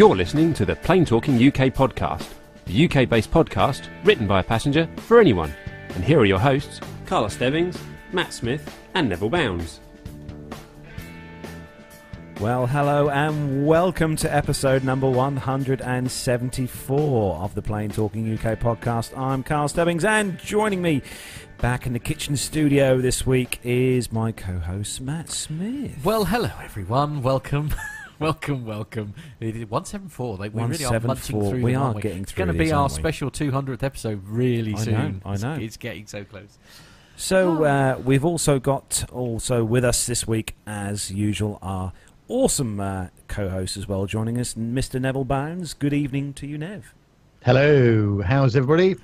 You're listening to the Plane Talking UK podcast, the UK based podcast written by a passenger for anyone. And here are your hosts, Carlos Stebbings, Matt Smith, and Neville Bounds. Well, hello and welcome to episode number 174 of the Plane Talking UK podcast. I'm Carl Stebbings, and joining me back in the kitchen studio this week is my co host Matt Smith. Well, hello everyone. Welcome. welcome, welcome. 174. Like, we really are munching 174. through We them, are aren't we? getting It's through going to be our we? special 200th episode really I know, soon. I know. It's, it's getting so close. So, uh, we've also got also with us this week, as usual, our awesome uh, co host as well, joining us, Mr. Neville Bounds. Good evening to you, Nev. Hello, how's everybody?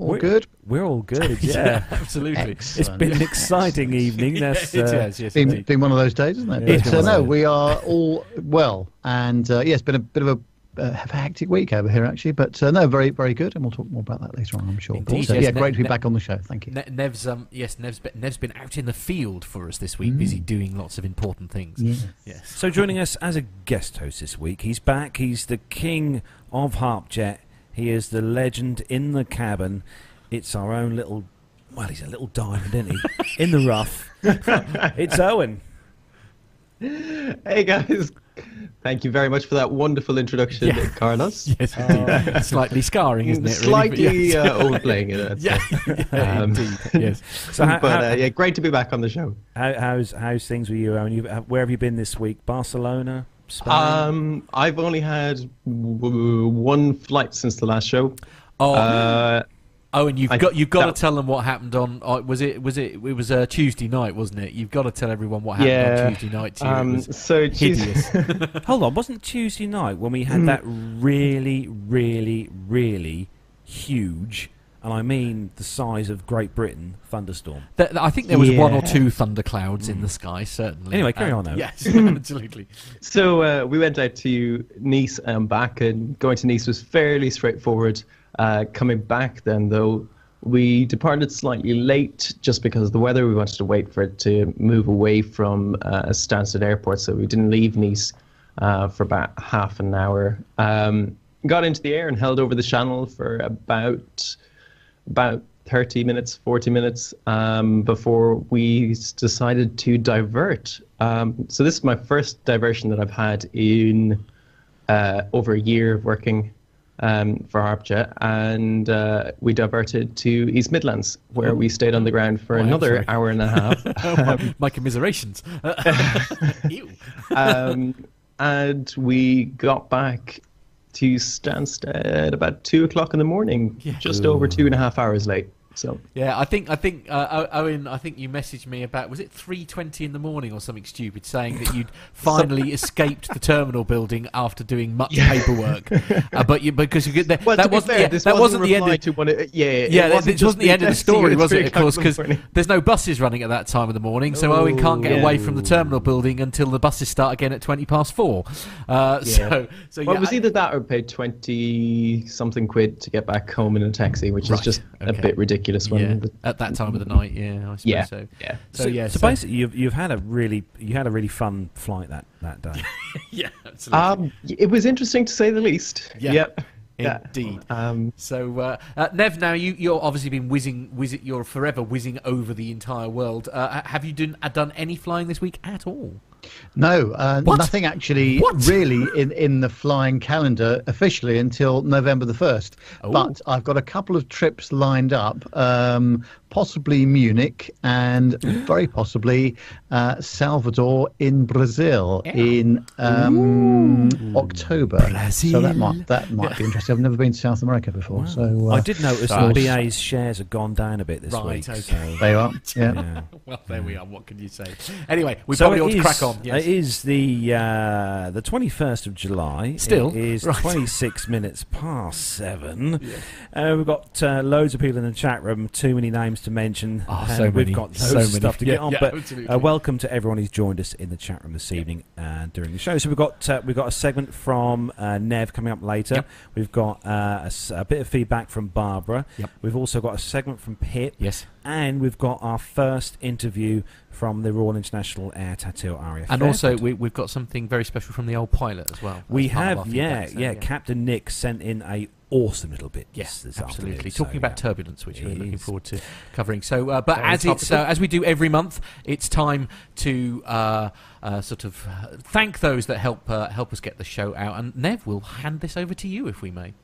All We're- good? We're all good, yeah. absolutely. It's Excellent. been an exciting evening. Yeah, That's, it uh, has, yes, been, been one of those days, isn't it? Yeah, But uh, no, we are all well, and uh, yeah, it's been a bit of a, uh, have a hectic week over here actually, but uh, no, very very good, and we'll talk more about that later on, I'm sure. Indeed, so, yes, yeah, Ne- great to be Ne- back on the show. Thank you. Ne- Nev's, um, yes, Nev's been, Nev's been out in the field for us this week, busy doing lots of important things. Yes. Yes. So joining us as a guest host this week, he's back. He's the king of Harpjet. He is the legend in the cabin. It's our own little, well, he's a little diamond, isn't he? in the rough. it's Owen. Hey guys, thank you very much for that wonderful introduction, Yeah. Carlos. Yes, indeed. Slightly scarring, isn't it? really? Slightly But uh, old playing it. Yeah, yeah, Um, indeed. Yes. So how, but how- uh, yeah, great to be back on the show. how- how's how's things with you, Owen? You, uh, where have you been this week? Barcelona, Spain. Um, I've only had w- one flight since the last show. Oh, Uh, Oh, and you've I- got you've got that- to tell them what happened on. Uh, was it was it it was a Tuesday night, wasn't it? You've got to tell everyone what happened Yeah, on Tuesday night. To you. It um, was so Tues- hideous. Hold on, wasn't Tuesday night when we had that really, really, really huge, and I mean the size of Great Britain thunderstorm? Th- th- I think there was one or Yeah. two thunderclouds in the sky, certainly. Anyway, carry Um, on, though. Yes, absolutely. So uh, we went out to Nice and back, and going to Nice was fairly straightforward. Uh, coming back then, though, we departed slightly late just because of the weather. We wanted to wait for it to move away from uh, Stansted Airport, so we didn't leave Nice uh, for about half an hour. Um, got into the air and held over the channel for about about 30 minutes, 40 minutes um, before we decided to divert. Um, so this is my first diversion that I've had in uh, over a year of working um, for Harpjet, and uh, we diverted to East Midlands, where we stayed on the ground for Oh, another hour and a half. Oh, my, my commiserations. Ew. um, and we got back to Stansted about two o'clock in the morning, Yeah. just over two and a half hours late. So Yeah, I think I think uh, Owen. I think you messaged me about was it three twenty in the morning or something stupid, saying that you'd finally escaped the terminal building after doing much paperwork. Uh, but you because you, that, well, that wasn't fair, yeah, this that wasn't the end. Of, to one. Of, yeah, it yeah, wasn't it wasn't the end of the story, was it? Of course, because there's no buses running at that time of the morning, so Owen can't get yeah. away from the terminal building until the buses start again at twenty past four. Uh, So, so Well, yeah, it was I- either that or pay twenty something quid to get back home in a taxi, which Right, is just okay. a bit ridiculous. When yeah, the, at that time of the night. Yeah, I suppose yeah, so. yeah. So, yeah, so, basically, you've you've had a really you had a really fun flight that that day. yeah, absolutely. Um, it was interesting to say the least. Yeah. Yep. Yeah. Indeed. Um, So, uh, uh, Nev, now you you're obviously been whizzing, whizzing, you're forever whizzing over the entire world. Uh, have you done uh, done any flying this week at all? No, uh, What? nothing actually What? really in, in the flying calendar officially until November the 1st. Oh. But I've got a couple of trips lined up, um, possibly Munich and very possibly uh, Salvador in Brazil Yeah. in um, October. So that might, that might be interesting. I've never been to South America before. So uh, I did notice Gosh. that BA's shares have gone down a bit this Right, week. okay. So, there you are. Yeah. yeah. Well, there we are. What can you say? Anyway, we So probably it ought to crack on. Yes. It is the uh, the twenty first of July. Still? it is Right. twenty six minutes past seven. Uh, we've got uh, loads of people in the chat room. Too many names to mention. Oh, so we've many, got loads so of many. stuff to Yeah, get on. yeah, but uh, welcome to everyone who's joined us in the chat room this evening and during the show. So we've got uh, we've got a segment from uh, Nev coming up later. Yep. We've got uh, a, a bit of feedback from Barbara. Yep. We've also got a segment from Pip. Yes. And we've got our first interview from the Royal International Air Tattoo Area And also, we, we've got something very special from the old pilot as well. we as part of our have, yeah, so, yeah, Captain Nick sent in a awesome little bit. Yes, absolutely. Talking so, about yeah. turbulence, which we're looking forward to covering. So, uh, but Very as it's uh, as we do every month, it's time to uh, uh, sort of uh, thank those that help uh, help us get the show out. And Nev, we'll hand this over to you if we may.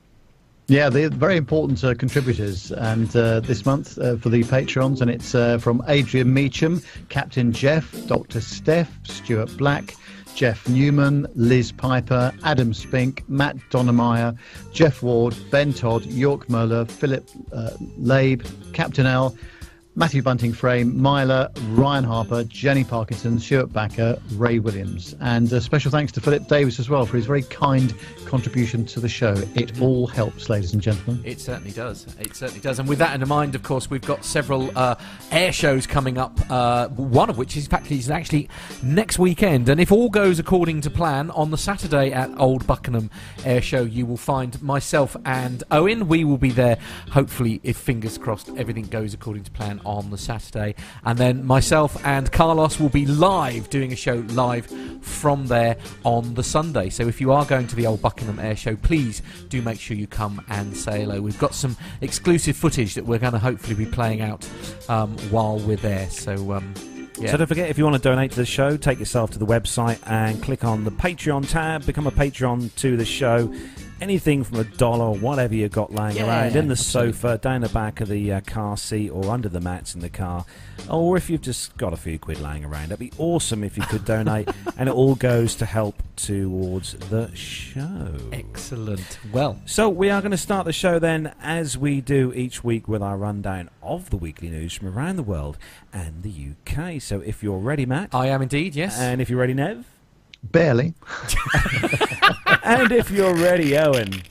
Yeah, they're very important uh, contributors, and uh, this month uh, for the patrons, and it's uh, from Adrian Meacham, Captain Jeff, Dr. Steph, Stuart Black, Jeff Newman, Liz Piper, Adam Spink, Matt Donnemeyer, Jeff Ward, Ben Todd, York Moeller, Philip uh, Labe, Captain L, Matthew Bunting Frame, Myla, Ryan Harper, Jenny Parkinson, Stuart Backer, Ray Williams. And a special thanks to Philip Davis as well for his very kind contribution to the show. It all helps, ladies and gentlemen. It certainly does. It certainly does. And with that in mind, of course, we've got several uh, air shows coming up. Uh, one of which, is, is actually next weekend. And if all goes according to plan, on the Saturday at Old Buckenham Air Show, you will find myself and Owen. We will be there, hopefully, if fingers crossed, everything goes according to plan on the Saturday. And then myself and Carlos will be live doing a show live from there on the Sunday. So if you are going to the Old Buckenham Air Show, please do make sure you come and say hello. We've got some exclusive footage that we're going to hopefully be playing out um, while we're there. So. Um, yeah. So don't forget, if you want to donate to the show, take yourself to the website and click on the Patreon tab, become a Patreon to the show. Anything from a dollar whatever you got laying Yeah, around in the absolutely. sofa, down the back of the uh, car seat, or under the mats in the car, or if you've just got a few quid laying around, that'd be awesome if you could donate, and it all goes to help towards the show. Excellent. Well, So we are going to start the show then, as we do each week, with our rundown of the weekly news from around the world and the UK. So if you're ready, Matt, I am indeed, yes. and if you're ready, Nev, Barely. and if you're ready, Owen,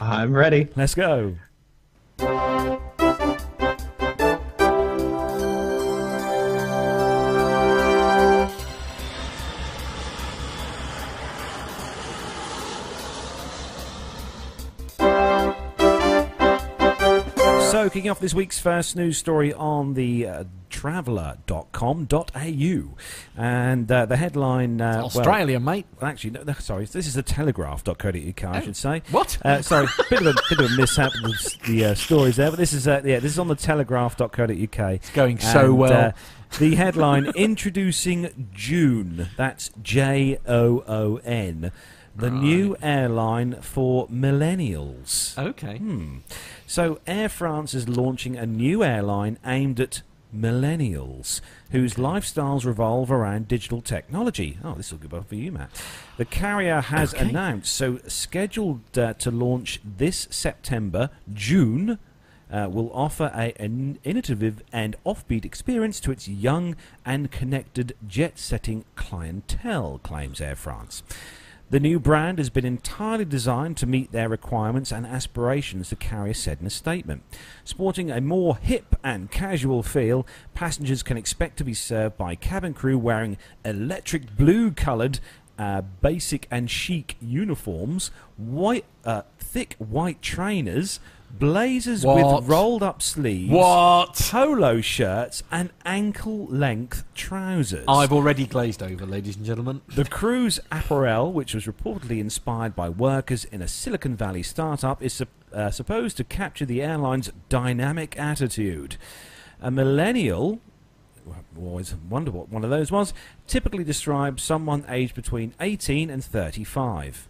I'm ready. let's go. So, kicking off this week's first news story on the uh, traveller.com.au. And uh, the headline. Uh, well- Australia, mate. well, actually, no, no, sorry, this is the telegraph.co.uk, I Oh. should say. What? Uh, sorry, bit of a bit of a mishap with the, uh, stories there, but this is uh, yeah, this is on the telegraph.co.uk. It's going so And, well. uh, the headline introducing Joon. That's J O O N. The new airline for millennials. okay. Hmm. So, Air France is launching a new airline aimed at millennials whose lifestyles revolve around digital technology. Oh, this will be well for you, Matt. The carrier has Okay. announced, so scheduled uh, to launch this September, Joon. Uh, will offer a, an innovative and offbeat experience to its young and connected jet-setting clientele, claims Air France. The new brand has been entirely designed to meet their requirements and aspirations, the carrier said in a statement. Sporting a more hip and casual feel, passengers can expect to be served by cabin crew wearing electric blue coloured uh, basic and chic uniforms, white, uh, thick white trainers, blazers What? with rolled up sleeves, What? polo shirts, and ankle length trousers. I've already glazed over, ladies and gentlemen. The crew's apparel, which was reportedly inspired by workers in a Silicon Valley startup, is sup- uh, supposed to capture the airline's dynamic attitude. A millennial, always wonder what one of those was, typically describes someone aged between 18 and 35.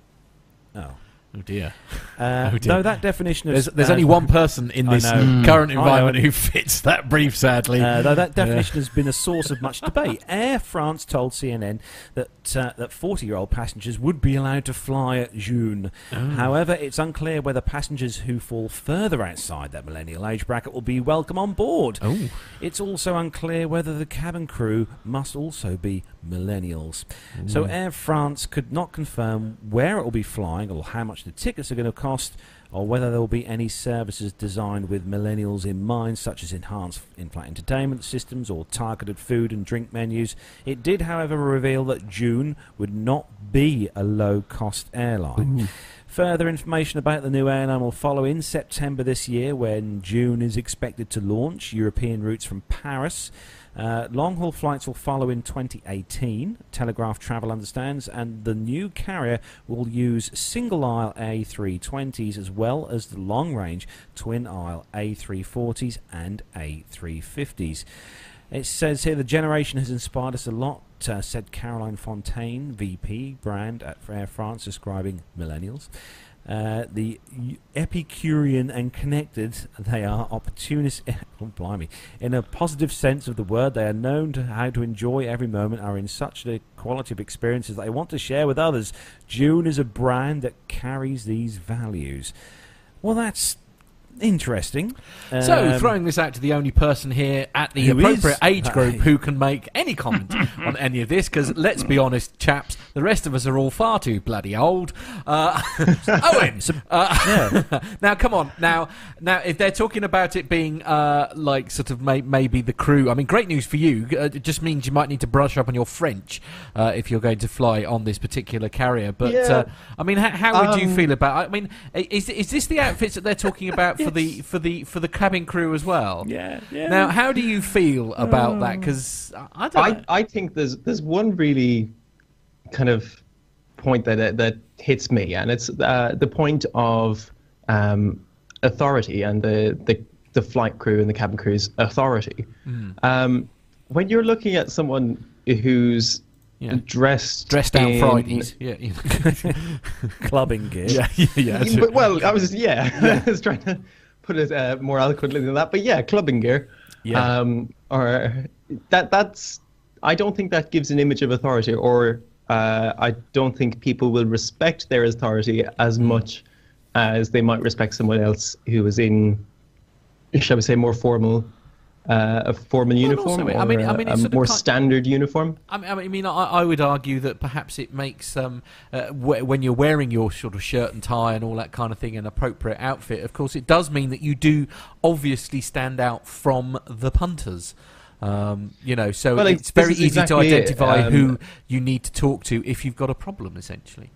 Oh. Oh dear. Uh, Oh, dear. though that definition of There's, there's uh, only one person in this know. current environment who fits that brief, sadly. Uh, though that definition has been a source of much debate. Air France told CNN that uh, that 40-year-old passengers would be allowed to fly at Joon. However, it's unclear whether passengers who fall further outside that millennial age bracket will be welcome on board. Oh. It's also unclear whether the cabin crew must also be millennials. Mm. So Air France could not confirm where it will be flying or how much the tickets are going to cost or whether there will be any services designed with millennials in mind, such as enhanced in-flight entertainment systems or targeted food and drink menus. It did, however, reveal that Joon would not be a low-cost airline. Mm. Further information about the new airline will follow in September this year when Joon is expected to launch European routes from Paris. Uh, long haul flights will follow in 2018, Telegraph Travel understands, and the new carrier will use single aisle A320s as well as the long range twin aisle A340s and A350s. It says here the generation has inspired us a lot, uh, said Caroline Fontaine, VP brand at Air France, describing millennials. Uh, the Epicurean and connected, they are opportunists. Oh, blimey. In a positive sense of the word, they are known to how to enjoy every moment, are in such a quality of experiences that they want to share with others. Joon is a brand that carries these values. Well, that's interesting. So, Um, throwing this out to the only person here at the appropriate is- age group Hey. who can make any comment on any of this, because let's be honest, chaps, the rest of us are all far too bloody old. Uh, Owen, uh, now come on, now, now if they're talking about it being uh, like sort of may- maybe the crew, I mean, great news for you. Uh, it just means you might need to brush up on your French uh, if you're going to fly on this particular carrier. But Yeah. uh, I mean, how, how would you Um, feel about? I mean, is is this the outfits that they're talking about for the for the for the cabin crew as well? yeah, yeah. Now, how do you feel about that? Because I don't. I. I think there's there's one really kind of point that that hits me, and it's uh, the point of um, authority and the, the the flight crew and the cabin crew's authority. Hmm. Um, when you're looking at someone who's Yeah. dressed Dress down in- Fridays. Yeah. clubbing gear. yeah. Yeah. Yeah. Yeah, but, well, I was yeah, I was trying to put it uh, more eloquently than that, but yeah, clubbing gear. Yeah. Um, or that that's I don't think that gives an image of authority, or uh, I don't think people will respect their authority as much as they might respect someone else who is in, shall we say, more formal. Uh, a formal uniform, also, or I mean- I a- mean, a, it's of more standard uniform. I mean, I mean, I, I would argue that perhaps it makes um, uh, wh- when you're wearing your sort of shirt and tie and all that kind of thing, an appropriate outfit. Of course, it does mean that you do obviously stand out from the punters. Um, you know, so Well, it's this very easy to exactly it. identify Um, who you need to talk to if you've got a problem, essentially.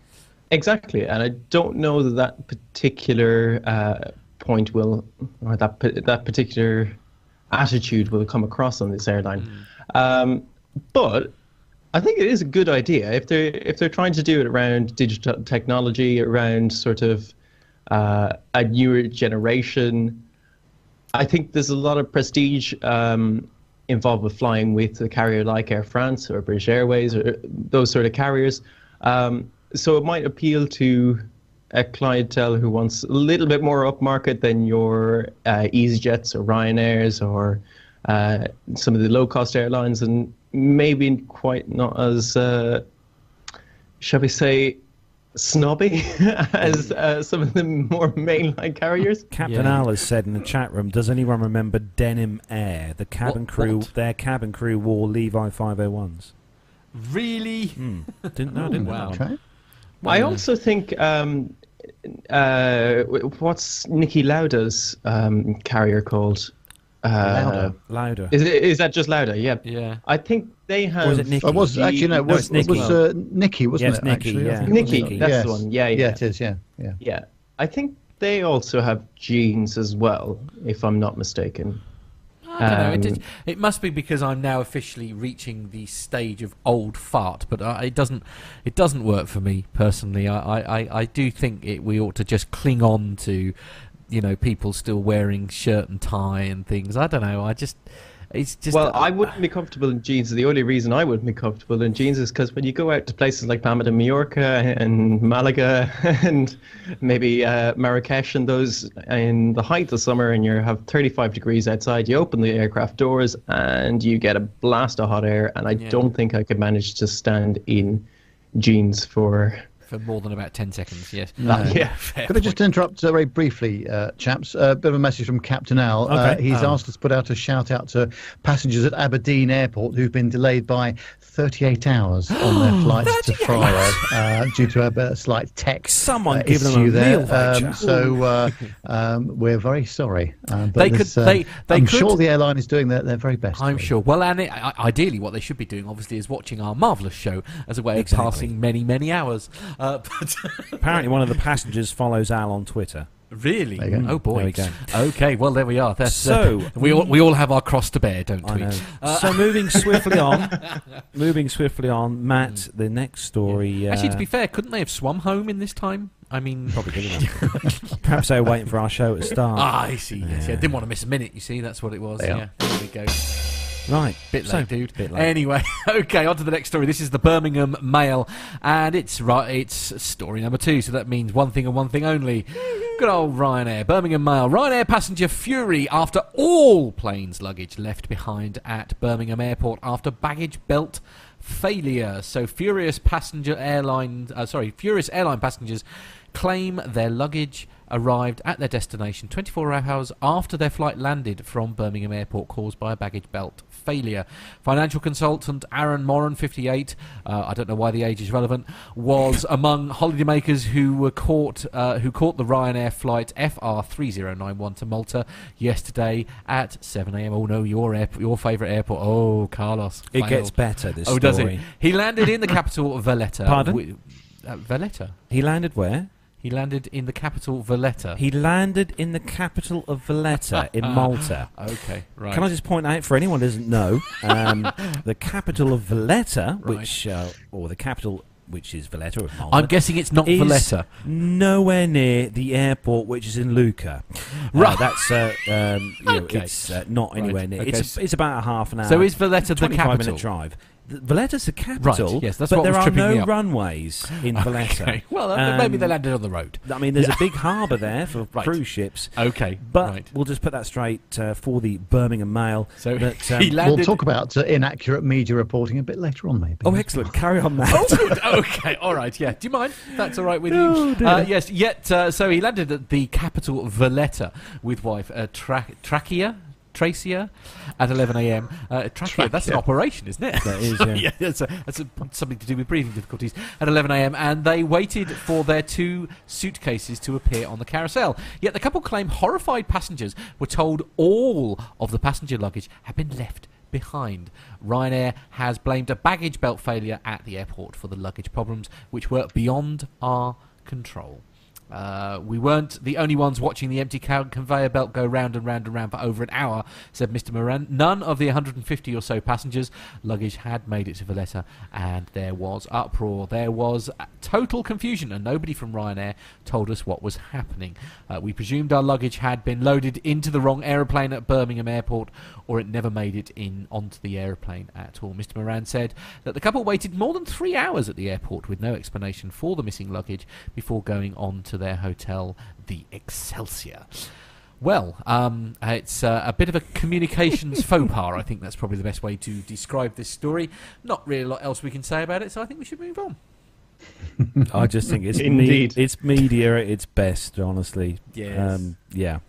Exactly, and I don't know that that particular uh, point will, or that that particular attitude will come across on this airline. Um, but I think it is a good idea if they're if they're trying to do it around digital technology, around sort of uh, a newer generation. I think there's a lot of prestige um, involved with flying with a carrier like Air France or British Airways or those sort of carriers. Um, so it might appeal to a clientele who wants a little bit more upmarket than your uh, EasyJets or Ryanairs or uh, some of the low cost airlines, and maybe quite not as, uh, shall we say, snobby as uh, some of the more mainline carriers. Captain Yeah. Al has said in the chat room, does anyone remember Denim Air? The cabin What- crew, what? their cabin crew wore Levi 501s. Really? Hmm. Didn't know, didn't wow. know. Okay. I also think um, uh, what's Niki Lauda's um, carrier called? Uh, Lauda. Louder. Is, it, is that just Lauda? Yeah. Yeah. I think they have. Or was it Niki? I was actually no, it was, it's Niki. was uh, Niki, wasn't Yes, it? Niki, actually? Yeah. think it Niki, Niki. that's Yes. the one. Yeah, yeah, Yeah, it is. Yeah, yeah. yeah. I think they also have jeans as well, if I'm not mistaken. I don't know. It, Um, it must be because I'm now officially reaching the stage of old fart, but uh, it doesn't. It doesn't work for me personally. I, I, I, I do think it, we ought to just cling on to, you know, people still wearing shirt and tie and things. I don't know. I just. It's just. well, I wouldn't be comfortable in jeans. The only reason I wouldn't be comfortable in jeans is because when you go out to places like Palma de Mallorca and Malaga and maybe uh, Marrakesh and those in the height of summer and you have 35 degrees outside, you open the aircraft doors and you get a blast of hot air. And I Yeah. don't think I could manage to stand in jeans for. For more than about ten seconds. Yes. yeah. Fair Could I just interrupt uh, very briefly, uh, chaps? A bit of a message from Captain Al. Uh, Okay. he's Oh. asked us to put out a shout out to passengers at Aberdeen Airport who've been delayed by 38 hours on their flights to Faro uh, due to a, a slight tech Someone uh, give them issue a there. meal. Um, so uh, um, we're very sorry. Uh, but They could- uh, they- they I'm could- sure the airline is doing their, their very best. I'm sure. Well, and it, ideally, what they should be doing, obviously, is watching our marvelous show as a way of passing many, many hours. Uh, but Apparently, one of the passengers follows Al on Twitter. really, There you go. oh boy. There we go. Okay, well there we are. That's So- uh, we all we all have our cross to bear, don't I we? know. so moving swiftly on, moving swiftly on, Matt. The next story. Uh, Actually, to be fair, couldn't they have swum home in this time? I mean, probably good enough. Perhaps they were waiting for our show to start. Ah, I see. Yes, yeah. Yeah. Didn't want to miss a minute. You see, that's what it was. They yeah, are. there we go. Right, Bit so, late, dude. bit late. Anyway, okay, on to the next story. This is the Birmingham Mail, and it's right. It's story number two, so that means one thing and one thing only. Good old Ryanair. Birmingham Mail. Ryanair passenger fury after all planes' luggage left behind at Birmingham Airport after baggage belt failure. So furious passenger airline, uh, sorry, furious airline passengers claim their luggage arrived at their destination 24 hours after their flight landed from Birmingham Airport caused by a baggage belt failure. Financial consultant Aaron Moran, 58, uh, I don't know why the age is relevant, was among holidaymakers who were caught uh, who caught the Ryanair flight FR3091 to Malta yesterday at 7 a.m. Oh no, your air, your favourite airport. Oh, Carlos. it failed. gets better. This Oh, story. does it? He landed in the capital Valletta. Pardon? uh, Valletta. He landed where? He landed in the capital Valletta. He landed in the capital of Valletta in Malta. okay, right. Can I just point out for anyone who doesn't know, um, the capital of Valletta, Right. which uh, or the capital which is Valletta of Malta, I'm guessing it's not is Valletta. nowhere near the airport, which is in Luqa. Right. Uh, that's uh, um, you know, Okay. it's uh, not Right. anywhere near. Okay, It's, it's about a half an hour. So is Valletta the 25 capital? minute drive. Th- Valletta's the capital, yes, that's but what there was are tripping me no up. runways in Valletta. Okay. Well, uh, maybe they Um, landed on the road. I mean, there's a big harbour there for Right. cruise ships. Okay, But right. we'll just put that straight uh, for the Birmingham Mail. So that, um, he landed. We'll talk about uh, inaccurate media reporting a bit later on, maybe. Oh, excellent! Carry on, Matt. Oh, good. okay, all right. Yeah, do you mind? That's all right with you. do Uh, yes. Yet, uh, so he landed at the capital Valletta with wife uh, Tra- Trachea. Tracia at 11 a.m. Uh, trachea, that's an operation, isn't it? That is, yeah. yeah, that's, a, that's a, something to do with breathing difficulties. At 11 a.m., and they waited for their two suitcases to appear on the carousel. Yet the couple claim horrified passengers were told all of the passenger luggage had been left behind. Ryanair has blamed a baggage belt failure at the airport for the luggage problems, which were beyond our control. Uh, we weren't the only ones watching the empty conveyor belt go round and round and round for over an hour, said Mr. Moran. None of the 150 or so passengers' luggage had made it to Valletta, and there was uproar. There was total confusion, and nobody from Ryanair told us what was happening. Uh, we presumed our luggage had been loaded into the wrong aeroplane at Birmingham Airport, or it never made it in onto the aeroplane at all. Mr. Moran said that the couple waited more than three hours at the airport with no explanation for the missing luggage before going on to their hotel, the Excelsior. Well, um, it's uh, a bit of a communications faux pas. I think that's probably the best way to describe this story. Not really a lot else we can say about it, so I think we should move on. I just think it's me- Indeed. it's media at its best, honestly. Yes. Um, yeah.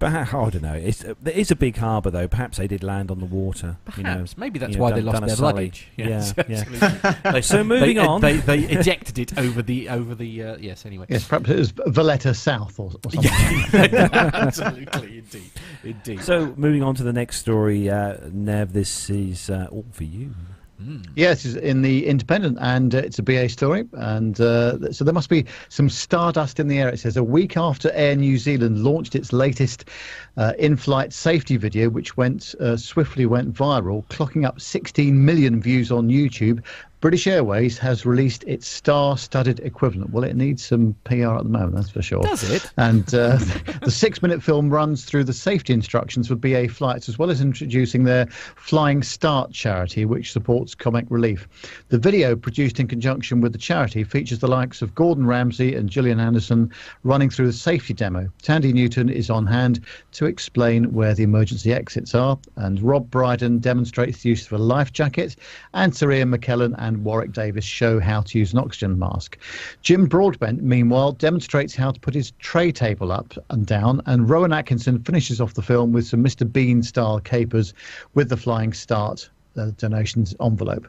But I don't know. It's, uh, there is a big harbour, though. Perhaps they did land on the water. You know. Perhaps. Maybe that's you know, why done- they lost their sully. luggage. Yeah, Yes, yeah. absolutely. They- So moving they, on. they, they ejected it over the over the uh, yes. Anyway, Yes, perhaps it was Valletta South or, or something. absolutely, indeed, indeed. So moving on to the next story, uh, Nev. This is uh, all for you. Yes, it's in the Independent, and uh, it's a BA story. And uh, so there must be some stardust in the air. It says a week after Air New Zealand launched its latest uh, in-flight safety video, which went uh, swiftly went viral, clocking up 16 million views on YouTube. British Airways has released its star-studded equivalent. Well, it needs some PR at the moment, that's for sure. Does it? And uh, the six-minute film runs through the safety instructions for BA flights, as well as introducing their Flying Start charity, which supports comic relief. The video, produced in conjunction with the charity, features the likes of Gordon Ramsay and Gillian Anderson running through the safety demo. Thandie Newton is on hand to explain where the emergency exits are, and Rob Brydon demonstrates the use of a life jacket, and Sir Ian McKellen and Warwick Davis show how to use an oxygen mask. Jim Broadbent, meanwhile, demonstrates how to put his tray table up and down, and Rowan Atkinson finishes off the film with some Mr. Bean style capers with the flying start uh, donations envelope.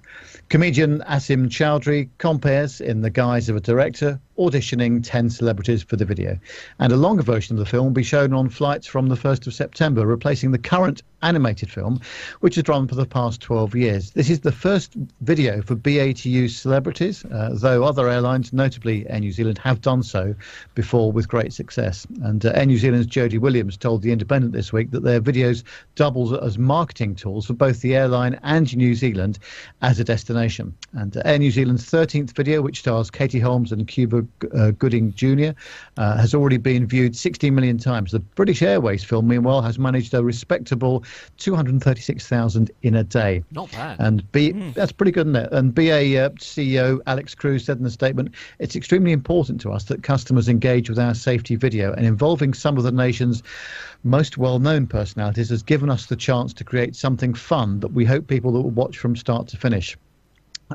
Comedian Asim Chaudhry compares in the guise of a director, auditioning 10 celebrities for the video. And a longer version of the film will be shown on flights from the 1st of September, replacing the current animated film, which has run for the past 12 years. This is the first video for BA to use celebrities, uh, though other airlines, notably Air New Zealand, have done so before with great success. And uh, Air New Zealand's Jodie Williams told The Independent this week that their videos double as marketing tools for both the airline and New Zealand as a destination. And uh, Air New Zealand's 13th video, which stars Katie Holmes and Cuba uh, Gooding Jr., uh, has already been viewed 16 million times. The British Airways film, meanwhile, has managed a respectable 236,000 in a day. Not bad. And B, mm. that's pretty good, isn't it? And BA uh, CEO Alex Cruz said in the statement, "It's extremely important to us that customers engage with our safety video, and involving some of the nation's most well-known personalities has given us the chance to create something fun that we hope people will watch from start to finish."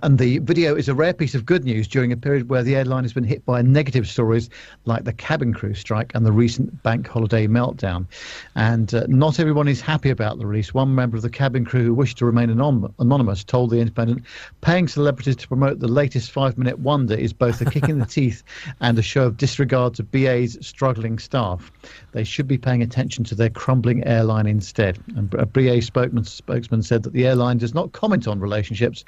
And the video is a rare piece of good news during a period where the airline has been hit by negative stories like the cabin crew strike and the recent bank holiday meltdown. And uh, not everyone is happy about the release. One member of the cabin crew who wished to remain anon- anonymous told The Independent paying celebrities to promote the latest five minute wonder is both a kick in the teeth and a show of disregard to BA's struggling staff. They should be paying attention to their crumbling airline instead. And a BA spokesman, spokesman said that the airline does not comment on relationships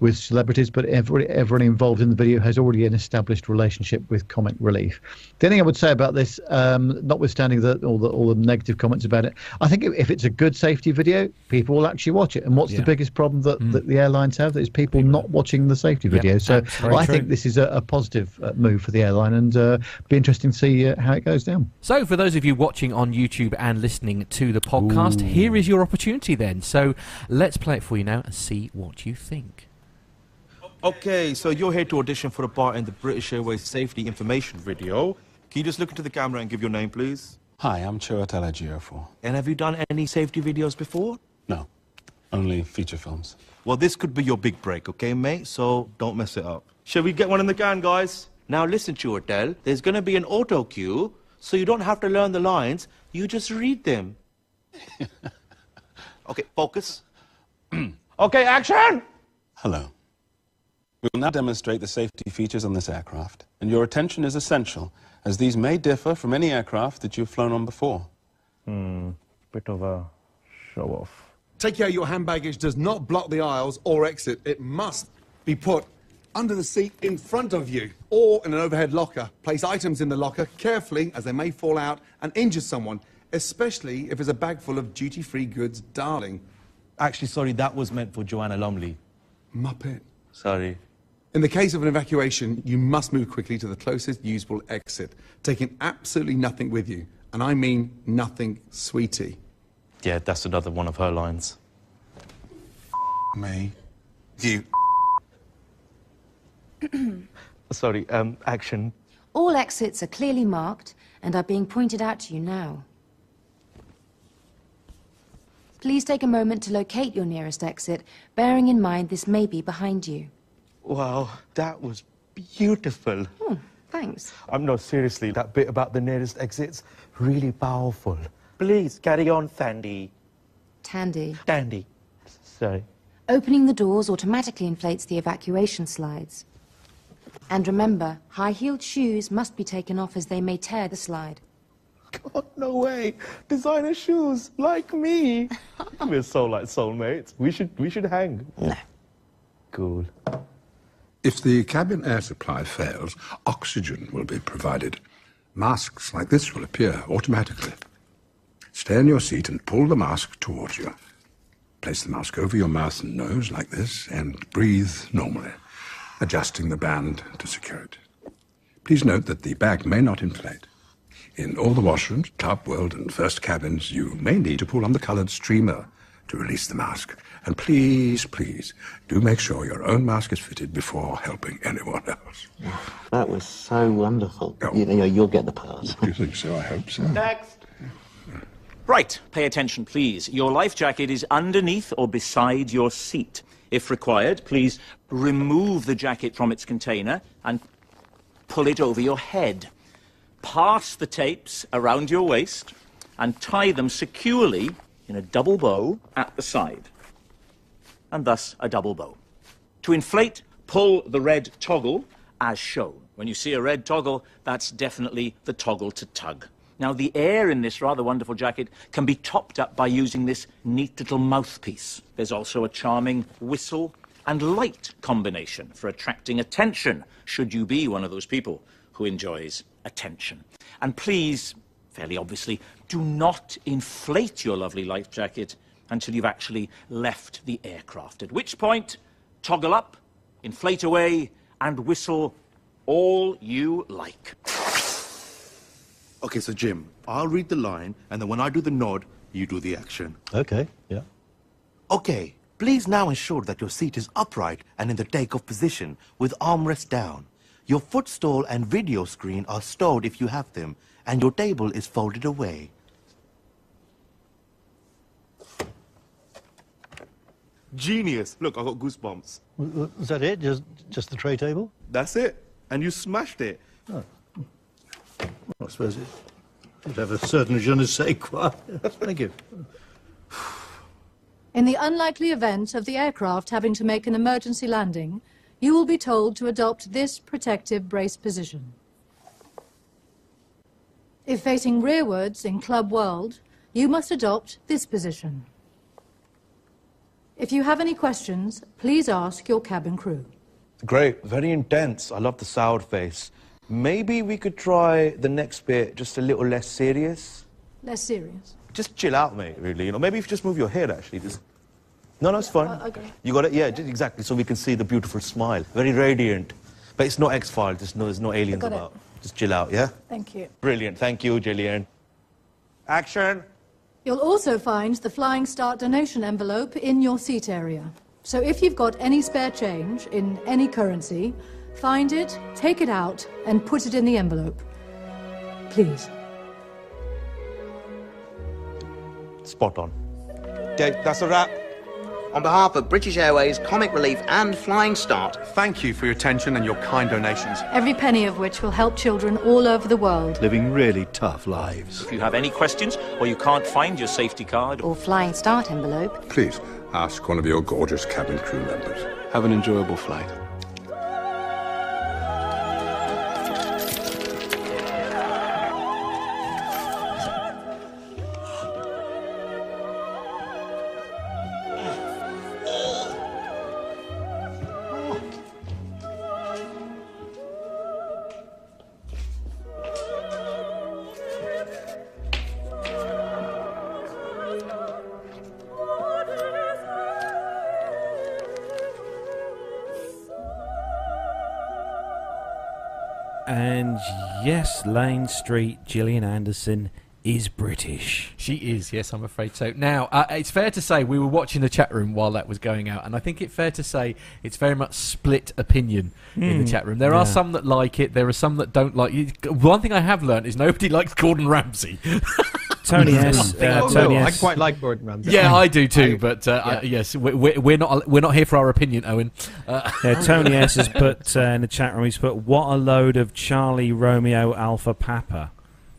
with celebrities, but every, everyone involved in the video has already an established relationship with Comic Relief. The only thing I would say about this, um, notwithstanding the, all the all the negative comments about it, I think if it's a good safety video, people will actually watch it. And what's yeah. the biggest problem that, mm. that the airlines have? Is people, people not watching the safety video. so I think this is a, a positive uh, move for the airline, and uh, be interesting to see uh, how it goes down. So for those of you watching on YouTube and listening to the podcast, Ooh. here is your opportunity. Then, so let's play it for you now and see what you think. Okay, so you're here to audition for a part in the British Airways safety information video. Can you just look into the camera and give your name, please? Hi, I'm Chiwetel Ejiofor. And have you done any safety videos before? No, only feature films. Well, this could be your big break, okay, mate? So don't mess it up. Shall we get one in the can, guys? Now listen, Chiwetel. There's going to be an auto cue, so you don't have to learn the lines. You just read them. okay, focus. okay, action! Hello. We will now demonstrate the safety features on this aircraft, and your attention is essential, as these may differ from any aircraft that you've flown on before. Hmm, bit of a show-off. Take care your hand baggage does not block the aisles or exit. It must be put under the seat in front of you or in an overhead locker. Place items in the locker carefully as they may fall out and injure someone, especially if it's a bag full of duty-free goods, darling. Actually, sorry, that was meant for Joanna Lumley. Muppet. Sorry. In the case of an evacuation, you must move quickly to the closest usable exit, taking absolutely nothing with you. And I mean nothing, sweetie. Yeah, that's another one of her lines. Me. You. Sorry, um, action. All exits are clearly marked and are being pointed out to you now. Please take a moment to locate your nearest exit, bearing in mind this may be behind you. Wow, that was beautiful. Oh, thanks. I'm no, seriously, that bit about the nearest exits, really powerful. Please, carry on, Sandy. Thandie. Thandie. Sorry. Opening the doors automatically inflates the evacuation slides. And remember, high-heeled shoes must be taken off as they may tear the slide. God, no way. Designer shoes, like me. We're so like soulmates. We should, we should hang. No. Cool. If the cabin air supply fails, oxygen will be provided. Masks like this will appear automatically. Stay in your seat and pull the mask towards you. Place the mask over your mouth and nose like this and breathe normally, adjusting the band to secure it. Please note that the bag may not inflate. In all the washrooms, Club World and First cabins, you may need to pull on the colored streamer to release the mask. And please, please, do make sure your own mask is fitted before helping anyone else. That was so wonderful. Oh. You know, you'll get the pass. Do you think so? I hope so. Next. Right, pay attention, please. Your life jacket is underneath or beside your seat. If required, please remove the jacket from its container and pull it over your head. Pass the tapes around your waist and tie them securely in a double bow at the side and thus a double bow. To inflate, pull the red toggle as shown. When you see a red toggle, that's definitely the toggle to tug. Now, the air in this rather wonderful jacket can be topped up by using this neat little mouthpiece. There's also a charming whistle and light combination for attracting attention, should you be one of those people who enjoys attention. And please, fairly obviously, do not inflate your lovely life jacket until you've actually left the aircraft, at which point, toggle up, inflate away, and whistle all you like. Okay, so Jim, I'll read the line, and then when I do the nod, you do the action. Okay, yeah. Okay, please now ensure that your seat is upright and in the takeoff position with armrest down. Your footstool and video screen are stowed if you have them, and your table is folded away. Genius! Look, I got goosebumps. W- w- Was that it? Just, just the tray table? That's it. And you smashed it. Oh. Well, I suppose it did have a certain je ne sais quoi. Thank you. In the unlikely event of the aircraft having to make an emergency landing, you will be told to adopt this protective brace position. If facing rearwards in Club World, you must adopt this position. If you have any questions, please ask your cabin crew. Great, very intense. I love the sour face. Maybe we could try the next bit just a little less serious. Less serious. Just chill out, mate, really. You know, maybe if you just move your head, actually. Just... No, no, it's fine. Uh, okay. You got it? Yeah, just exactly. So we can see the beautiful smile. Very radiant. But it's not X-Files. There's no, there's no aliens got it. about. Just chill out, yeah? Thank you. Brilliant. Thank you, Gillian. Action. You'll also find the Flying Start donation envelope in your seat area. So if you've got any spare change in any currency, find it, take it out, and put it in the envelope. Please. Spot on. Okay, that's a wrap. On behalf of British Airways, Comic Relief, and Flying Start, Thank you for your attention and your kind donations. Every penny of which will help children all over the world. Living really tough lives. If you have any questions or you can't find your safety card, Or Flying Start envelope. Please ask one of your gorgeous cabin crew members. Have an enjoyable flight. Lane Street, Gillian Anderson is British. She is, yes, I'm afraid so. Now, uh, it's fair to say we were watching the chat room while that was going out, and I think it's fair to say it's very much split opinion in the Hmm, chat room. There are some that like it, there are some that don't like it. One thing I have learned is nobody likes Gordon Ramsay. Tony S. Uh, Tony. S. I quite like Gordon Ramsay. Yeah, I do too. I- but uh, I- yes, we- we- we're not we're not here for our opinion, Owen. Uh, Yeah, Tony S has put uh, in the chat room. He's put what a load of Charlie Romeo Alpha Papa.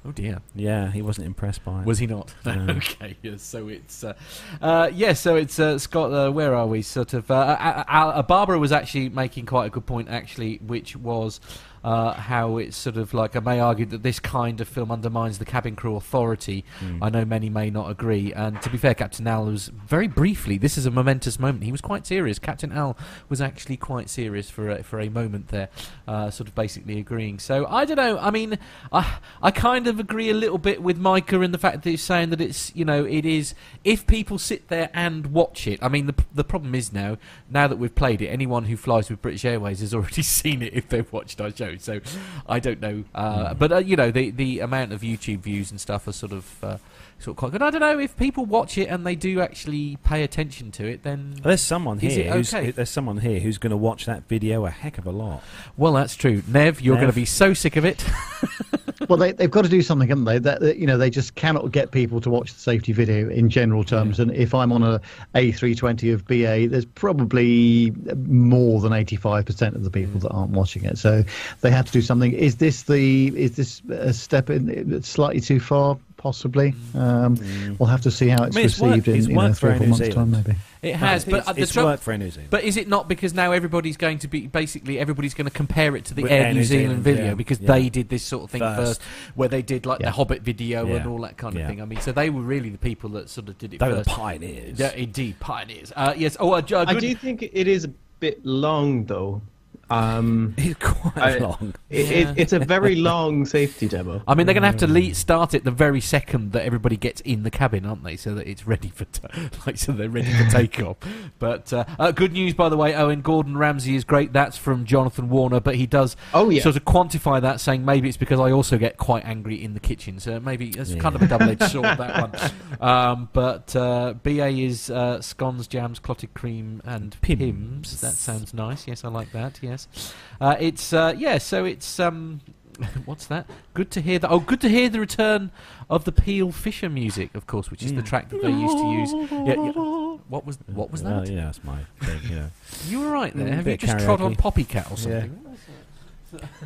Oh dear. Yeah, he wasn't impressed by it. Was he not? No. okay. Yes. So it's uh, uh, yeah. So it's uh, Scott. Uh, where are we? Sort of. Uh, uh, uh, Barbara was actually making quite a good point, actually, which was. Uh, how it's sort of like I may argue that this kind of film undermines the cabin crew authority. Mm. I know many may not agree. And to be fair, Captain Al was very briefly. This is a momentous moment. He was quite serious. Captain Al was actually quite serious for a, for a moment there, uh, sort of basically agreeing. So I don't know. I mean, I I kind of agree a little bit with Micah in the fact that he's saying that it's you know it is if people sit there and watch it. I mean the the problem is now now that we've played it, anyone who flies with British Airways has already seen it if they've watched our show. So I don't know, uh, but uh, you know the the amount of YouTube views and stuff are sort of. Uh, Sort of quite good. I don't know if people watch it and they do actually pay attention to it. Then There's someone here. it Who's, there's someone here who's going to watch that video a heck of a lot. Well, that's true. Nev, you're going to be so sick of it. well, they, they've got to do something, haven't they? That, that, you know, they just cannot get people to watch the safety video in general terms. And if I'm on a A320 of BA, there's probably more than 85% of the people mm. that aren't watching it. So they have to do something. Is this the is this a step in slightly too far? Possibly. Um, We'll have to see how it's I mean, it's received worked- it's in you know, three or four New months' time, Zealand. maybe. It has, but it's, uh, the it's trouble- worked for New Zealand. But is it not because now everybody's going to be basically everybody's going to compare it to the With Air, New Zealand, video yeah, because yeah. they did this sort of thing First. first, where they did like Yeah. the Hobbit video and all that kind of Yeah. thing. I mean, so they were really the people that sort of did it They were the pioneers. Yeah, indeed, pioneers. Uh, yes. Oh, uh, J- uh, I do think it is a bit long, though. Um, it's quite I- long. It, Yeah. it, it's a very long safety demo. I mean, they're going to have to le- start it the very second that everybody gets in the cabin, aren't they? So that it's ready for, t- like, so they're ready for takeoff. But uh, uh, good news, by the way, Owen Gordon Ramsay is great. That's from Jonathan Warner, but he does Oh, yeah. sort of quantify that, saying maybe it's because I also get quite angry in the kitchen. So maybe it's kind of a double-edged sword that one. Um, but uh, BA is uh, scones, jams, clotted cream, and Pimm's. That sounds nice. Yes, I like that. Yes, uh, it's uh, yeah. So it's um, what's that? Good to hear that. Oh, good to hear the return of the Peel Fisher music, of course, which is the track that they used to use. Yeah, yeah. What was what was Well, that? yeah, that's my thing. You know. You were right there. Mm, Have you just trod on karaoke. Poppycat or Yeah. something?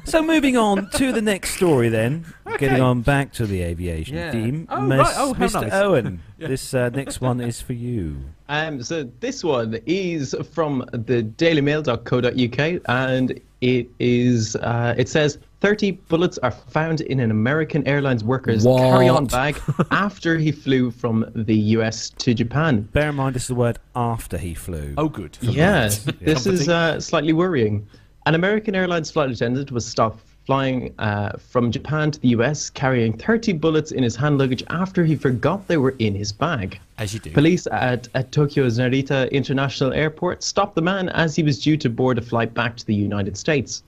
So moving on to the next story, then Okay. getting on back to the aviation Yeah. theme. Oh, Miss- right. Oh, Mr. nice. Owen, Yeah. this uh, next one is for you. Um, so this one is from the dailymail.co.uk and it is uh, it says 30 bullets are found in an American Airlines worker's What? carry-on bag after he flew from the US to Japan. Bear in mind, this is the word after he flew. Oh, good. Yeah, this is uh, slightly worrying. An American Airlines flight attendant was stopped flying uh, from Japan to the US carrying 30 bullets in his hand luggage after he forgot they were in his bag. As you do. Police at, at Tokyo's Narita International Airport stopped the man as he was due to board a flight back to the United States.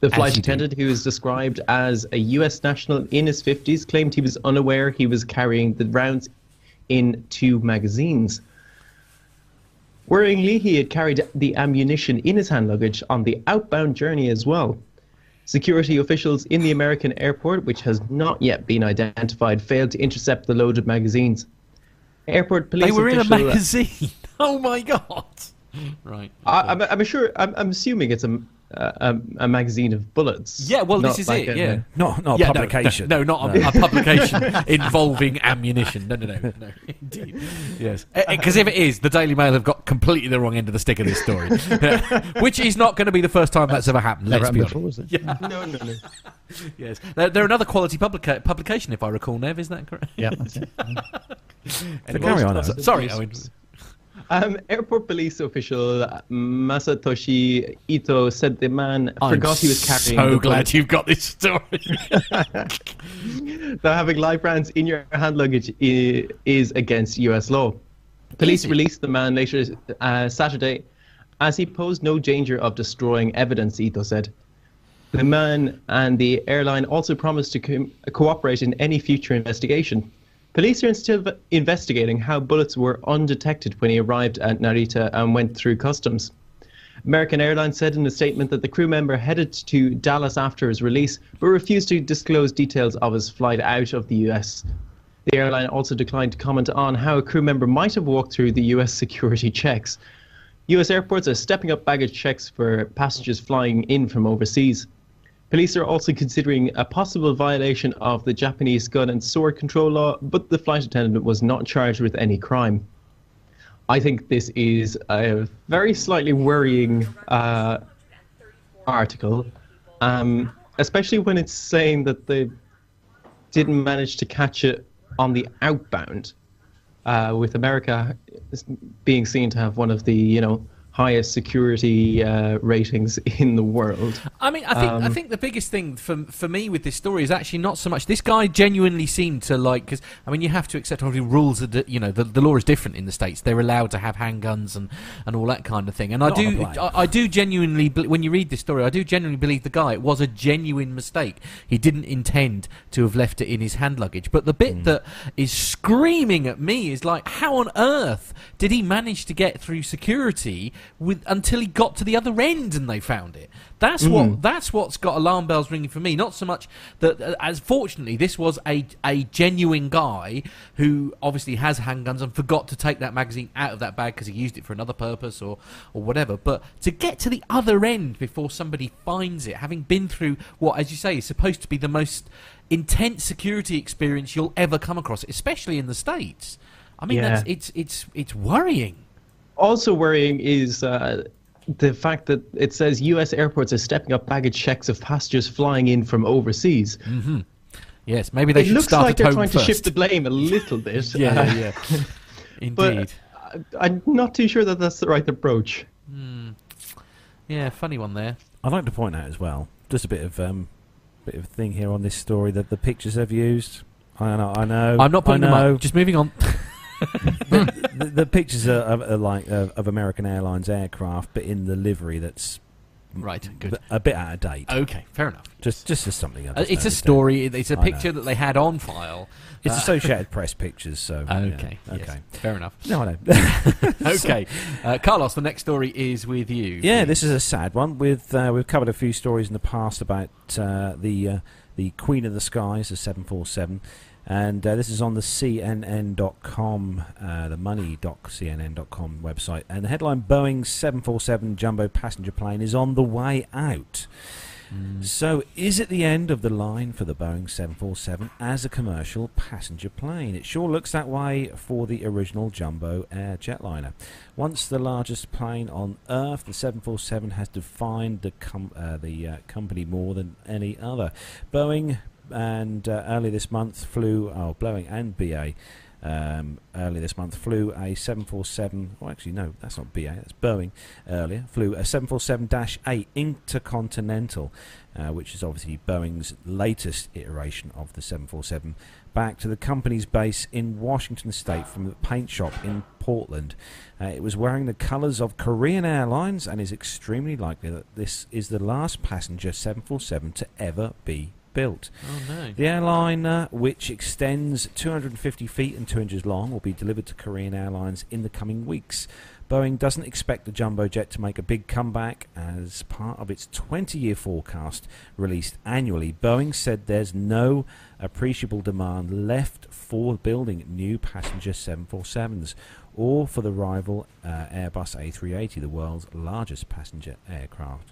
The flight attendant, who is described as a US national in his 50s, claimed he was unaware he was carrying the rounds in two magazines. Worryingly, he had carried the ammunition in his hand luggage on the outbound journey as well. Security officials in the American airport, which has not yet been identified, failed to intercept the loaded magazines. Airport police They were in a official- uh, magazine. Oh my god! Right. I, I'm, I'm sure. I'm, I'm assuming it's a, a a magazine of bullets. Yeah, well, this is like it. a- yeah, Not- not a Yeah, no, publication. No, no, not a, No. a publication involving ammunition. No, no, no, no. Indeed. Yes, eh, eh, because if it is, the Daily Mail have got completely the wrong end of the stick of this story, which is not going to be the first time that's ever happened. Let's Never be happened honest. before, is it? Yeah. No, no, no. Yes, they're, they're another quality publica- publication, if I recall. Nev, is that correct? Yeah, that's it. Anyway, carry on, so- Sorry, Owen. Um, airport police official Masatoshi Ito said the man I'm forgot he was carrying. so glad you've got this story. that having live rounds in your hand luggage is against U.S. law. Police released the man later uh, Saturday as he posed no danger of destroying evidence, Ito said. The man and the airline also promised to co- cooperate in any future investigation. Police are still investigating how bullets were undetected when he arrived at Narita and went through customs. American Airlines said in a statement that the crew member headed to Dallas after his release, but refused to disclose details of his flight out of the US. The airline also declined to comment on how a crew member might have walked through the US security checks. US airports are stepping up baggage checks for passengers flying in from overseas. Police are also considering a possible violation of the Japanese gun and sword control law, but the flight attendant was not charged with any crime. I think this is a very slightly worrying uh, article, um, especially when it's saying that they didn't manage to catch it on the outbound, uh, with America being seen to have one of the you know highest security uh, ratings in the world. I mean, I think I Um, think the biggest thing for for me with this story is actually not so much this guy genuinely seemed to like because I mean you have to accept obviously rules that you know the, the law is different in the states they're allowed to have handguns and, and all that kind of thing and I do. I, I do genuinely when you read this story I do genuinely believe the guy it was a genuine mistake he didn't intend to have left it in his hand luggage but the bit Hmm. that is screaming at me is like how on earth did he manage to get through security with until he got to the other end and they found it. That's Mm. what that's what's got alarm bells ringing for me. Not so much that, uh, as fortunately, this was a a genuine guy who obviously has handguns and forgot to take that magazine out of that bag because he used it for another purpose or or whatever. But to get to the other end before somebody finds it, having been through what, as you say, is supposed to be the most intense security experience you'll ever come across, especially in the states. I mean, Yeah. that's, it's it's it's worrying. Also worrying is uh, the fact that it says U.S. airports are stepping up baggage checks of passengers flying in from overseas. Mm-hmm. Yes, maybe they it should looks start like at they're trying first. to shift the blame a little bit. Yeah, Uh, yeah. Indeed. But I- I'm not too sure that that's the right approach. Hmm. Yeah, funny one there. I'd like to point out as well, just a bit of um, bit of thing here on this story that the pictures they've used. I know, I know. I'm not putting I them know. up. Just moving on. the, the, the pictures are, are, are like uh, of American Airlines aircraft, but in the livery that's right, good. a bit out of date. Okay, fair enough. Just just as something. Uh, it's a story. It's a picture that they had on file. It's Uh, Associated Press pictures, so yeah, Okay, yes, okay, fair enough. No, I know. okay, uh, Carlos. The next story is with you. Yeah, this is a sad one. With uh, we've covered a few stories in the past about uh, the uh, the Queen of the Skies, the seven four seven, and uh, this is on the CNN.com, uh, the money.cnn.com website, and the headline: Boeing seven four seven jumbo passenger plane is on the way out. So, is it the end of the line for the Boeing 747 as a commercial passenger plane? It sure looks that way for the original jumbo air jetliner. Once the largest plane on Earth, the 747 has defined the, com- uh, the uh, company more than any other. Boeing and uh, early this month flew, oh, Boeing and BA. Um, early this month flew a 747. Well, actually, no, that's not BA. That's Boeing. Earlier flew a 747-8 Intercontinental, uh, which is obviously Boeing's latest iteration of the 747, back to the company's base in Washington State from the paint shop in Portland. Uh, it was wearing the colours of Korean Airlines and is extremely likely that this is the last passenger 747 to ever be built. Oh, no. The airliner, which extends 250 feet and 2 inches long, will be delivered to Korean Airlines in the coming weeks. Boeing doesn't expect the jumbo jet to make a big comeback as part of its 20 year forecast released annually. Boeing said there's no appreciable demand left for building new passenger 747s or for the rival uh, Airbus A380, the world's largest passenger aircraft.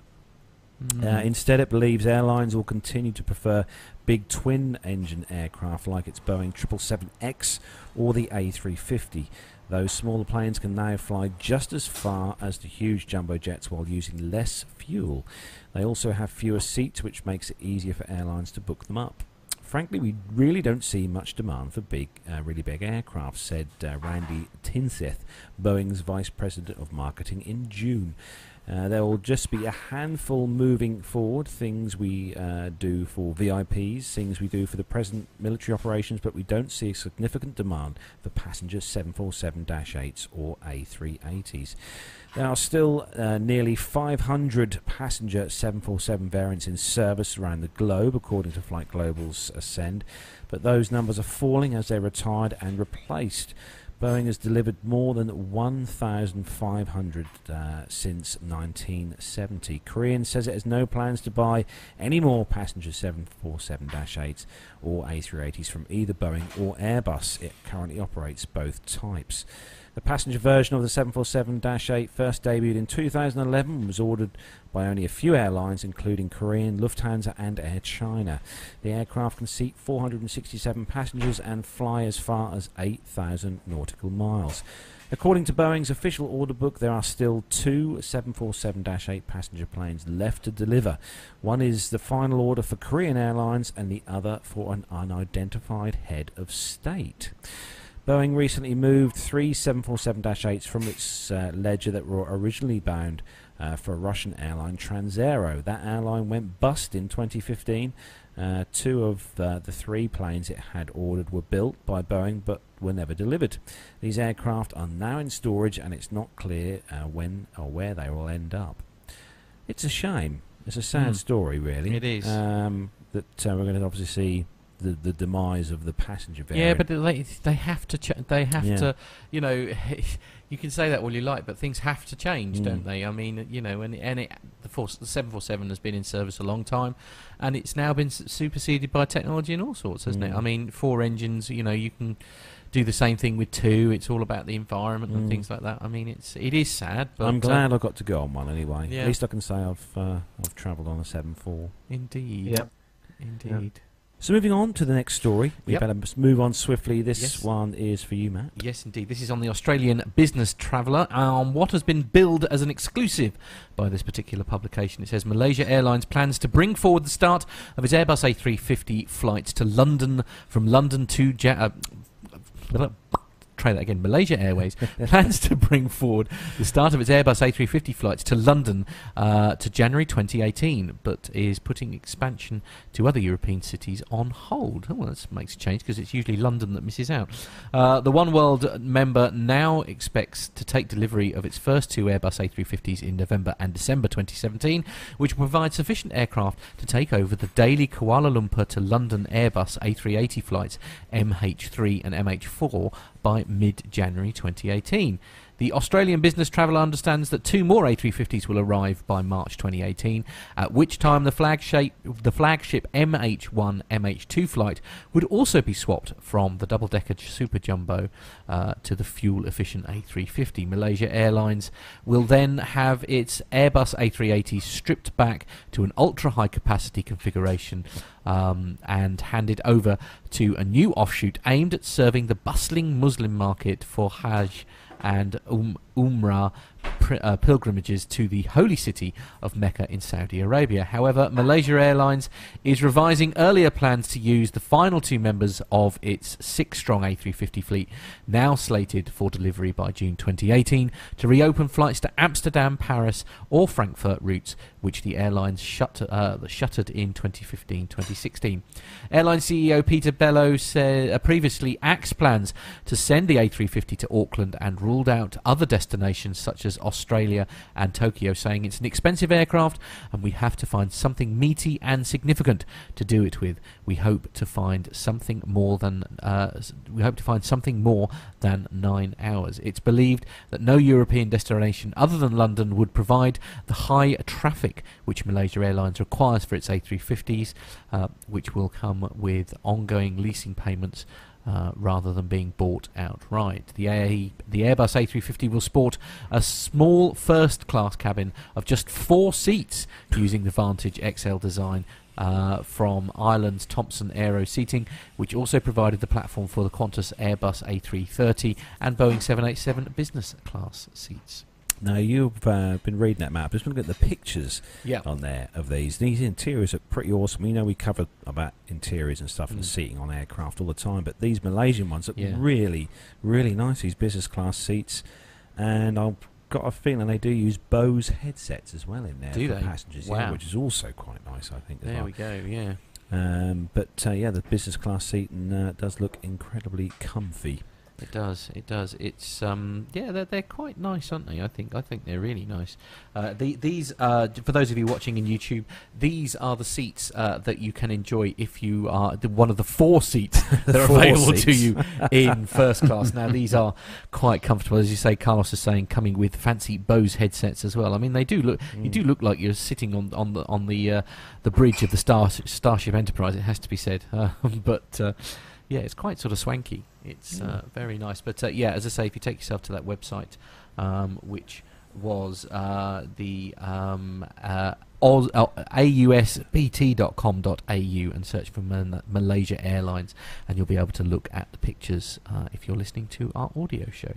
Uh, instead, it believes airlines will continue to prefer big twin engine aircraft like its Boeing 777X or the A350. Those smaller planes can now fly just as far as the huge jumbo jets while using less fuel. They also have fewer seats, which makes it easier for airlines to book them up. Frankly, we really don't see much demand for big, uh, really big aircraft, said uh, Randy Tinseth, Boeing's vice president of marketing, in June. Uh, there will just be a handful moving forward, things we uh, do for VIPs, things we do for the present military operations, but we don't see a significant demand for passenger 747-8s or A380s. There are still uh, nearly 500 passenger 747 variants in service around the globe, according to Flight Global's Ascend, but those numbers are falling as they're retired and replaced. Boeing has delivered more than 1,500 uh, since 1970. Korean says it has no plans to buy any more passenger 747-8s or A380s from either Boeing or Airbus. It currently operates both types. The passenger version of the 747-8 first debuted in 2011 and was ordered by only a few airlines, including Korean, Lufthansa, and Air China. The aircraft can seat 467 passengers and fly as far as 8,000 nautical miles. According to Boeing's official order book, there are still two 747-8 passenger planes left to deliver. One is the final order for Korean Airlines, and the other for an unidentified head of state. Boeing recently moved three 747-8s from its uh, ledger that were originally bound uh, for Russian airline Transaero. That airline went bust in 2015. Uh, two of uh, the three planes it had ordered were built by Boeing but were never delivered. These aircraft are now in storage and it's not clear uh, when or where they will end up. It's a shame. It's a sad Hmm. story, really. It is. Um, that uh, we're going to obviously see the, the demise of the passenger Yeah, but they they have to ch- they have Yeah. to you know you can say that all you like, but things have to change, Mm. don't they? I mean, you know, and and it, the four, the seven four seven has been in service a long time, and it's now been superseded by technology and all sorts, hasn't it? Mm. I mean, four engines, you know, you can do the same thing with two. It's all about the environment and Mm. things like that. I mean, it's it is sad, but I'm uh, glad I got to go on one anyway. Yeah. At least I can say I've uh, I've travelled on a seven four. Indeed. Yep. Indeed. So moving on to the next story, we Yep. better move on swiftly. This Yes. one is for you, Matt. Yes, indeed. This is on the Australian Business Traveller. On what has been billed as an exclusive by this particular publication, it says Malaysia Airlines plans to bring forward the start of its Airbus A350 flights to London from London to ja- uh, Try that again. Malaysia Airways plans to bring forward the start of its Airbus A350 flights to London uh, to January 2018, but is putting expansion to other European cities on hold. Oh, well, that makes a change because it's usually London that misses out. Uh, the One World member now expects to take delivery of its first two Airbus A350s in November and December 2017, which will provide sufficient aircraft to take over the daily Kuala Lumpur to London Airbus A380 flights MH3 and MH4 by mid-January 2018. The Australian Business Traveller understands that two more A350s will arrive by March 2018, at which time the flagship, the flagship MH1 MH2 flight would also be swapped from the double-decker Super Jumbo uh, to the fuel-efficient A350. Malaysia Airlines will then have its Airbus A380 stripped back to an ultra-high capacity configuration um, and handed over to a new offshoot aimed at serving the bustling Muslim market for Hajj and um, Umrah uh, pilgrimages to the holy city of Mecca in Saudi Arabia. However, Malaysia Airlines is revising earlier plans to use the final two members of its six strong A350 fleet, now slated for delivery by June 2018, to reopen flights to Amsterdam, Paris, or Frankfurt routes, which the airlines shut, uh, shuttered in 2015 2016. Airline CEO Peter Bellew said, uh, previously axed plans to send the A350 to Auckland and ruled out other destinations such as Australia and Tokyo, saying it's an expensive aircraft and we have to find something meaty and significant to do it with. We hope to find something more than uh, we hope to find something more than nine hours. It's believed that no European destination other than London would provide the high traffic which Malaysia Airlines requires for its A350s, uh, which will come with ongoing leasing payments uh, rather than being bought outright. The, A- the Airbus A350 will sport a small first class cabin of just four seats using the Vantage XL design. Uh, from Ireland's Thompson Aero Seating, which also provided the platform for the Qantas Airbus A330 and Boeing 787 business class seats. Now you've uh, been reading that map. Just look at the pictures Yeah. on there of these. These interiors are pretty awesome. You know we cover about interiors and stuff and Mm. seating on aircraft all the time, but these Malaysian ones look Yeah. really, really nice. These business class seats, and I've got a feeling they do use Bose headsets as well in there Do for they? passengers, yeah, which is also quite nice. I think. There well. we go, yeah. Um, but uh, yeah, the business class seating uh, does look incredibly comfy. It does. It does. It's um yeah they're they're quite nice, aren't they? I think I think they're really nice. Uh, the, these uh, for those of you watching in YouTube, these are the seats uh, that you can enjoy if you are the, one of the four seats that are Four available to you in first class. Now these are quite comfortable, as you say. Carlos is saying, coming with fancy Bose headsets as well. I mean, they do look. You Mm. do look like you're sitting on on the on the uh, the bridge of the Star Starship Enterprise. It has to be said, uh, but. Uh, yeah, it's quite sort of swanky. It's uh, very nice. But uh, yeah, as I say, if you take yourself to that website, um, which was uh, the um, uh, Oz, uh, ausbt.com.au and search for Mal- Malaysia Airlines, and you'll be able to look at the pictures uh, if you're listening to our audio show.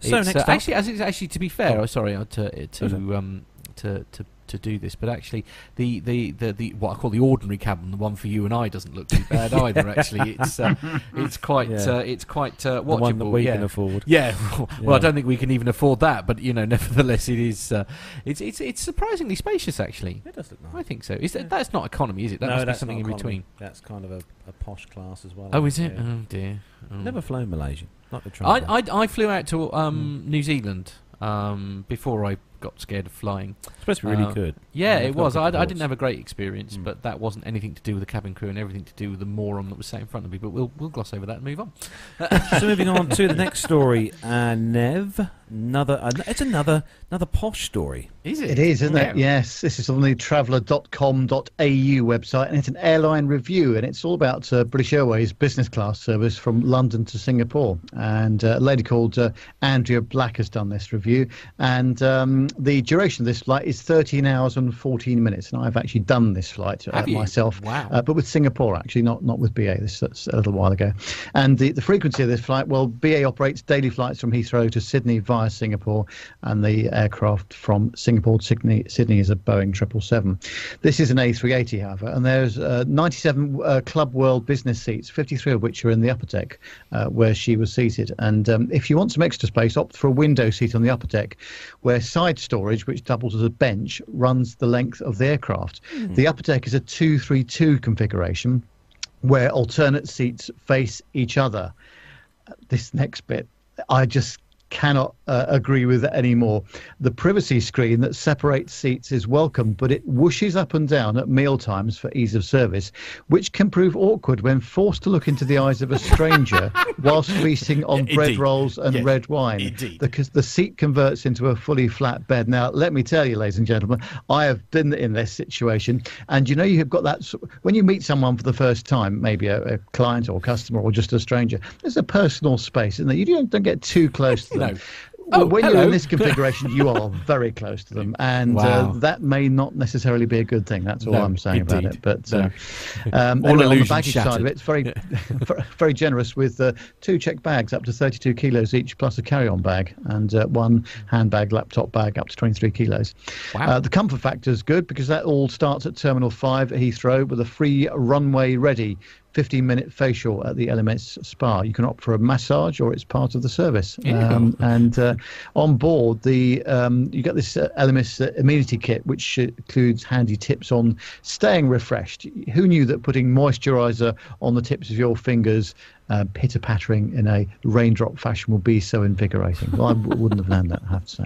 So It's, next uh, up- actually, as it's actually to be fair, Oh. oh, sorry, uh, to to um, to to to do this, but actually the, the, the, the what I call the ordinary cabin, the one for you and I, doesn't look too bad either. Actually, it's uh, it's quite Yeah. uh, it's quite uh, The one that we yeah. can afford. Yeah, well, Yeah. I don't think we can even afford that, but you know, nevertheless, it is uh, it's it's it's surprisingly spacious. Actually, It does look nice. I think so. Is that, that's not economy, is it? That no, must be something in economy. between. That's kind of a, a posh class as well. Oh, is it? Oh dear. Oh. Never flown Malaysian. Not the I. I, I flew out to um, New Zealand um, before I got scared of flying. It's supposed to be really Uh, good. Yeah, Yeah, it was. I, I didn't have a great experience, Mm. but that wasn't anything to do with the cabin crew and everything to do with the moron that was sat in front of me. But we'll we'll gloss over that and move on. so moving on to the next story, uh, Nev. Another, uh, it's another another posh story. Is it? It is, isn't it? Yes. This is on the traveller.com.au website, and it's an airline review, and it's all about uh, British Airways business class service from London to Singapore. And uh, a lady called uh, Andrea Black has done this review, and um, the duration of this flight is 13 hours and 14 minutes. And I've actually done this flight uh, myself, Wow. uh, but with Singapore actually, not not with BA. This that's a little while ago. And the, the frequency of this flight, well, BA operates daily flights from Heathrow to Sydney via Singapore, and the aircraft from Singapore to Sydney, Sydney is a Boeing 777. This is an A380, however, and there's uh, 97 uh, Club World business seats, 53 of which are in the upper deck uh, where she was seated. And um, if you want some extra space, opt for a window seat on the upper deck, where side storage, which doubles as a bench, runs the length of the aircraft. Hmm. The upper deck is a 232 configuration where alternate seats face each other. This next bit, I just cannot uh, agree with it anymore. The privacy screen that separates seats is welcome, but it whooshes up and down at meal times for ease of service, which can prove awkward when forced to look into the eyes of a stranger whilst feasting on bread Indeed. rolls and Yes, red wine. indeed. Because the seat converts into a fully flat bed. Now, let me tell you, ladies and gentlemen, I have been in this situation, and you know you have got that when you meet someone for the first time, maybe a, a client or customer or just a stranger. There's a personal space, and you don't, don't get too close to them. No. Oh, when you're in this configuration, you are very close to them, and Wow. uh, that may not necessarily be a good thing. That's all No, I'm saying about it. But No. uh, um, All anyway, on the baggage side of it, it's very, very generous with uh, two check bags up to 32 kilos each, plus a carry-on bag, and uh, one handbag, laptop bag up to 23 kilos. Wow. Uh, the comfort factor is good because that all starts at Terminal 5 at Heathrow with a free runway ready 15 minute facial at the Elemis spa. You can opt for a massage or it's part of the service. Um, and uh, on board, the um, you get this uh, Elemis uh, amenity kit, which uh, includes handy tips on staying refreshed. Who knew that putting moisturizer on the tips of your fingers uh, pitter pattering in a raindrop fashion will be so invigorating. Well, I w- wouldn't have known that, I have to say.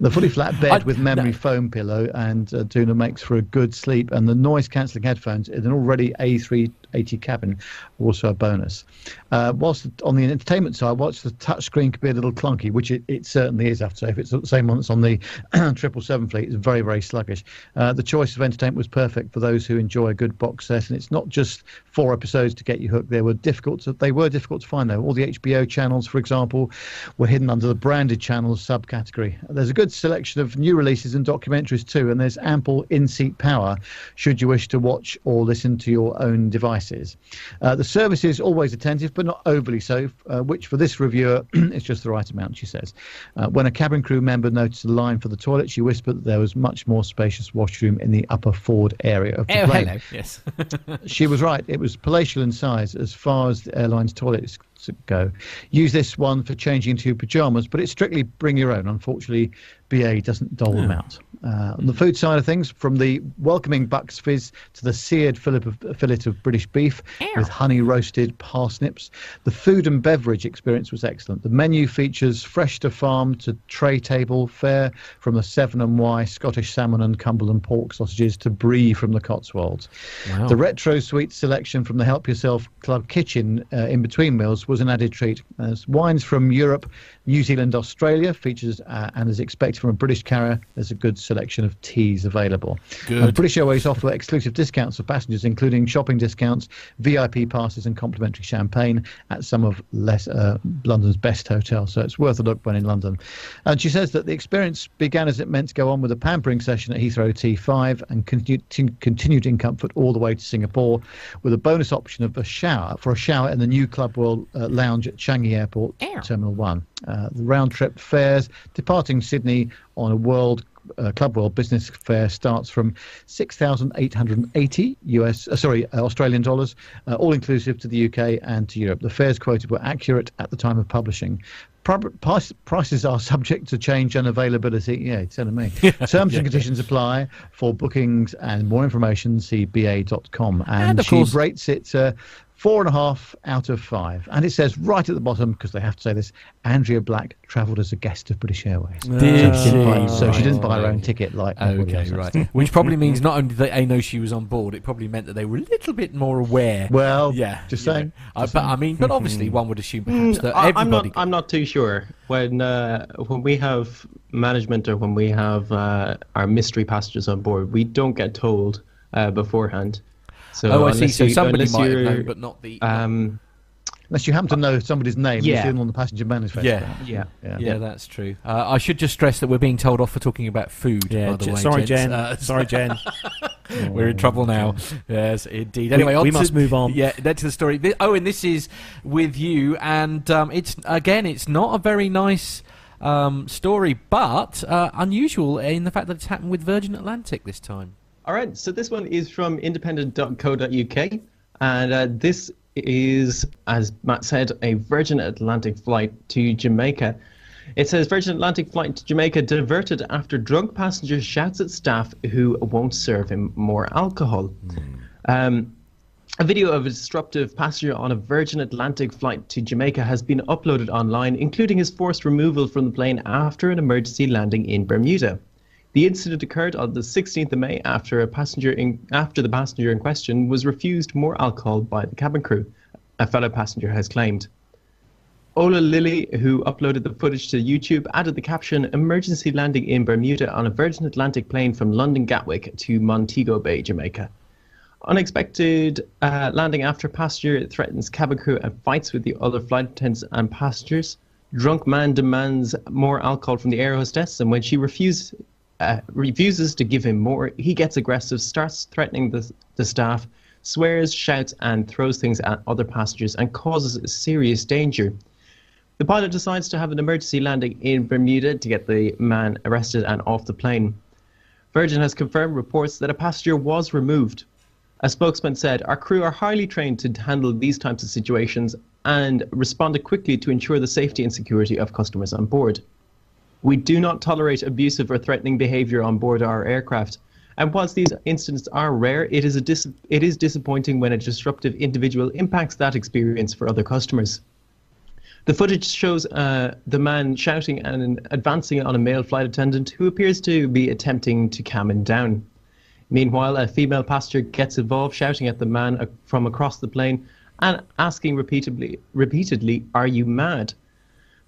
The fully flat bed I- with memory no. foam pillow and uh, doona makes for a good sleep, and the noise cancelling headphones in an already A380 cabin also a bonus. Uh, whilst on the entertainment side, whilst the touchscreen could be a little clunky, which it, it certainly is, I have to say, if it's the same one that's on the 777 fleet, it's very, very sluggish. Uh, the choice of entertainment was perfect for those who enjoy a good box set, and it's not just four episodes to get you hooked. They were difficult to, they were difficult to find though. All the HBO channels, for example, were hidden under the branded channels subcategory. There's a good selection of new releases and documentaries too, and there's ample in-seat power should you wish to watch or listen to your own devices. Uh, the service is always attentive, but not overly so, uh, which for this reviewer is just the right amount, she says. Uh, when a cabin crew member noticed a line for the toilet, she whispered that there was much more spacious washroom in the upper forward area of the Oh, plane. hello. Yes. she was right. It was palatial in size as far as the airline's toilets go. Use this one for changing into pajamas, but it's strictly bring your own. Unfortunately, BA doesn't dole them out. Uh, on the food side of things, from the welcoming Bucks Fizz to the seared fillet of, fillet of British beef with honey roasted parsnips, the food and beverage experience was excellent. The menu features fresh to farm to tray table fare from the Severn and Wye Scottish salmon and Cumberland pork sausages to brie from the Cotswolds. Wow. The retro sweet selection from the Help Yourself Club kitchen uh, in between meals was an added treat. As wines from Europe, New Zealand, Australia features, uh, and is expected from a British carrier, there's a good selection of teas available. Good. And British Airways offer exclusive discounts for passengers, including shopping discounts, VIP passes, and complimentary champagne at some of less, uh, London's best hotels. So it's worth a look when in London. And she says that the experience began as it meant to go on with a pampering session at Heathrow T5 and continued, continued in comfort all the way to Singapore, with a bonus option of a shower for a shower in the new Club World uh, Lounge at Changi Airport, Terminal One. Uh, the round trip fares departing Sydney on a World uh, Club World Business Fair starts from six thousand eight hundred eighty US, uh, sorry, uh, Australian dollars, uh, all inclusive to the UK and to Europe. The fares quoted were accurate at the time of publishing. Pri- Price, prices are subject to change and availability. Yeah, it's telling me. Terms and conditions apply for bookings and more information. See ba.com. And, And of she course- rates it uh, Four and a half out of five. And it says right at the bottom, because they have to say this, Andrea Black travelled as a guest of British Airways. Did so, she didn't buy, she? so she didn't buy her own ticket like Okay, right. Which probably means not only that they know she was on board, it probably meant that they were a little bit more aware. Well, yeah, just you saying, Uh, just but I mean, but obviously, one would assume perhaps that Mm, I, I'm everybody. not. I'm not too sure when uh, when we have management or when we have uh, our mystery passengers on board, we don't get told uh, beforehand. So Oh, I see. So you- somebody might have known, but not the- Um, Unless you happen to know somebody's name, Yeah. you've seen on the passenger manifest. Yeah. Yeah. yeah. Yeah, that's true. Uh, I should just stress that we're being told off for talking about food. Yeah, by the J- way, sorry. Jen. Uh, Sorry, Jen. we're in trouble now. Yes, indeed. We- Anyway, on we to- must move on. Yeah, then to the story. Thi- Oh, and this is with you, and um, it's again, it's not a very nice um, story, but uh, unusual in the fact that it's happened with Virgin Atlantic this time. All right, so this one is from independent.co.uk, and uh, this is, as Matt said, a Virgin Atlantic flight to Jamaica. It says Virgin Atlantic flight to Jamaica diverted after drunk passenger shouts at staff who won't serve him more alcohol. Um, a video of a disruptive passenger on a Virgin Atlantic flight to Jamaica has been uploaded online, including his forced removal from the plane after an emergency landing in Bermuda. The incident occurred on the 16th of May after a passenger in, after the passenger in question was refused more alcohol by the cabin crew, a fellow passenger has claimed. Ola Lilly, who uploaded the footage to YouTube, added the caption Emergency landing in Bermuda on a Virgin Atlantic plane from London Gatwick to Montego Bay, Jamaica. Unexpected uh, landing after passenger threatens cabin crew and fights with the other flight attendants and passengers. Drunk man demands more alcohol from the air hostess, and when she refuses, uh, refuses to give him more, he gets aggressive, starts threatening the, the staff, swears, shouts, and throws things at other passengers and causes serious danger. The pilot decides to have an emergency landing in Bermuda to get the man arrested and off the plane. Virgin has confirmed reports that a passenger was removed. A spokesman said, Our crew are highly trained to handle these types of situations and responded quickly to ensure the safety and security of customers on board. We do not tolerate abusive or threatening behavior on board our aircraft. And whilst these incidents are rare, it is, a dis- it is disappointing when a disruptive individual impacts that experience for other customers. The footage shows uh, the man shouting and advancing on a male flight attendant who appears to be attempting to calm him down. Meanwhile, a female passenger gets involved, shouting at the man uh, from across the plane and asking repeatedly, repeatedly, "Are you mad?"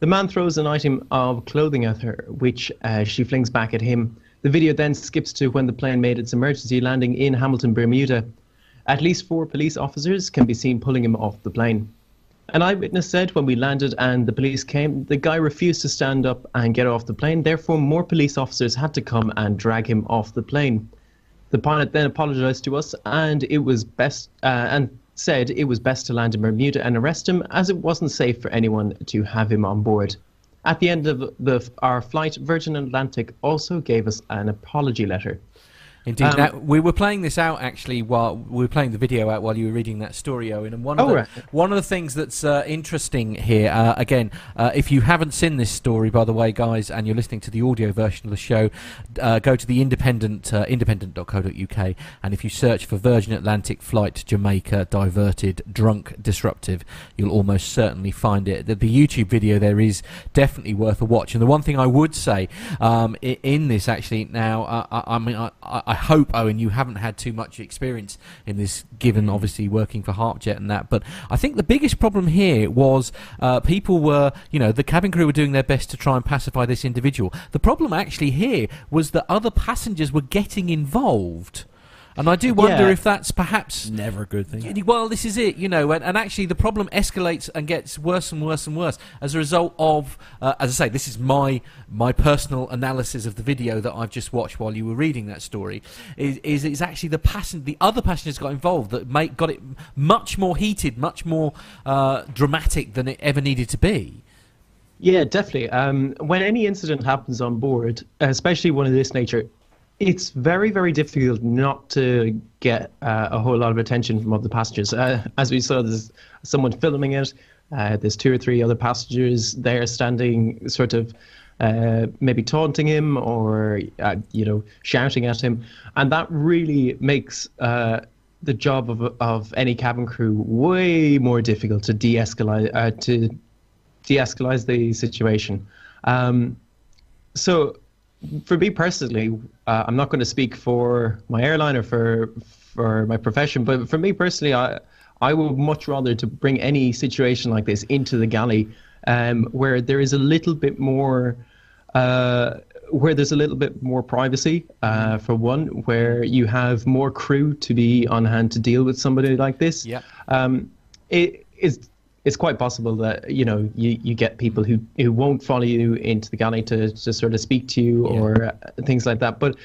The man throws an item of clothing at her, which uh, she flings back at him. The video then skips to when the plane made its emergency landing in Hamilton, Bermuda. At least four police officers can be seen pulling him off the plane. An eyewitness said when we landed and the police came, the guy refused to stand up and get off the plane. Therefore, more police officers had to come and drag him off the plane. The pilot then apologized to us, and it was best uh, and said it was best to land in Bermuda and arrest him, as it wasn't safe for anyone to have him on board. At the end of the, our flight, Virgin Atlantic also gave us an apology letter. Indeed. Um, now, we were playing this out actually while we were playing the video out while you were reading that story, Owen. And one of Oh, the right. one of the things that's uh, interesting here, uh, again, uh, if you haven't seen this story, by the way, guys, and you're listening to the audio version of the show, uh, go to the independent uh, independent.co.uk, and if you search for Virgin Atlantic flight to Jamaica diverted, drunk, disruptive, you'll almost certainly find it. The, the YouTube video there is definitely worth a watch. And the one thing I would say um, in this actually now, uh, I, I mean, I, I I hope Owen you haven't had too much experience in this, given obviously working for Harpjet and that. But I think the biggest problem here was uh, people were, you know, the cabin crew were doing their best to try and pacify this individual. The problem actually here was that other passengers were getting involved. And I do wonder Yeah. if that's perhaps never a good thing. Well, this is it, you know, and, and actually the problem escalates and gets worse and worse and worse as a result of, uh, as I say, this is my my personal analysis of the video that I've just watched while you were reading that story. Is is it's actually the passen- the other passengers got involved that make got it much more heated, much more uh, dramatic than it ever needed to be. Yeah, definitely. Um, when any incident happens on board, especially one of this nature, it's very, very difficult not to get uh, a whole lot of attention from other passengers. Uh, as we saw, there's someone filming it. Uh, there's two or three other passengers there standing, sort of uh, maybe taunting him or uh, you know shouting at him, and that really makes uh, the job of of any cabin crew way more difficult to de-escalate to de-escalate the situation. Um, so, for me personally, uh, I'm not going to speak for my airline or for for my profession, but for me personally, I I would much rather to bring any situation like this into the galley, um, where there is a little bit more. Uh, where there's a little bit more privacy, uh, for one, where you have more crew to be on hand to deal with somebody like this. Yeah. Um, it is it's quite possible that you know you, you get people who, who won't follow you into the galley to, to sort of speak to you Yeah. or uh, things like that. But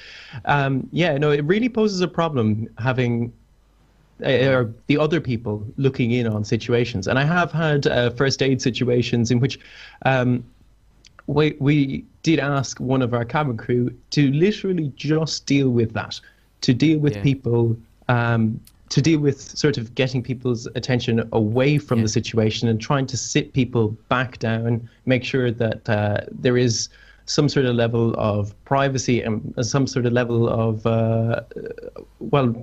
um, yeah, no, it really poses a problem having uh, or the other people looking in on situations. And I have had uh, first aid situations in which um, we we did ask one of our cabin crew to literally just deal with that, to deal with Yeah. people, um, to deal with sort of getting people's attention away from the situation and trying to sit people back down, make sure that uh, there is some sort of level of privacy and some sort of level of uh, well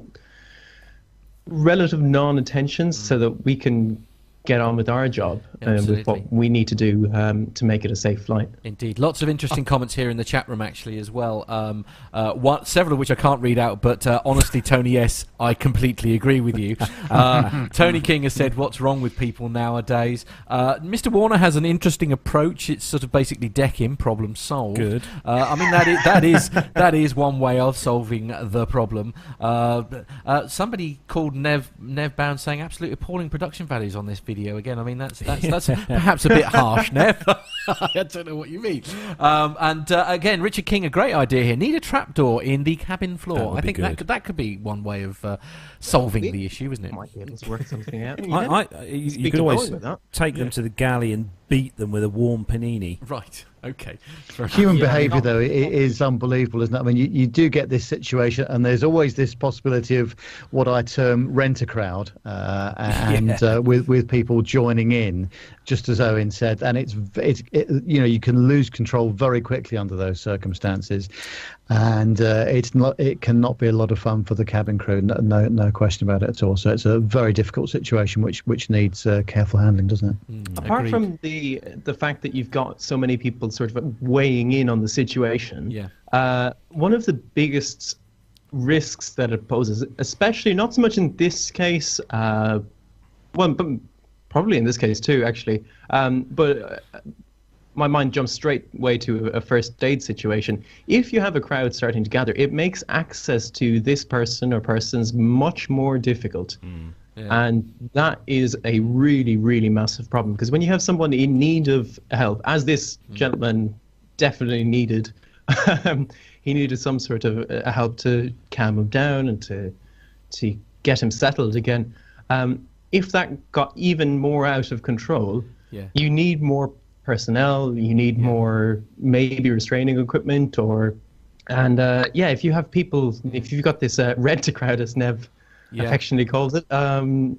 relative non-attention so that we can get on with our job and with what we need to do um, to make it a safe flight. Indeed, lots of interesting comments here in the chat room actually as well. Um, uh, one, several of which I can't read out, but uh, honestly, Tony, yes, I completely agree with you. Uh, Tony King has said, "What's wrong with people nowadays?" Uh, Mr. Warner has an interesting approach. It's sort of basically deck him, problem solved. Good. Uh, I mean that is, that is that is one way of solving the problem. Uh, uh, somebody called Nev Nev Bound saying absolutely appalling production values on this video. Again, I mean that's that's, that's perhaps a bit harsh, Nev. I don't know what you mean. Um, and uh, again, Richard King, a great idea here. Need a trapdoor in the cabin floor. I be think that could that could be one way of uh, solving the issue, isn't it? Might be able to work something out. I, I, you, you could always going with take them to the galley and beat them with a warm panini. Right. Okay. Human Yeah. behaviour, though, i- is unbelievable, isn't it? I mean, you, you do get this situation, and there's always this possibility of what I term rent a crowd, uh, and Yeah. uh, with with people joining in, just as Owen said, and it's it's it, you know you can lose control very quickly under those circumstances, and uh, it's not it cannot be a lot of fun for the cabin crew, no no, no question about it at all. So it's a very difficult situation, which which needs uh, careful handling, doesn't it? Apart from the the fact that you've got so many people sort of weighing in on the situation, Yeah. uh, one of the biggest risks that it poses, especially not so much in this case, uh, well, but probably in this case too, actually, um, but. Uh, my mind jumps straight way to a first aid situation. If you have a crowd starting to gather, it makes access to this person or persons much more difficult. And that is a really, really massive problem because when you have someone in need of help, as this gentleman definitely needed, um, he needed some sort of uh, help to calm him down and to to get him settled again. Um, if that got even more out of control, Yeah. you need more personnel. You need more maybe restraining equipment or, and uh, yeah, if you have people, if you've got this uh, rent a crowd, as Nev Yeah. affectionately calls it, um,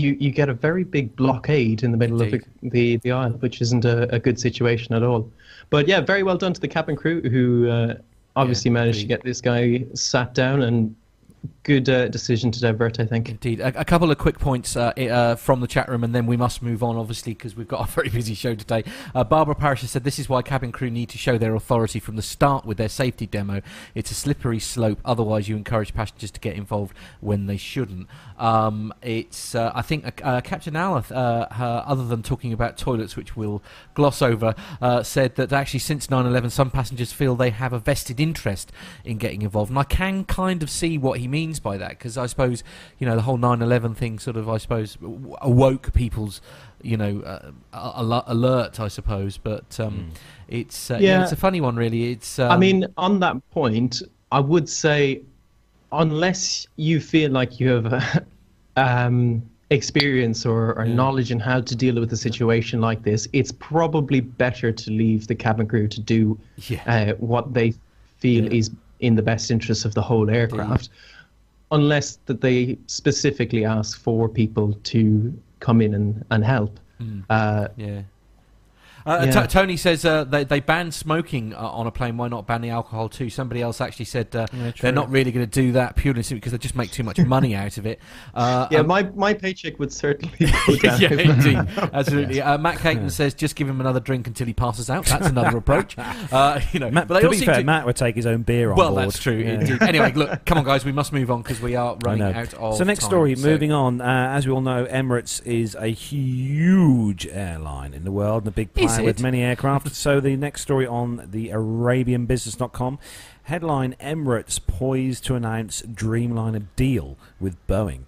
you you get a very big blockade in the middle of the, the the aisle, which isn't a, a good situation at all. But yeah, very well done to the cabin crew who uh, obviously managed to get this guy sat down and good uh, decision to divert, I think. Indeed. A, a couple of quick points uh, uh, from the chat room, and then we must move on, obviously, because we've got a very busy show today. Uh, Barbara Parish has said this is why cabin crew need to show their authority from the start with their safety demo. It's a slippery slope. Otherwise, you encourage passengers to get involved when they shouldn't. Um, it's, uh, I think, uh, Captain Aleth, other than talking about toilets, which we'll gloss over, said that actually since 9/11, some passengers feel they have a vested interest in getting involved, and I can kind of see what he means by that because I suppose you know the whole 9/11 thing sort of I suppose awoke people's you know uh, alert I suppose, but um, it's uh, yeah. Yeah. it's a funny one really. It's um, I mean, on that point, I would say, unless you feel like you have um, experience or, or knowledge in how to deal with a situation like this, it's probably better to leave the cabin crew to do uh, what they feel is in the best interest of the whole aircraft, unless that they specifically ask for people to come in and, and help. Mm. Uh, yeah. Uh, Yeah. T- Tony says uh, they, they banned smoking uh, on a plane. Why not ban the alcohol too? Somebody else actually said uh, Yeah, they're not really going to do that purely simply because they just make too much money out of it. Uh, yeah, um, my, my paycheck would certainly go down. yeah, indeed, absolutely. Uh, Matt Caton says just give him another drink until he passes out. That's another approach. Uh, you know, Matt, but to be fair, to- Matt would take his own beer on well, board. that's true. Yeah. Indeed. Anyway, look, come on, guys, we must move on because we are running out of. Time. So next time. story, So- moving on. Uh, as we all know, Emirates is a huge airline in the world and a big player with many aircraft. so the next story on the ArabianBusiness.com headline: Emirates poised to announce Dreamliner deal with Boeing.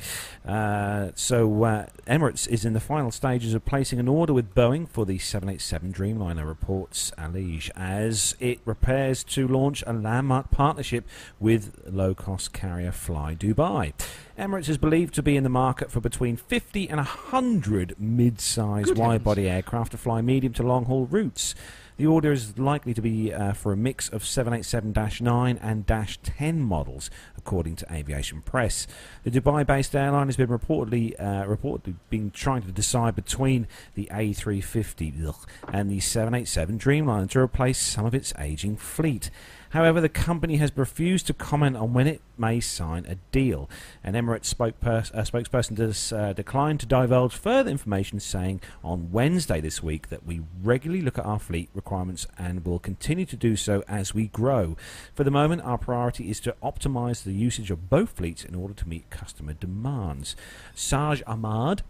Uh, so uh, Emirates is in the final stages of placing an order with Boeing for the 787 Dreamliner, reports Alige, as it prepares to launch a landmark partnership with low-cost carrier Fly Dubai. Emirates is believed to be in the market for between 50 and 100 mid-sized Good wide-body aircraft to fly medium to long-haul routes. The order is likely to be uh, for a mix of 787-9 and Dash 10 models, according to Aviation Press. The Dubai-based airline has been reportedly uh, reportedly been trying to decide between the A350 ugh, and the 787 Dreamliner to replace some of its aging fleet. However, the company has refused to comment on when it may sign a deal. An Emirates uh, spokesperson does, uh, declined to divulge further information, saying on Wednesday this week that we regularly look at our fleet requirements and will continue to do so as we grow. For the moment, our priority is to optimize the usage of both fleets in order to meet customer demands. Saj Ahmad,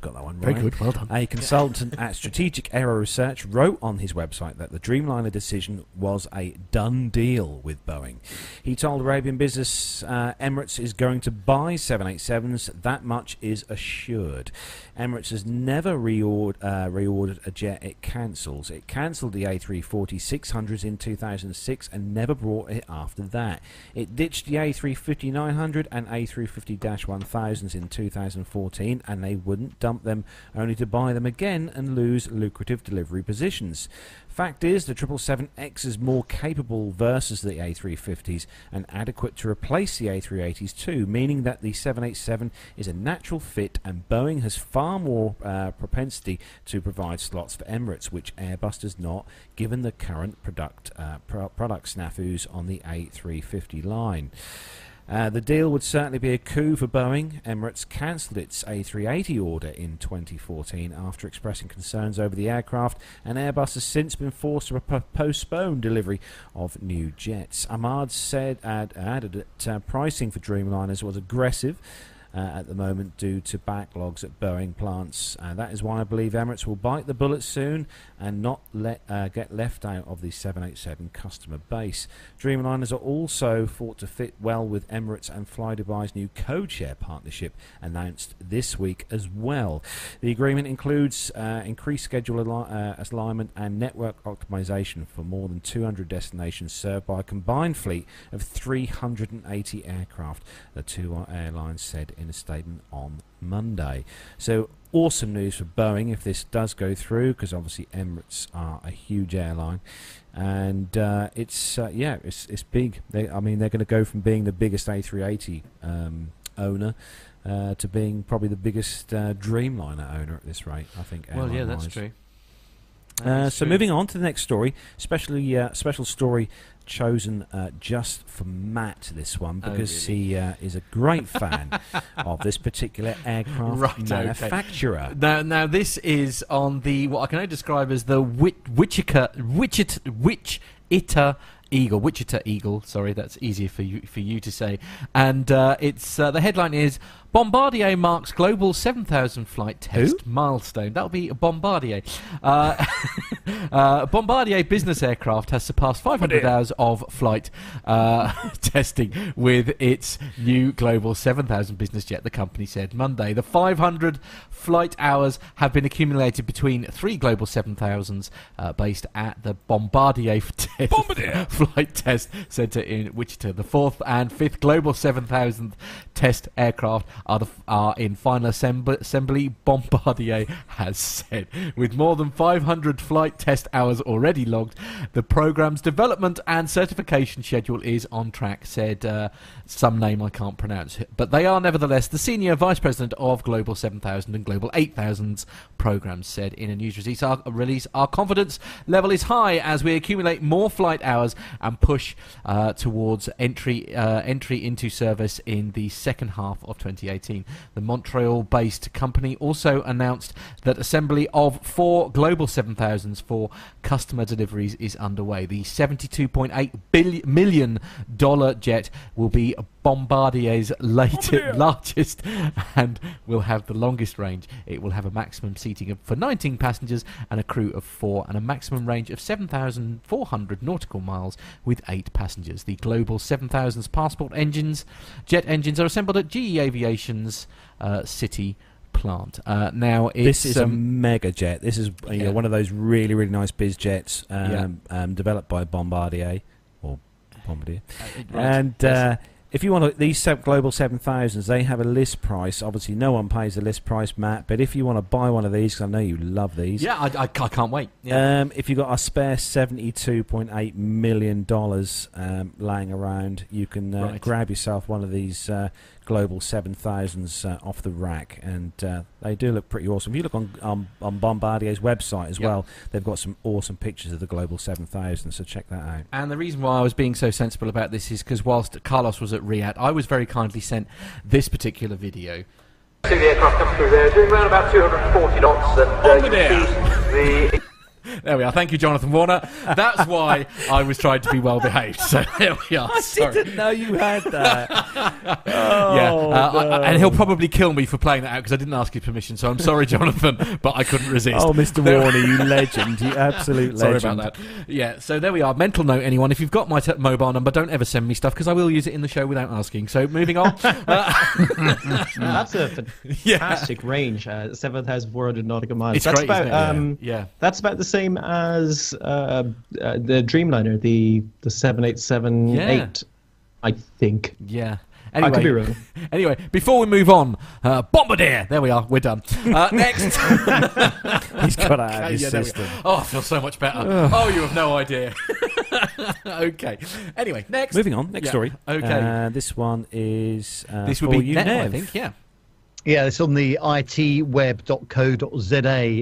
got that one right. Very good, well done. A consultant at Strategic Aero Research wrote on his website that the Dreamliner decision was a done deal with Boeing. He told Arabian Business uh, Emirates is going to buy 787s. That much is assured. Emirates has never reord- uh, reordered a jet it cancels. It cancelled the A340 600s in 2006 and never brought it after that. It ditched the A350 900 and A350 1000s in 2014 and they wouldn't dump them only to buy them again and lose lucrative delivery positions. Fact is, the 777X is more capable versus the A350s and adequate to replace the A380s too, meaning that the 787 is a natural fit and Boeing has far more uh, propensity to provide slots for Emirates, which Airbus does not, given the current product, uh, pro- product snafus on the A350 line. Uh, the deal would certainly be a coup for Boeing. Emirates cancelled its A380 order in 2014 after expressing concerns over the aircraft, and Airbus has since been forced to po- postpone delivery of new jets. Ahmad said add, added that uh, pricing for Dreamliners was aggressive. Uh, at the moment, due to backlogs at Boeing plants, uh, that is why I believe Emirates will bite the bullet soon and not let uh, get left out of the 787 customer base. Dreamliners are also thought to fit well with Emirates and Fly Dubai's new codeshare partnership announced this week as well. The agreement includes uh, increased schedule ali- uh, alignment and network optimization for more than 200 destinations served by a combined fleet of 380 aircraft, the two airlines said in a statement on Monday. So awesome news for Boeing if this does go through, because obviously Emirates are a huge airline, and uh, it's uh, yeah, it's it's big. They, I mean, they're going to go from being the biggest A380 um, owner. Uh, to being probably the biggest uh, Dreamliner owner at this rate, I think. Well, yeah, that's true. Uh, so true. moving on to the next story, especially uh, special story chosen uh, just for Matt. This one because really? he uh, is a great fan of this particular aircraft Right, okay. manufacturer. Now, now this is on the what I can only describe as the Wichita Wichita Wichita Eagle, Wichita Eagle. Sorry, that's easier for you for you to say. And uh, it's uh, the headline is Bombardier marks global 7,000 flight test milestone. That'll be Bombardier. Uh, uh, Bombardier business aircraft has surpassed 500 hours of flight uh, testing with its new global 7,000 business jet. The company said Monday the 500 flight hours have been accumulated between three global 7,000s uh, based at the Bombardier, test, flight test center in Wichita. The fourth and fifth global 7000 test aircraft are, the, are in final assemb- assembly, Bombardier has said. With more than 500 flight test hours already logged, the program's development and certification schedule is on track, said uh, some name I can't pronounce. But they are nevertheless the senior vice president of Global 7000 and Global 8000's programs, said in a news release our, release, our confidence level is high as we accumulate more flight hours and push uh, towards entry uh, entry into service in the second half of 2018. The Montreal-based company also announced that assembly of four Global 7000s for customer deliveries is underway. The 72.8 billion million dollar jet will be Bombardier's latest, largest and will have the longest range. It will have a maximum seating of, for 19 passengers and a crew of four, and a maximum range of 7,400 nautical miles with eight passengers. The Global 7000's passport engines, jet engines, are assembled at GE Aviation's uh, City plant. Uh, now, this is um, a mega jet. This is you Yeah. know, one of those really really nice biz jets um, Yeah. um, developed by Bombardier or Bombardier. Uh, right, And yes. uh, if you want to, these se- global seven thousands, they have a list price. Obviously, no one pays the list price, Matt. But if you want to buy one of these, because I know you love these. Yeah, I, I, I can't wait. Yeah. Um, if you've got a spare seventy-two point eight million dollars um, laying around, you can uh, Right. grab yourself one of these uh, global seven thousands uh, off the rack, and uh, they do look pretty awesome. If you look on um, on Bombardier's website as Yep. well, they've got some awesome pictures of the global seven thousand. So check that out. And the reason why I was being so sensible about this is because whilst Carlos was at Riyadh, I was very kindly sent this particular video. See the aircraft come through there, doing around about 240 knots, and uh, you can see the There we are. Thank you, Jonathan Warner. That's why I was trying to be well behaved. So there we are. I Sorry. didn't know you had that. yeah, Oh, uh, I- no. and he'll probably kill me for playing that out because I didn't ask his permission. So I'm sorry, Jonathan, but I couldn't resist. Oh, Mr. There- Warner, you legend, you absolute Sorry about that. Yeah, so there we are. Mental note, anyone. If you've got my t- mobile number, don't ever send me stuff because I will use it in the show without asking. So moving on. Uh, That's a fantastic range, uh, 7,400 nautical miles. It's that's great, about isn't it? Yeah. um, Yeah. That's about the same as uh, uh, the Dreamliner, the the 7878, Yeah. I think. Yeah. I Anyway, could be wrong. anyway, before we move on, uh, Bombardier. There we are. We're done. Uh, next, He's got out of his there we system. Oh, I feel so much better. Ugh. oh, you have no idea. okay. Anyway, next. Moving on, next Yeah. story. Okay. Uh, this one is uh, this would for be you, Nev, I think. Yeah. Yeah, it's on the itweb.co.za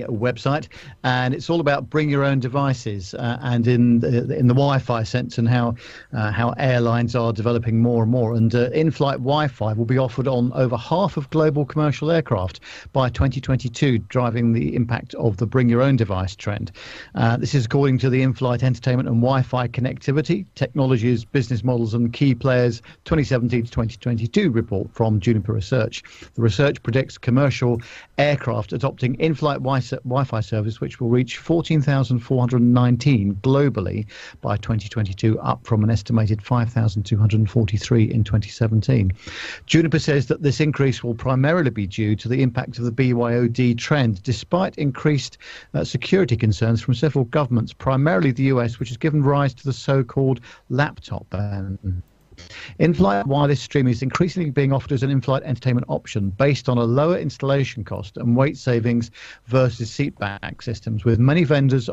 website, and it's all about bring your own devices, uh, and in the, in the Wi-Fi sense, and how uh, how airlines are developing more and more. And uh, in-flight Wi-Fi will be offered on over half of global commercial aircraft by 2022, driving the impact of the bring your own device trend. Uh, this is according to the in-flight entertainment and Wi-Fi connectivity technologies, business models, and key players 2017 to 2022 report from Juniper Research. The research predicts commercial aircraft adopting in-flight Wi- Wi-Fi service, which will reach 14,419 globally by 2022, up from an estimated 5,243 in 2017. Juniper says that this increase will primarily be due to the impact of the BYOD trend, despite increased uh, security concerns from several governments, primarily the US, which has given rise to the so-called laptop ban. In-flight wireless streaming is increasingly being offered as an in-flight entertainment option based on a lower installation cost and weight savings versus seatback systems, with many vendors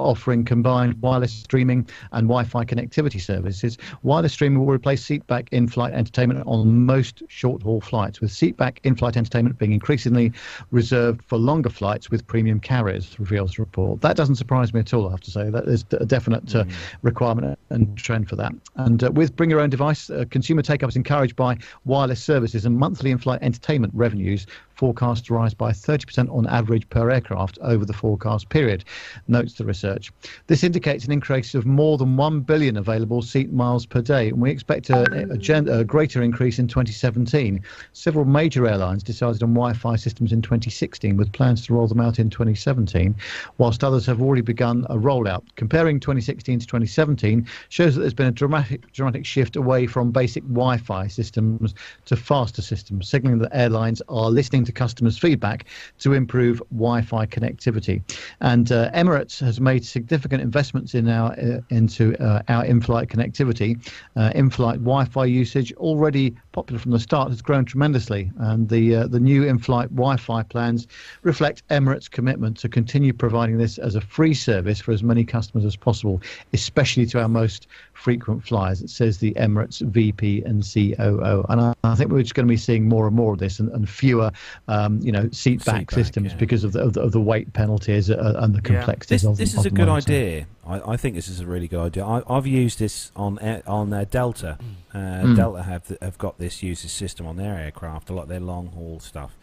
offering combined wireless streaming and Wi-Fi connectivity services. Wireless streaming will replace seatback in-flight entertainment on most short-haul flights, with seatback in-flight entertainment being increasingly reserved for longer flights with premium carriers, reveals the report. That doesn't surprise me at all, I have to say. That is a definite uh, requirement and trend for that. And uh, with Bring Your Own Device, uh, consumer take-up is encouraged by wireless services and monthly in-flight entertainment revenues forecast to rise by 30% on average per aircraft over the forecast period, notes the research. This indicates an increase of more than 1 billion available seat miles per day, and we expect a, a, gen- a greater increase in 2017. Several major airlines decided on Wi-Fi systems in 2016 with plans to roll them out in 2017, whilst others have already begun a rollout. Comparing 2016 to 2017 shows that there's been a dramatic, dramatic shift away from basic Wi-Fi systems to faster systems, signaling that airlines are listening to to customers' feedback to improve Wi-Fi connectivity. And uh, Emirates has made significant investments in our uh, into uh, our in-flight connectivity. Uh, in-flight Wi-Fi usage already popular from the start has grown tremendously, and the uh, the new in-flight Wi-Fi plans reflect Emirates' commitment to continue providing this as a free service for as many customers as possible, especially to our most frequent flyers. It says the Emirates VP and COO, and I, I think we're just going to be seeing more and more of this, and, and fewer, um, you know, seat back Seat back, systems yeah. because of the, of the, of the weight penalties uh, and the complexities This, of this of is a them, good I idea. I, I think this is a really good idea. I, I've used this on on uh, Delta. Uh, Mm. Delta have have got this use this system on their aircraft, a lot of their long haul stuff,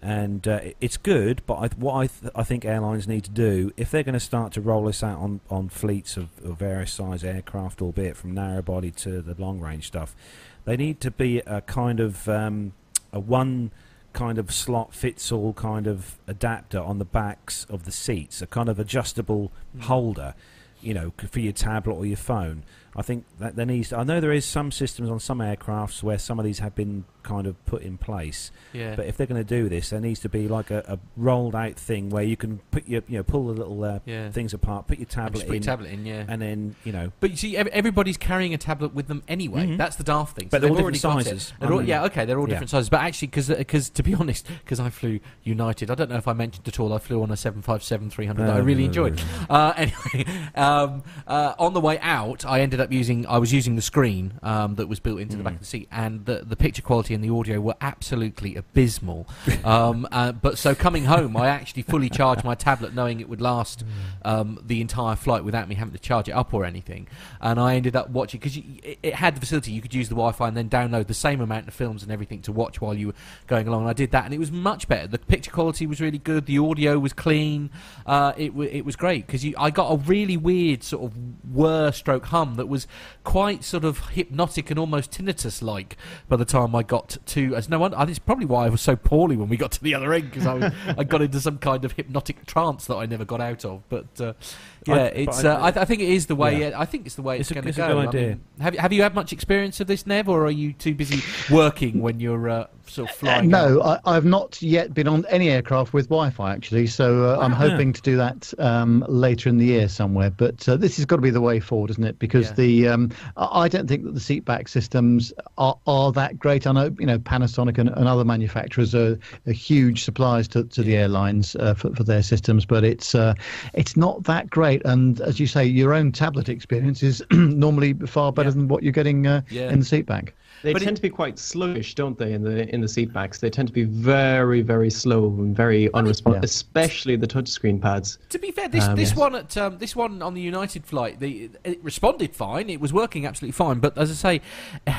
and uh, it's good. But I, what I, th- I think airlines need to do if they're going to start to roll this out on, on fleets of, of various size aircraft, albeit from narrow body to the long range stuff, they need to be a kind of um, a one kind of slot fits all kind of adapter on the backs of the seats, a kind of adjustable hmm. holder, you know, for your tablet or your phone. I think that there needs. I know there is some systems on some aircrafts where some of these have been kind of put in place. Yeah. But if they're going to do this, there needs to be like a, a rolled out thing where you can put your, you know, pull the little uh, Yeah. things apart, put your tablet put your in, tablet in, yeah. and then you know. But you see, everybody's carrying a tablet with them anyway. Mhm. That's the daft thing. But they're all different sizes, They're all, aren't yeah, okay, they're all Yeah. different sizes. But actually, because to be honest, because I flew United, I don't know if I mentioned at all. I flew on a seven five seven three hundred that I really enjoyed. Uh, anyway, um, uh, on the way out, I ended up using. I was using the screen um, that was built into the back of the seat, and the the picture quality and the audio were absolutely abysmal. um, uh, but so coming home, I actually fully charged my tablet, knowing it would last um, the entire flight without me having to charge it up or anything. And I ended up watching because it, it had the facility you could use the Wi-Fi and then download the same amount of films and everything to watch while you were going along. And I did that, and it was much better. The picture quality was really good. The audio was clean. Uh, it w- it was great because I got a really weird sort of whir stroke hum that was quite sort of hypnotic and almost tinnitus like by the time I got to. As no one, I think it's probably why I was so poorly when we got to the other end because I I got into some kind of hypnotic trance that I never got out of. But uh, yeah, I- it's. but I- uh, I, I think it is the way. Yeah. I think it's the way it's, It's going to it's a go. good idea. mean, have you have you had much experience of this, Nev, or are you too busy working when you're uh, sort of Uh, no, I, I've not yet been on any aircraft with Wi-Fi actually, so uh, I'm Wow. hoping to do that um, later in the year somewhere. But uh, this has got to be the way forward, isn't it? Because Yeah. the um, I don't think that the seatback systems are, are that great. I know you know Panasonic and, and other manufacturers are, are huge suppliers to, to the airlines uh, for, for their systems, but it's uh, it's not that great. And as you say, your own tablet experience is normally far better than what you're getting uh, Yeah. in the seatback. They tend to be quite sluggish, don't they? In the in the seat backs, they tend to be very, very slow and very unresponsive, especially the touchscreen pads. To be fair, this Um, this yes. one at um, this one on the United flight, the it responded fine. It was working absolutely fine. But as I say,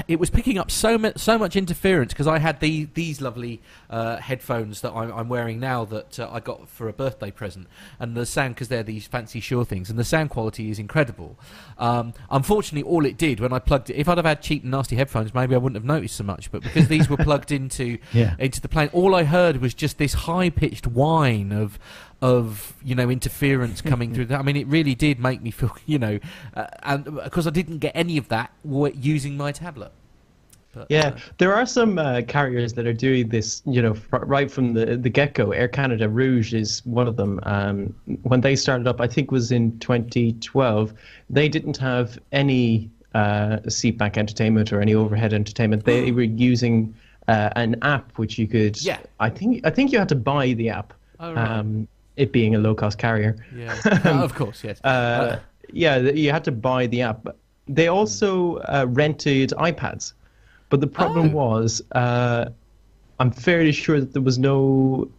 it was picking up so much so much interference because I had the these lovely uh, headphones that I'm, I'm wearing now that uh, I got for a birthday present, and the sound because they're these fancy Shure things, and the sound quality is incredible. Um, unfortunately, all it did when I plugged it, if I'd have had cheap and nasty headphones, maybe I wouldn't have noticed so much. But because these were plugged into Yeah. into the plane, all I heard was just this high pitched whine of of you know interference coming through. That I mean, it really did make me feel you know, uh, and because I didn't get any of that using my tablet. But, Yeah, uh, there are some uh, carriers that are doing this, you know, fr- right from the the get go. Air Canada Rouge is one of them. Um, when they started up, I think was in 2012. They didn't have any uh, seatback entertainment or any overhead entertainment. They were using uh, an app which you could. Yeah. I think I think you had to buy the app. Oh, right. um, it being a low cost carrier. Yeah, Uh, of course, yes. Uh, yeah, you had to buy the app. They also uh, rented iPads, but the problem Oh. was uh, I'm fairly sure that there was no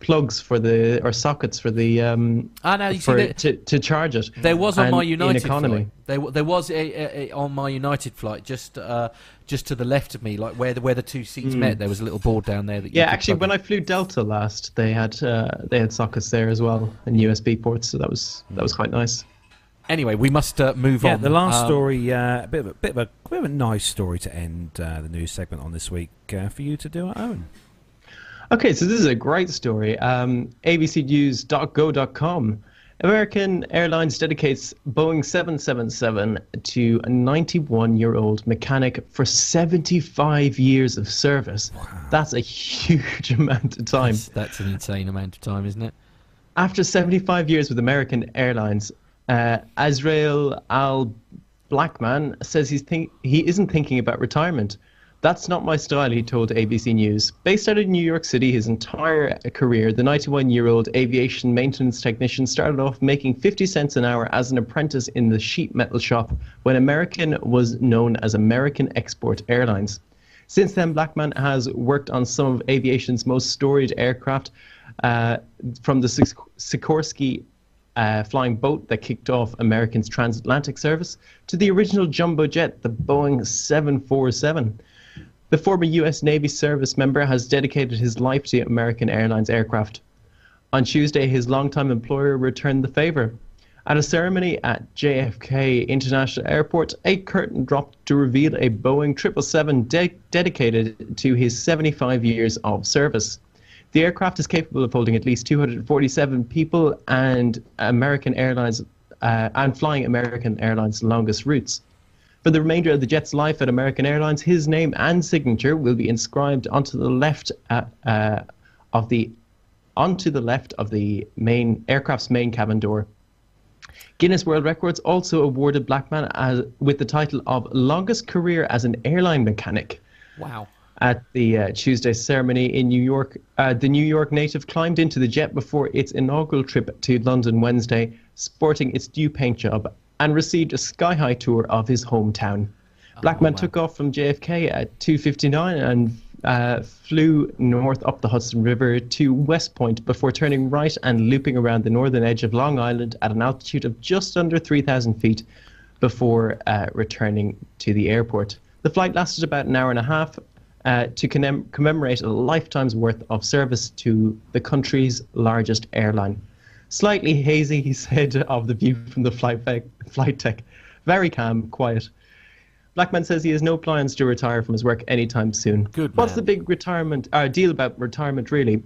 plugs for the or sockets for the um Ah, now you see for that- to, to charge it. There was on my United economy. flight. There, there was a, a, a, on my United flight, just uh, just to the left of me, like where the where the two seats Mm. met. There was a little board down there that. You Yeah, actually, when in. I flew Delta last, they had uh, they had sockets there as well and USB ports, so that was that was quite nice. Anyway, we must uh, move yeah, on. the last Um, story, uh, a bit of a bit of a bit of a nice story to end uh, the news segment on this week uh, for you to do at own. Okay, so this is a great story. Um, ABCNews.go.com American Airlines dedicates Boeing 777 to a 91 year old mechanic for 75 years of service. Wow. That's a huge amount of time. That's, that's an insane amount of time, isn't it? After 75 years with American Airlines, uh, Azriel Al Blackman says he's think- he isn't thinking about retirement. That's not my style, he told ABC News. Based out of New York City his entire career, the 91 year old aviation maintenance technician started off making 50 cents an hour as an apprentice in the sheet metal shop when American was known as American Export Airlines. Since then, Blackman has worked on some of aviation's most storied aircraft, uh, from the Sikorsky uh, flying boat that kicked off American's transatlantic service to the original jumbo jet, the Boeing 747. The former U.S. Navy service member has dedicated his life to American Airlines aircraft. On Tuesday, his longtime employer returned the favor. At a ceremony at JFK International Airport, a curtain dropped to reveal a Boeing 777 de- dedicated to his 75 years of service. The aircraft is capable of holding at least 247 people and American Airlines uh, and flying American Airlines' longest routes. For the remainder of the jet's life at American Airlines, his name and signature will be inscribed onto the left uh, uh, of the onto the left of the main aircraft's main cabin door. Guinness World Records also awarded Blackman as, with the title of longest career as an airline mechanic. Wow. At the uh, Tuesday ceremony in New York, uh, the New York native climbed into the jet before its inaugural trip to London Wednesday, sporting its new paint job, and received a sky-high tour of his hometown. Blackman took off from JFK at 2:59 and uh, flew north up the Hudson River to West Point before turning right and looping around the northern edge of Long Island at an altitude of just under 3,000 feet before uh, returning to the airport. The flight lasted about an hour and a half uh, to commem- commemorate a lifetime's worth of service to the country's largest airline. Slightly hazy, he said, of the view from the flight, flight deck. Very calm, quiet. Blackman says he has no plans to retire from his work anytime soon. Good What's man. the big retirement uh, deal about retirement, really?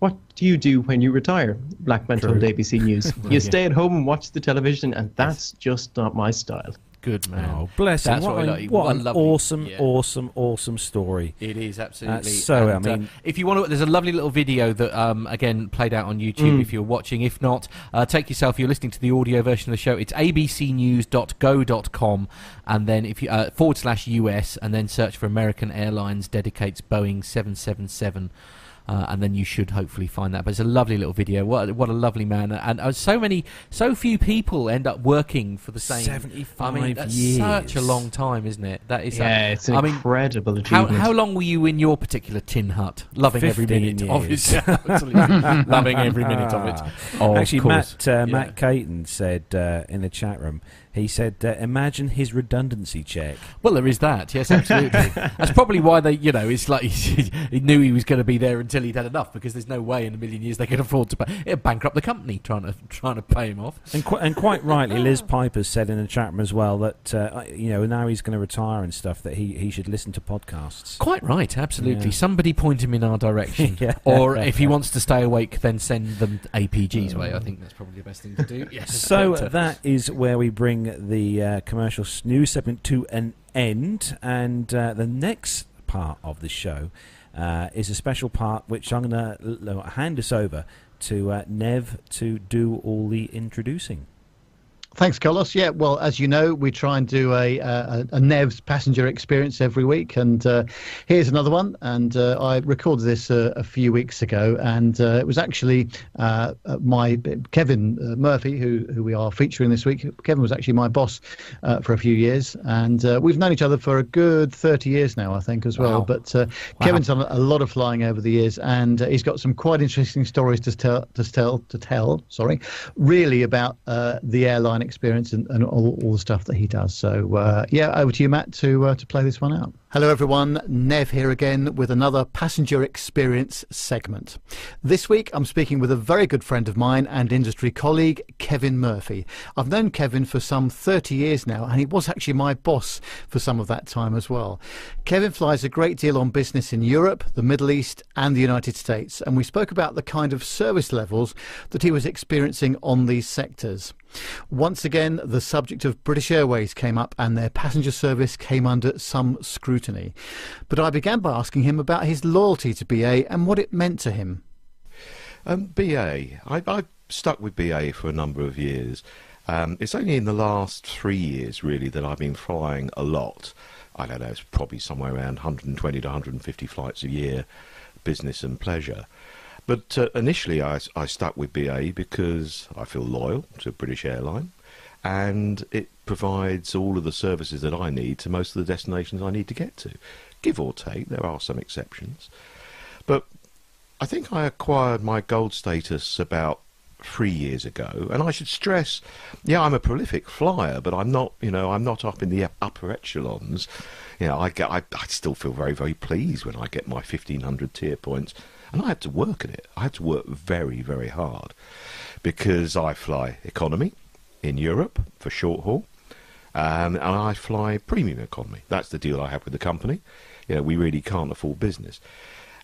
What do you do when you retire? Blackman told True. ABC News. You stay at home and watch the television, and that's just not my style. Good man. Oh, bless him. That's What, what, a- I like. what What an lovely- awesome, yeah. awesome, awesome story. It is absolutely. so, I And, uh, mean- if you want to, there's a lovely little video that um, again played out on YouTube. Mm. If you're watching, if not, uh, take yourself. You're listening to the audio version of the show. It's abcnews.go.com, and then if you uh, forward slash US, and then search for American Airlines dedicates Boeing 777. Uh, and then you should hopefully find that. But it's a lovely little video. What what a lovely man, and uh, so many, so few people end up working for the same. I 75 mean, that's years. such a long time, isn't it? That is. Yeah, it's an I mean, incredible how, achievement. how long were you in your particular tin hut? Loving every 15 minute of it. years. Absolutely. Loving every minute of it. Oh, Actually, of. Matt uh, Yeah. Matt Caton said uh, in the chat room, he said, uh, "Imagine his redundancy check." Well, there is that. Yes, absolutely. That's probably why they, you know, it's like he knew he was going to be there until he'd had enough because there's no way in a million years they could afford to pay. It'd bankrupt the company trying to trying to pay him off. And, qu- and quite rightly, Liz Piper said in the chat room as well that uh, you know now he's going to retire and stuff that he, he should listen to podcasts. Quite right, absolutely. Yeah. Somebody point him in our direction. Yeah. Or if he wants to stay awake, then send them APG's way. I think that's probably the best thing to do. Yes. So uh, that is where we bring the uh, commercial news segment to an end, and uh, the next part of the show uh, is a special part which I'm going to hand us over to uh, Nev to do all the introducing. Thanks, Carlos. Yeah, well, as you know, we try and do a a, a Nev's passenger experience every week, and uh, here's another one. And uh, I recorded this uh, a few weeks ago, and uh, it was actually uh, uh, my Kevin uh, Murphy, who who we are featuring this week. Kevin was actually my boss uh, for a few years, and uh, we've known each other for a good thirty years now, I think, as well. Wow. But uh, Kevin's done a lot of flying over the years, and uh, he's got some quite interesting stories to tell to tell to tell. Sorry, really about uh, the airline experience and, and all, all the stuff that he does. So uh, yeah, over to you, Matt, to uh, to play this one out. Hello, everyone. Nev here again with another passenger experience segment. This week, I'm speaking with a very good friend of mine and industry colleague, Kevin Murphy. I've known Kevin for some 30 years now, and he was actually my boss for some of that time as well. Kevin flies a great deal on business in Europe, the Middle East, and the United States, and we spoke about the kind of service levels that he was experiencing on these sectors. Once again, the subject of British Airways came up and their passenger service came under some scrutiny. But I began by asking him about his loyalty to BA and what it meant to him. Um, BA. I, I stuck with BA for a number of years. Um, it's only in the last three years, really, that I've been flying a lot. I don't know, it's probably somewhere around 120 to 150 flights a year, business and pleasure. But uh, initially, I, I stuck with BA because I feel loyal to British Airline, and it provides all of the services that I need to most of the destinations I need to get to. Give or take, there are some exceptions. But I think I acquired my gold status about three years ago, and I should stress, yeah, I'm a prolific flyer, but I'm not, you know, I'm not up in the upper echelons. You know, I get, I, I still feel very, very pleased when I get my 1500 tier points and I had to work at it. I had to work very, very hard because I fly economy in Europe for short haul, um, and I fly premium economy. That's the deal I have with the company. You know, we really can't afford business,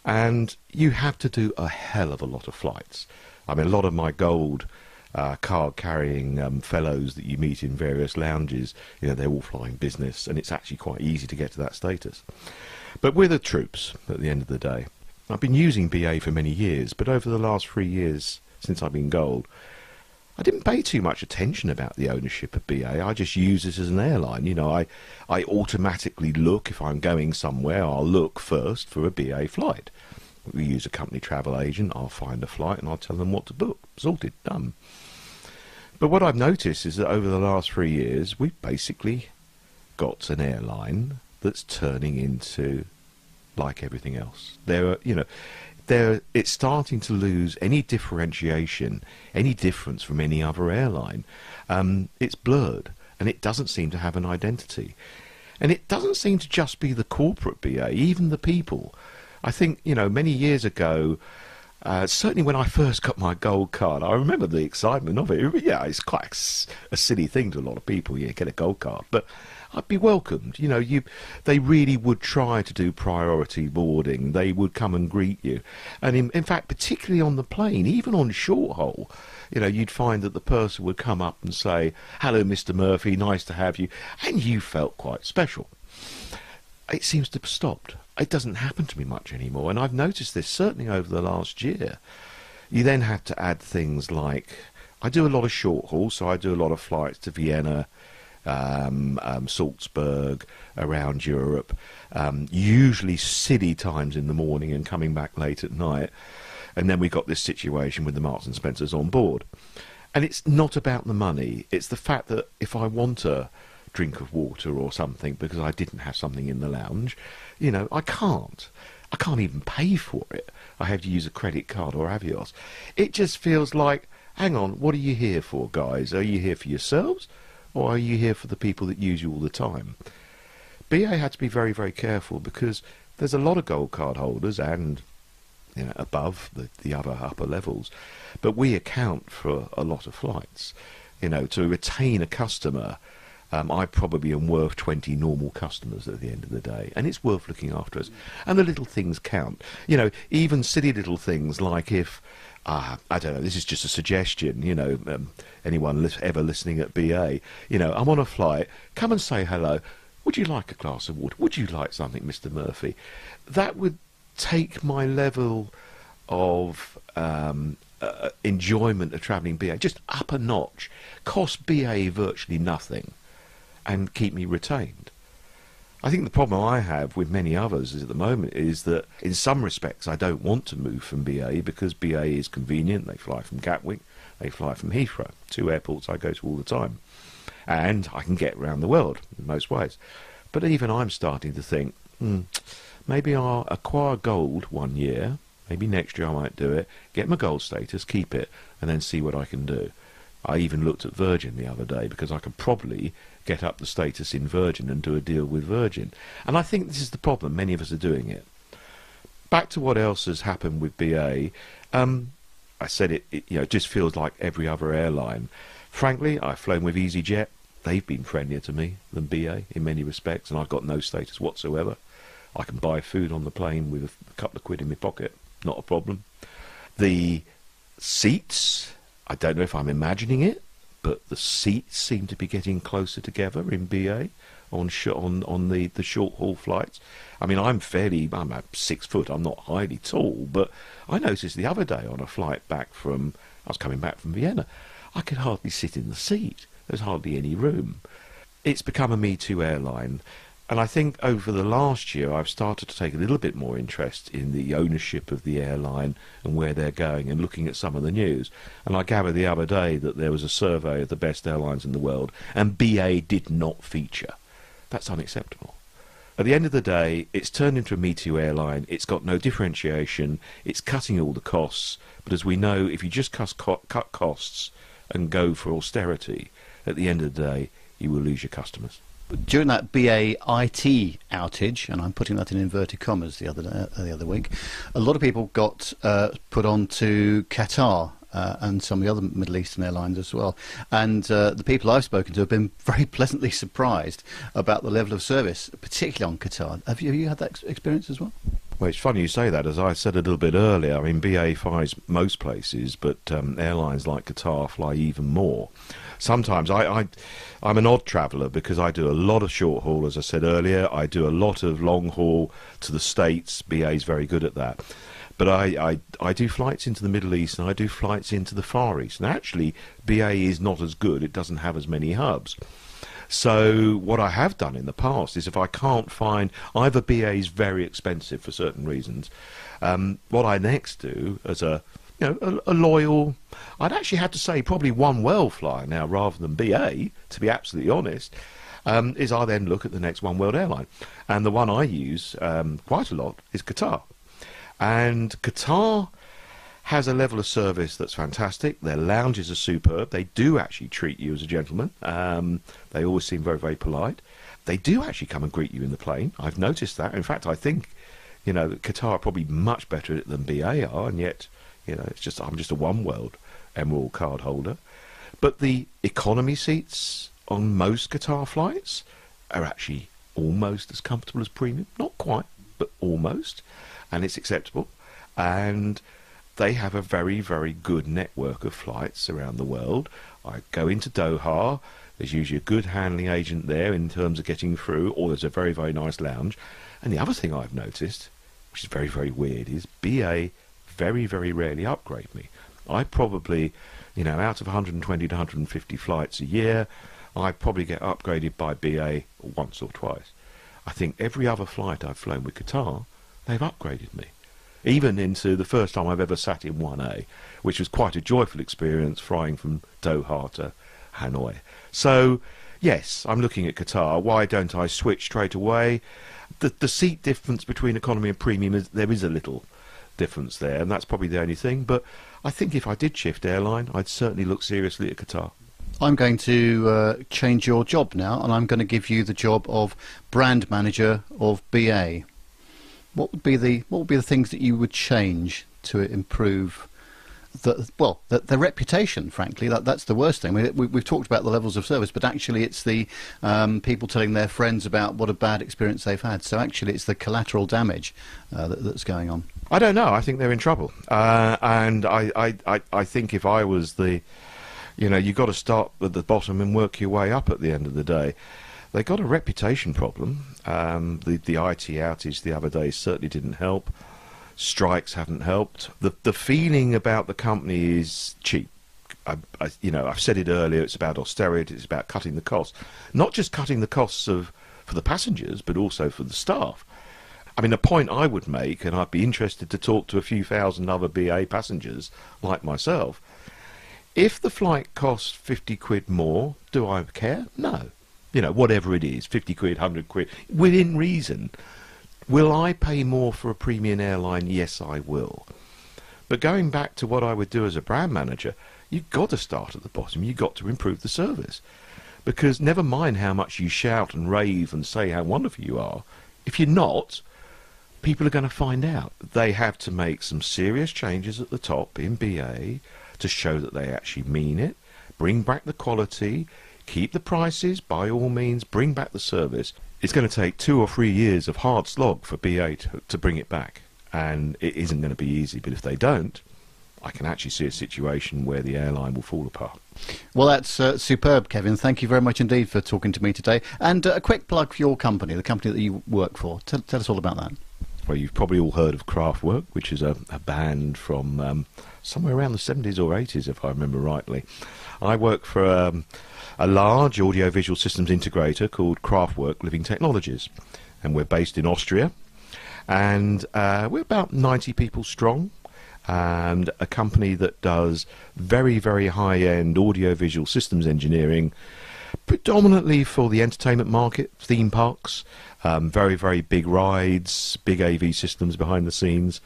and you have to do a hell of a lot of flights. I mean, a lot of my gold. Uh, card carrying um, fellows that you meet in various lounges, you know, they're all flying business, and it's actually quite easy to get to that status. But we're the troops at the end of the day. I've been using BA for many years, but over the last three years since I've been gold, I didn't pay too much attention about the ownership of BA. I just use it as an airline. You know, I, I automatically look if I'm going somewhere. I'll look first for a BA flight. We use a company travel agent. I'll find a flight and I'll tell them what to book. Sorted, done. But what I've noticed is that over the last three years, we've basically got an airline that's turning into like everything else. There are, you know, there it's starting to lose any differentiation, any difference from any other airline. Um, it's blurred, and it doesn't seem to have an identity. And it doesn't seem to just be the corporate BA, even the people. I think, you know, many years ago, uh, certainly when I first got my gold card, I remember the excitement of it. Yeah, it's quite a, silly thing to a lot of people, yeah, get a gold card. But I'd be welcomed. You know, you they really would try to do priority boarding. They would come and greet you, and in, in fact, particularly on the plane, even on short haul, you know, you'd find that the person would come up and say, "Hello, Mr. Murphy, nice to have you," and you felt quite special. It seems to have stopped. It doesn't happen to me much anymore, and I've noticed this certainly over the last year. You then have to add things like I do a lot of short haul, so I do a lot of flights to Vienna, um, um, Salzburg, around Europe, um, usually silly times in the morning and coming back late at night. And then we got this situation with the Marks and Spencers on board. And it's not about the money, it's the fact that if I want a drink of water or something because I didn't have something in the lounge, you know, I can't. I can't even pay for it. I have to use a credit card or Avios. It just feels like, hang on, what are you here for, guys? Are you here for yourselves? Or are you here for the people that use you all the time? BA had to be very, very careful because there's a lot of gold card holders and you know, above the, the other upper levels, but we account for a lot of flights. You know, to retain a customer, um, I probably am worth 20 normal customers at the end of the day, and it's worth looking after us. And the little things count. You know, even silly little things like if uh, I don't know, this is just a suggestion, you know, um, anyone li- ever listening at BA, you know, I'm on a flight, come and say hello. Would you like a glass of water? Would you like something, Mr. Murphy? That would take my level of um, uh, enjoyment of travelling BA just up a notch, cost BA virtually nothing, and keep me retained. I think the problem I have with many others at the moment is that in some respects I don't want to move from BA because BA is convenient. They fly from Gatwick, they fly from Heathrow, two airports I go to all the time. And I can get around the world in most ways. But even I'm starting to think, hmm, maybe I'll acquire gold one year, maybe next year I might do it, get my gold status, keep it, and then see what I can do. I even looked at Virgin the other day because I could probably get up the status in Virgin and do a deal with Virgin. And I think this is the problem. Many of us are doing it. Back to what else has happened with BA. Um, I said it, it, you know, it just feels like every other airline. Frankly, I've flown with EasyJet. They've been friendlier to me than BA in many respects, and I've got no status whatsoever. I can buy food on the plane with a couple of quid in my pocket, not a problem. The seats, I don't know if I'm imagining it, but the seats seem to be getting closer together in BA on sh- on on the, the short haul flights. I mean, I'm fairly, I'm about six foot. I'm not highly tall, but I noticed the other day on a flight back from, I was coming back from Vienna, I could hardly sit in the seat. There's hardly any room. It's become a Me Too airline. And I think over the last year, I've started to take a little bit more interest in the ownership of the airline and where they're going and looking at some of the news. And I gathered the other day that there was a survey of the best airlines in the world, and BA did not feature. That's unacceptable. At the end of the day, it's turned into a Me Too airline. It's got no differentiation. It's cutting all the costs. But as we know, if you just cut, cut costs and go for austerity, at the end of the day, you will lose your customers during that BA IT outage, and I'm putting that in inverted commas the other day, uh, the other week, a lot of people got uh, put on to Qatar. Uh, and some of the other Middle Eastern airlines as well. And uh, the people I've spoken to have been very pleasantly surprised about the level of service, particularly on Qatar. Have you, have you had that experience as well? Well, it's funny you say that. As I said a little bit earlier, I mean, BA flies most places, but um, airlines like Qatar fly even more sometimes I, I I'm an odd traveller because I do a lot of short haul, as I said earlier. I do a lot of long haul to the States. BA is very good at that. But I, I, I do flights into the Middle East and I do flights into the Far East. And actually, BA is not as good. It doesn't have as many hubs. So what I have done in the past is if I can't find either BA is very expensive for certain reasons, um, what I next do as a you know, a, a, loyal. I'd actually have to say probably one world flyer now rather than BA, to be absolutely honest. Um, is I then look at the next One World airline, and the one I use um, quite a lot is Qatar, and Qatar has a level of service that's fantastic. Their lounges are superb. They do actually treat you as a gentleman. Um, they always seem very, very polite. They do actually come and greet you in the plane. I've noticed that. In fact, I think, you know, Qatar are probably much better at it than BA are, and yet you know, it's just I'm just a one world um, Emerald card holder. But the economy seats on most Qatar flights are actually almost as comfortable as premium. Not quite, but almost. And it's acceptable. And they have a very, very good network of flights around the world. I go into Doha. There's usually a good handling agent there in terms of getting through, or there's a very, very nice lounge. And the other thing I've noticed, which is very, very weird, is BA very, very rarely upgrade me. I probably, you know, out of 120 to 150 flights a year, I probably get upgraded by BA once or twice. I think every other flight I've flown with Qatar, they've upgraded me. Even into the first time I've ever sat in 1A, which was quite a joyful experience flying from Doha to Hanoi. So, yes, I'm looking at Qatar. Why don't I switch straight away? The, the seat difference between economy and premium is there is a little difference there, and that's probably the only thing. But I think if I did shift airline, I'd certainly look seriously at Qatar. I'm going to uh, change your job now, and I'm going to give you the job of brand manager of BA. What would be the what would be the things that you would change to improve the well the, the reputation frankly that that's the worst thing we, we, have talked about the levels of service but actually it's the um, people telling their friends about what a bad experience they've had so actually it's the collateral damage uh, that, that's going on I don't know I think they're in trouble uh, and I, I, I, I think if I was the you know you've got to start at the bottom and work your way up at the end of the day they got a reputation problem um, the, the IT outage the other day certainly didn't help strikes haven't helped. The the feeling about the company is cheap. I, I, you know, I've said it earlier. It's about austerity. It's about cutting the costs, not just cutting the costs of for the passengers, but also for the staff. I mean, a point I would make, and I'd be interested to talk to a few thousand other BA passengers like myself. If the flight costs 50 quid more, do I care? No. You know, whatever it is, 50 quid, 100 quid, within reason. Will I pay more for a premium airline? Yes, I will. But going back to what I would do as a brand manager, you've got to start at the bottom. You've got to improve the service. Because never mind how much you shout and rave and say how wonderful you are, if you're not, people are going to find out. They have to make some serious changes at the top in BA to show that they actually mean it, bring back the quality, keep the prices, by all means, bring back the service. It's going to take two or three years of hard slog for BA to, to bring it back. And it isn't going to be easy, but if they don't, I can actually see a situation where the airline will fall apart. Well, that's uh, superb, Kevin. Thank you very much indeed for talking to me today. And uh, a quick plug for your company, the company that you work for. Tell, tell us all about that. Well, you've probably all heard of Kraftwerk, which is a, a band from um, somewhere around the 70s or 80s, if I remember rightly. I work for um, a large audiovisual systems integrator called Kraftwerk Living Technologies, and we're based in Austria. And uh, we're about 90 people strong, and a company that does very, very high end audiovisual systems engineering, predominantly for the entertainment market, theme parks, um, very, very big rides, big AV systems behind the scenes,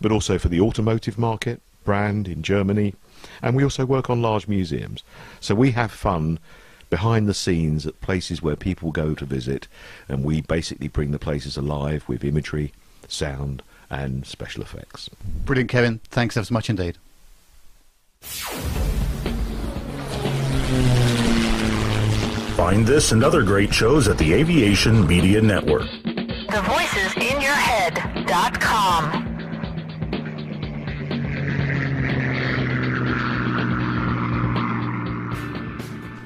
but also for the automotive market, brand in Germany. And we also work on large museums. So we have fun behind the scenes at places where people go to visit, and we basically bring the places alive with imagery, sound, and special effects. Brilliant, Kevin. Thanks ever so much indeed. Find this and other great shows at the Aviation Media Network. TheVoicesInYourHead.com.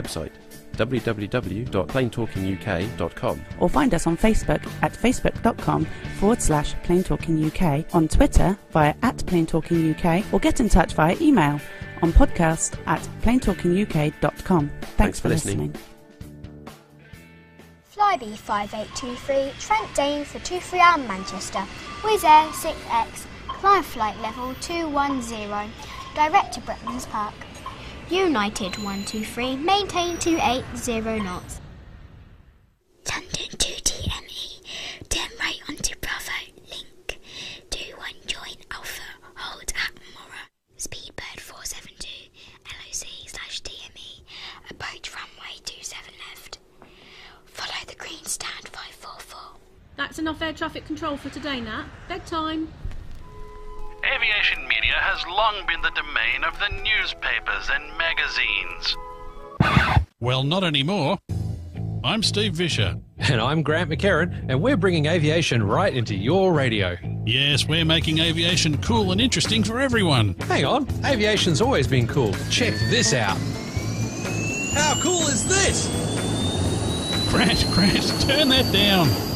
website www.planetalkinguk.com Or find us on Facebook at facebook.com forward slash planetalkinguk, on Twitter via at planetalkinguk, or get in touch via email on podcast at planetalkinguk.com. Thanks, Thanks for for listening. listening. Flybe 5823, Trent Dane for 23R Manchester, Wizz Air 6X, climb flight level 210, direct to Bretlands Park. United 123, maintain 280 knots. London 2DME, turn right onto Bravo, link, 21 join Alpha, hold at Mora, Speedbird 472, LOC slash DME, approach runway 27 left, follow the green stand 544. That's enough air traffic control for today, Nat. Bedtime. Aviation media has long been the domain of the newspapers and magazines. Well, not anymore. I'm Steve Visscher. And I'm Grant McHerron, and we're bringing aviation right into your radio. Yes, we're making aviation cool and interesting for everyone. Hang on, aviation's always been cool. Check this out. How cool is this? Grant, Grant, turn that down.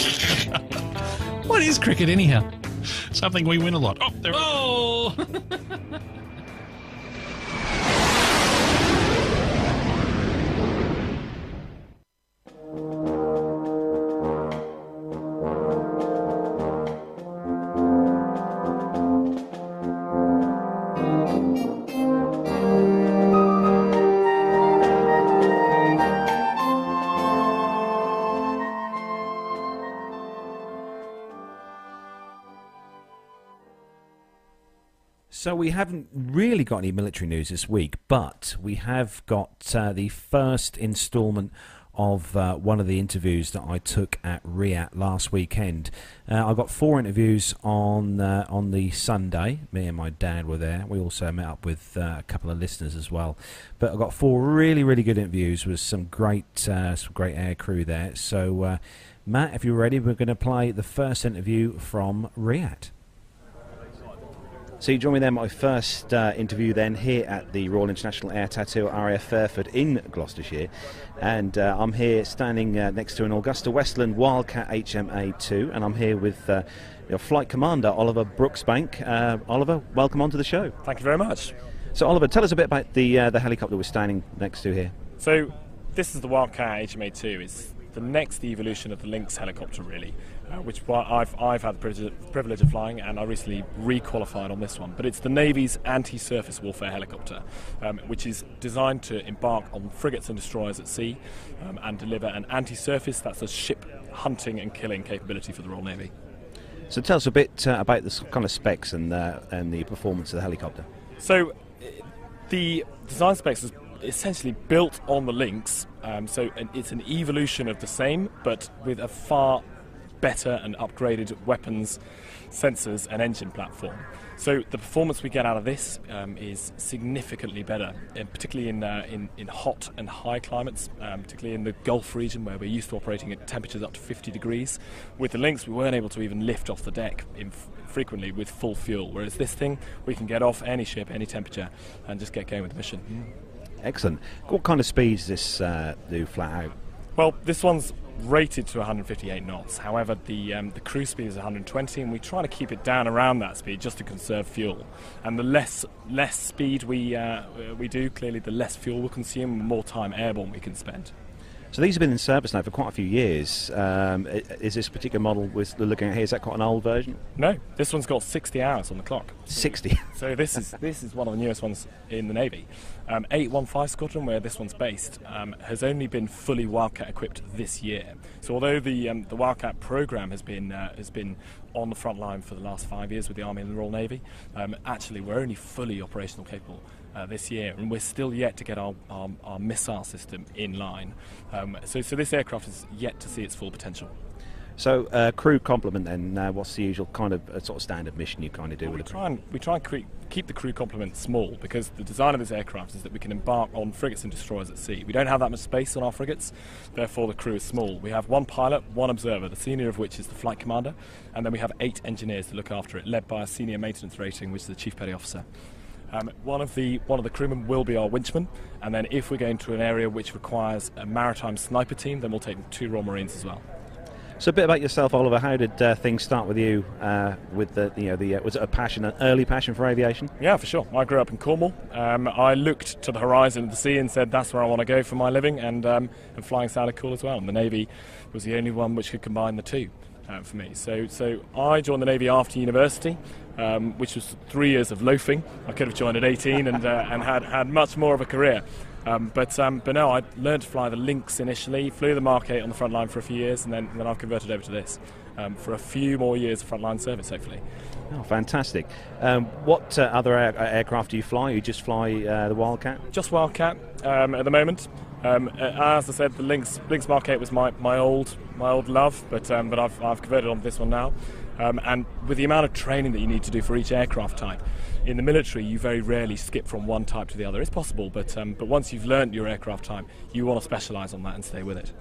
what is cricket, anyhow? Something we win a lot. Oh, there Oh! So we haven't really got any military news this week, but we have got uh, the first instalment of uh, one of the interviews that I took at RIAT last weekend. Uh, I got four interviews on uh, on the Sunday. Me and my dad were there. We also met up with uh, a couple of listeners as well. But I got four really really good interviews with some great uh, some great air crew there. So uh, Matt, if you're ready, we're going to play the first interview from RIAT. So you join me then, my first uh, interview then here at the Royal International Air Tattoo at RAF Fairford in Gloucestershire. And uh, I'm here standing uh, next to an Augusta Westland Wildcat HMA2, and I'm here with uh, your flight commander, Oliver Brooksbank. Uh, Oliver, welcome onto the show. Thank you very much. So, Oliver, tell us a bit about the, uh, the helicopter we're standing next to here. So, this is the Wildcat HMA2. It's the next evolution of the Lynx helicopter, really, which I've, I've had the privilege, of flying, and I recently re-qualified on this one. But it's the Navy's anti-surface warfare helicopter, um, which is designed to embark on frigates and destroyers at sea um, and deliver an anti-surface, that's a ship hunting and killing capability for the Royal Navy. So tell us a bit uh, about the kind of specs and, uh, and the performance of the helicopter. So the design specs is essentially built on the Lynx, um, so it's an evolution of the same, but with a far better and upgraded weapons, sensors, and engine platform. So the performance we get out of this um, is significantly better, and particularly in, uh, in, in hot and high climates, um, particularly in the Gulf region where we're used to operating at temperatures up to 50 degrees. With the Lynx, we weren't able to even lift off the deck in, frequently with full fuel, whereas this thing we can get off any ship, any temperature, and just get going with the mission. Excellent. What kind of speeds does this uh, do flat out? Well, this one's rated to 158 knots. However, the um, the cruise speed is 120, and we try to keep it down around that speed just to conserve fuel. And the less less speed we uh, we do, clearly, the less fuel we'll consume, the more time airborne we can spend. So these have been in service now for quite a few years. Um, is this particular model we're looking at here? Is that quite an old version? No, this one's got 60 hours on the clock. 60. so this is this is one of the newest ones in the Navy. Um, 815 Squadron, where this one's based, um, has only been fully Wildcat equipped this year. So although the um, the Wildcat program has been uh, has been on the front line for the last five years with the Army and the Royal Navy, um, actually we're only fully operational capable uh, this year, and we're still yet to get our, our, our missile system in line. Um, so, so this aircraft is yet to see its full potential. So, uh, crew complement then, uh, what's the usual kind of uh, sort of standard mission you kind of do well, with we try and We try and cre- keep the crew complement small because the design of this aircraft is that we can embark on frigates and destroyers at sea. We don't have that much space on our frigates, therefore the crew is small. We have one pilot, one observer, the senior of which is the flight commander, and then we have eight engineers to look after it, led by a senior maintenance rating, which is the chief petty officer. Um, one of the one of the crewmen will be our winchman, and then if we're going to an area which requires a maritime sniper team, then we'll take two Royal Marines as well. So a bit about yourself, Oliver. How did uh, things start with you? Uh, with the you know the uh, was it a passion, an early passion for aviation? Yeah, for sure. I grew up in Cornwall. Um, I looked to the horizon of the sea and said that's where I want to go for my living, and um, and flying sounded cool as well. And the Navy was the only one which could combine the two uh, for me. So so I joined the Navy after university um, which was three years of loafing. I could have joined at 18 and, uh, and had, had much more of a career. Um, but, um, but no, I learned to fly the Lynx initially, flew the Mark 8 on the front line for a few years, and then, then I've converted over to this um, for a few more years of frontline service, hopefully. Oh, fantastic. Um, what uh, other air- aircraft do you fly? You just fly uh, the Wildcat? Just Wildcat um, at the moment. Um, as I said, the Lynx, Lynx Mark 8 was my, my old my old love, but um, but I've, I've converted on this one now. Um, and with the amount of training that you need to do for each aircraft type, in the military you very rarely skip from one type to the other. It's possible, but um, but once you've learned your aircraft type, you want to specialise on that and stay with it.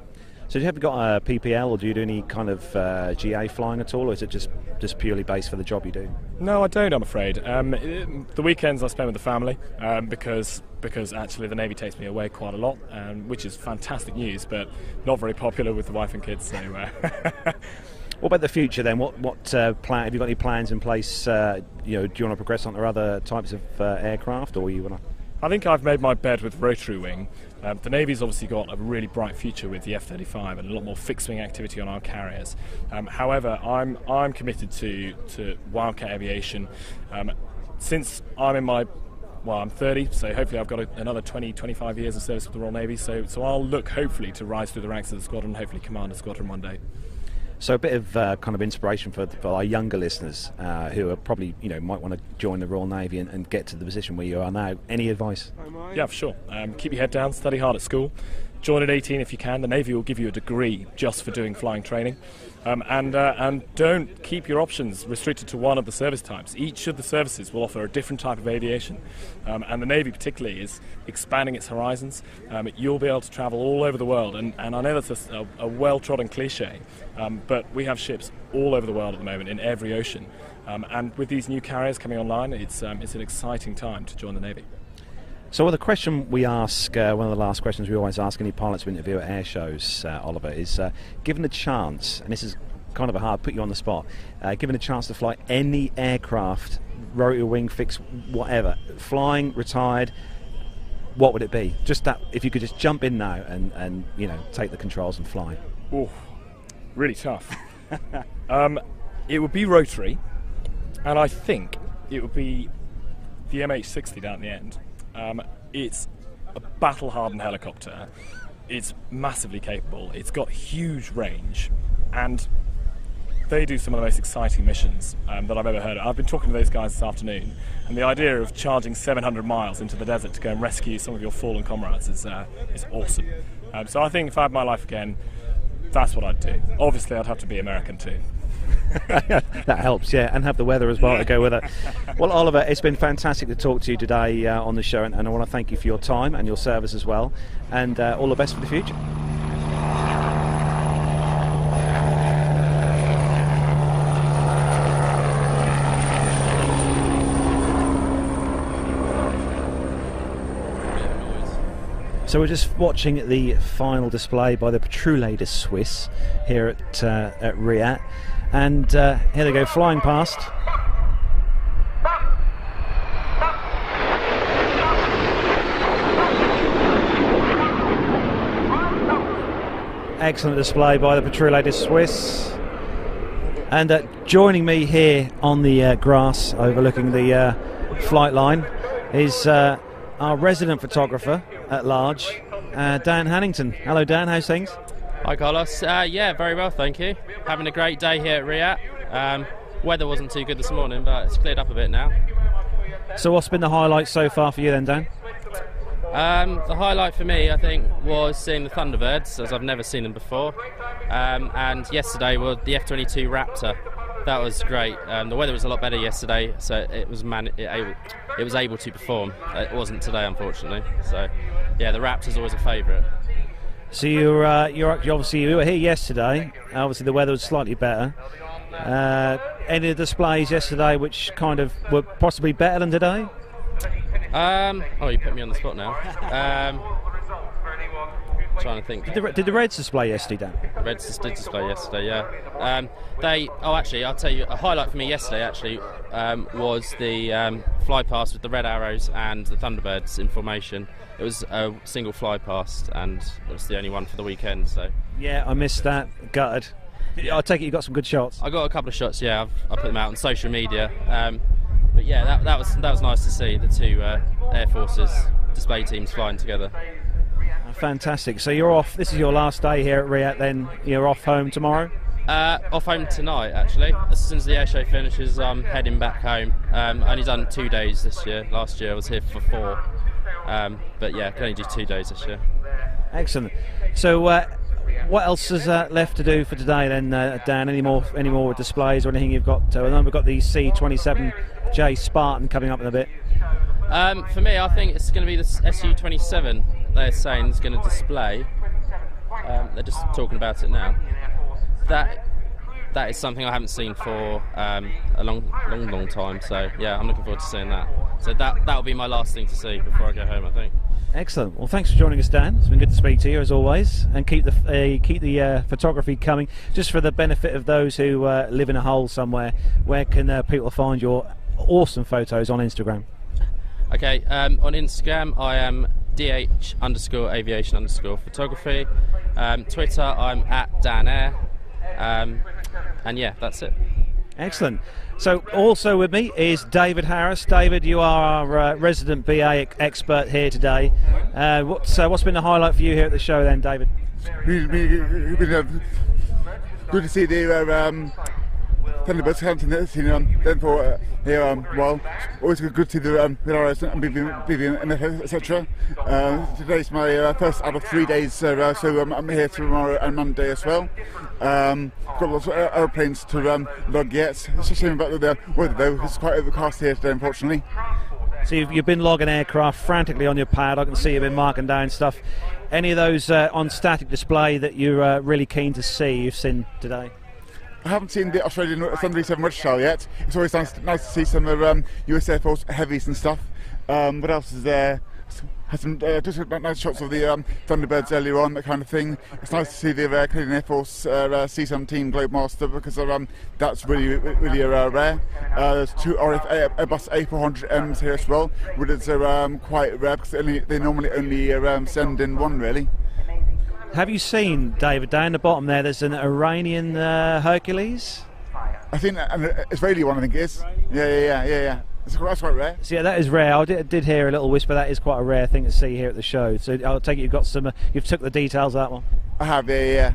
So, do you have got a PPL, or do you do any kind of uh, GA flying at all, or is it just just purely based for the job you do? No, I don't. I'm afraid. Um, it, the weekends I spend with the family um, because because actually the Navy takes me away quite a lot, um, which is fantastic news, but not very popular with the wife and kids. So. Uh What about the future then? What what uh, plan have you got any plans in place? Uh, you know, do you want to progress on to other types of uh, aircraft, or you want to? I think I've made my bed with rotary wing. Um, the Navy's obviously got a really bright future with the F-35 and a lot more fixed wing activity on our carriers. Um, however, I'm I'm committed to to wildcat aviation. Um, since I'm in my well, I'm 30, so hopefully I've got a, another 20, 25 years of service with the Royal Navy. So, so I'll look hopefully to rise through the ranks of the squadron, hopefully command a squadron one day. So a bit of uh, kind of inspiration for, for our younger listeners uh, who are probably you know might want to join the Royal Navy and, and, get to the position where you are now. Any advice? Yeah, for sure. Um, keep your head down, study hard at school. join at 18 if you can. The Navy will give you a degree just for doing flying training. Um, and, uh, and don't keep your options restricted to one of the service types. Each of the services will offer a different type of aviation, um, and the Navy particularly is expanding its horizons. Um, you'll be able to travel all over the world, and, and I know that's a, a well-trodden cliche, um, but we have ships all over the world at the moment in every ocean. Um, and with these new carriers coming online, it's, um, it's an exciting time to join the Navy. So, well, the question we ask, uh, one of the last questions we always ask any pilots we interview at air shows, uh, Oliver, is uh, given a chance, and this is kind of a hard put you on the spot, uh, given a chance to fly any aircraft, rotary wing, fixed, whatever, flying, retired, what would it be? Just that, if you could just jump in now and, and you know, take the controls and fly. Oh, really tough. um, it would be rotary, and I think it would be the MH60 down the end. Um, it's a battle hardened helicopter. It's massively capable. It's got huge range. And they do some of the most exciting missions um, that I've ever heard of. I've been talking to those guys this afternoon, and the idea of charging 700 miles into the desert to go and rescue some of your fallen comrades is, uh, is awesome. Um, so I think if I had my life again, that's what I'd do. Obviously, I'd have to be American too. that helps, yeah, and have the weather as well to go with it. Well, Oliver, it's been fantastic to talk to you today uh, on the show, and, and, I want to thank you for your time and your service as well, and uh, all the best for the future. So we're just watching the final display by the Patrouille de Suisse here at uh, at RIAT, and uh, here they go flying past. Excellent display by the Patrouille de Suisse. And uh, joining me here on the uh, grass overlooking the uh, flight line is uh, our resident photographer at large, uh, Dan Hannington. Hello, Dan. How's things? Hi, Carlos. Uh, yeah, very well, thank you. Having a great day here at RIAT. Um, weather wasn't too good this morning, but it's cleared up a bit now. So, what's been the highlight so far for you then, Dan? Um, the highlight for me, I think, was seeing the Thunderbirds, as I've never seen them before. Um, and yesterday was the F-22 Raptor. That was great. Um, the weather was a lot better yesterday, so it was man- it, it was able to perform. It wasn't today, unfortunately. So, yeah, the Raptor's always a favourite. So you're, uh, you're obviously you were here yesterday. Obviously the weather was slightly better. Uh, any displays yesterday which kind of were possibly better than today? Um, oh, you put me on the spot now. Um, trying to think. Did the, did the Reds display yesterday, Dan? Reds did display yesterday, yeah. Um, they. Oh, actually, I'll tell you a highlight for me yesterday. Actually, um, was the um, fly past with the red arrows and the Thunderbirds in formation. It was a single fly past, and it was the only one for the weekend. So. Yeah, I missed that. Gutted. I take it you got some good shots. I got a couple of shots. Yeah, I've, I put them out on social media. Um, but yeah, that, that was that was nice to see the two uh, air forces display teams flying together. Fantastic. So you're off. This is your last day here at RIAT. Then you're off home tomorrow. Uh, off home tonight, actually. As soon as the air show finishes, I'm heading back home. Um, only done two days this year. Last year I was here for four. Um, but yeah, can only do two days this year. Excellent. So, uh, what else is uh, left to do for today, then, uh, Dan? Any more, any more displays or anything you've got? Uh, I know we've got the C27J Spartan coming up in a bit. Um, for me, I think it's going to be the SU27 they're saying is going to display. Um, they're just talking about it now. That that is something I haven't seen for um, a long, long, long time. So yeah, I'm looking forward to seeing that. So that that will be my last thing to see before I go home. I think. Excellent. Well, thanks for joining us, Dan. It's been good to speak to you as always, and keep the uh, keep the uh, photography coming. Just for the benefit of those who uh, live in a hole somewhere, where can uh, people find your awesome photos on Instagram? Okay, um, on Instagram I am dh underscore aviation underscore photography. Um, Twitter I'm at Dan Air, um, and yeah, that's it. Excellent. So, also with me is David Harris. David, you are our uh, resident BA expert here today. Uh, what's, uh, what's been the highlight for you here at the show, then, David? It's been, good to see the um, Thunderbirds. haven't seen um, them for uh, here um, well. Always good to the um, Polaris and BB, BB etc. Uh, today's my uh, first out of three days, uh, so um, I'm here tomorrow and Monday as well. Um, got lots of aeroplanes to um, log yet. It's a shame about the weather though. It's quite overcast here today, unfortunately. So you've, you've been logging aircraft frantically on your pad. I can see you've been marking down stuff. Any of those uh, on static display that you're uh, really keen to see you've seen today? I haven't seen the Australian Thunder 7 Wedgetail yet. It's always nice, nice to see some of um, US Air Force heavies and stuff. Um, what else is there? had some uh, just nice shots of the um, Thunderbirds earlier on, that kind of thing. It's nice to see the uh, Canadian Air Force uh, uh, C-17 Globemaster because um, that's really, really uh, rare. Uh, there's two RF Airbus A400Ms here as well, which is um, quite rare because they, only, they normally only um, send in one, really. Have you seen, David, down the bottom there, there's an Iranian uh, Hercules? I think an Israeli one, I think it is. Yeah, yeah, yeah, yeah, yeah. That's quite rare. So yeah, that is rare. I did, did, hear a little whisper. That is quite a rare thing to see here at the show. So I'll take it you've got some. Uh, you've took the details of that one. I have. Yeah, yeah.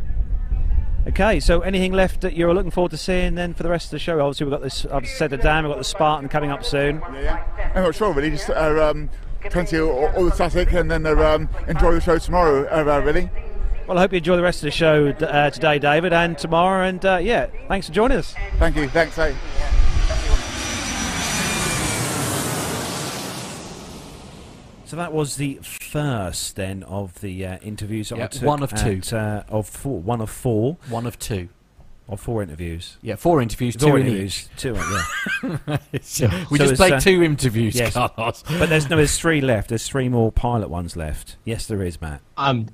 Okay, so anything left that you're looking forward to seeing then for the rest of the show? Obviously, we've got this. I've said the dam. We've got the Spartan coming up soon. Yeah, yeah. I'm not sure really. Just uh, um, trying to all, all, the static and then uh, um, enjoy the show tomorrow. Uh, really. Well, I hope you enjoy the rest of the show uh, today, David, and tomorrow. And uh, yeah, thanks for joining us. Thank you. Thanks. Hey. So that was the first then of the uh, interviews that I took. One of two. At, uh, of four. One of four. One of two. Of four interviews. Yeah, four interviews, four two interviews, two. Yeah. so we so just played uh, two interviews, yes. Carlos. But there's no, there's three left. There's three more pilot ones left. Yes, there is, Matt. I'm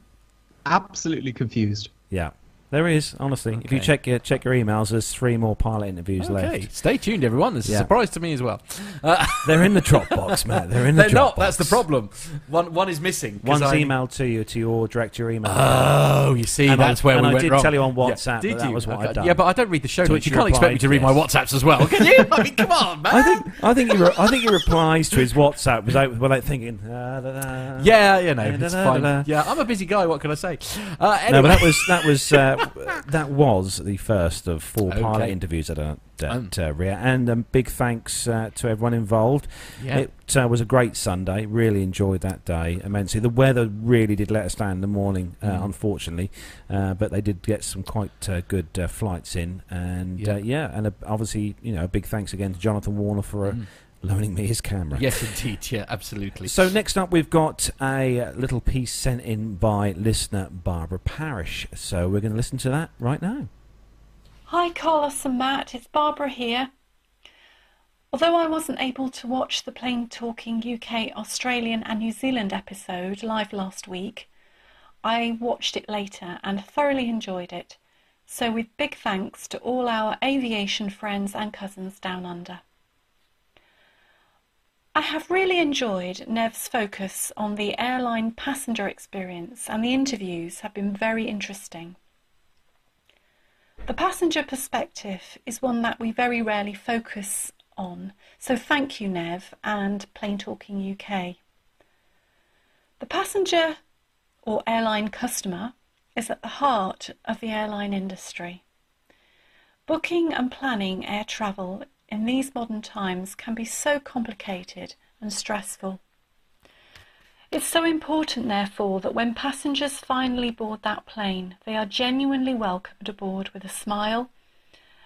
absolutely confused. Yeah. There is, honestly. Okay. If you check your check your emails, there's three more pilot interviews okay. left. Stay tuned, everyone. This is yeah. a surprise to me as well. Uh, They're in the Dropbox, Matt. They're in the drop box. They're Dropbox. not. That's the problem. One one is missing. One's I... emailed to you to your direct your email. Oh, you see, and that's I, where we I went did wrong. tell you on WhatsApp. Yeah. Did that you? was what okay. I'd done. Yeah, but I don't read the show notes. You can't replied, expect me to read yes. my WhatsApps as well, can you? I mean, come on, man. I think I think he I think he replies to his WhatsApp without without thinking. Uh, da, da, yeah, you know, it's fine. Yeah, I'm a busy guy. What can I say? Uh. No, but that was that was that was the first of four okay. pilot interviews at, uh, at uh, RIAT. And um, big thanks uh, to everyone involved. Yeah. It uh, was a great Sunday. Really enjoyed that day immensely. The weather really did let us down in the morning, uh, mm. unfortunately, uh, but they did get some quite uh, good flights in. And yeah, yeah and obviously, you know, a big thanks again to Jonathan Warner for. Mm loaning me his camera. Yes, indeed. Yeah, absolutely. So next up, we've got a little piece sent in by listener Barbara Parish. So we're going to listen to that right now. Hi, Carlos and Matt. It's Barbara here. Although I wasn't able to watch the Plane Talking UK, Australian, and New Zealand episode live last week, I watched it later and thoroughly enjoyed it. So, with big thanks to all our aviation friends and cousins down under. I have really enjoyed Nev's focus on the airline passenger experience, and the interviews have been very interesting. The passenger perspective is one that we very rarely focus on, so thank you, Nev and Plane Talking UK. The passenger or airline customer is at the heart of the airline industry. Booking and planning air travel in these modern times can be so complicated and stressful. It's so important, therefore, that when passengers finally board that plane, they are genuinely welcomed aboard with a smile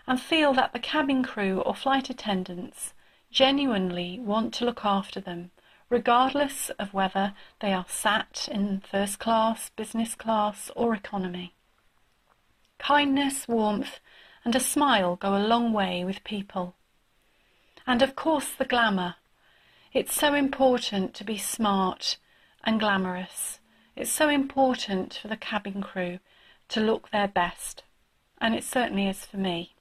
and feel that the cabin crew or flight attendants genuinely want to look after them, regardless of whether they are sat in first class, business class, or economy. Kindness, warmth, and a smile go a long way with people. And of course, the glamour. It's so important to be smart and glamorous. It's so important for the cabin crew to look their best, and it certainly is for me.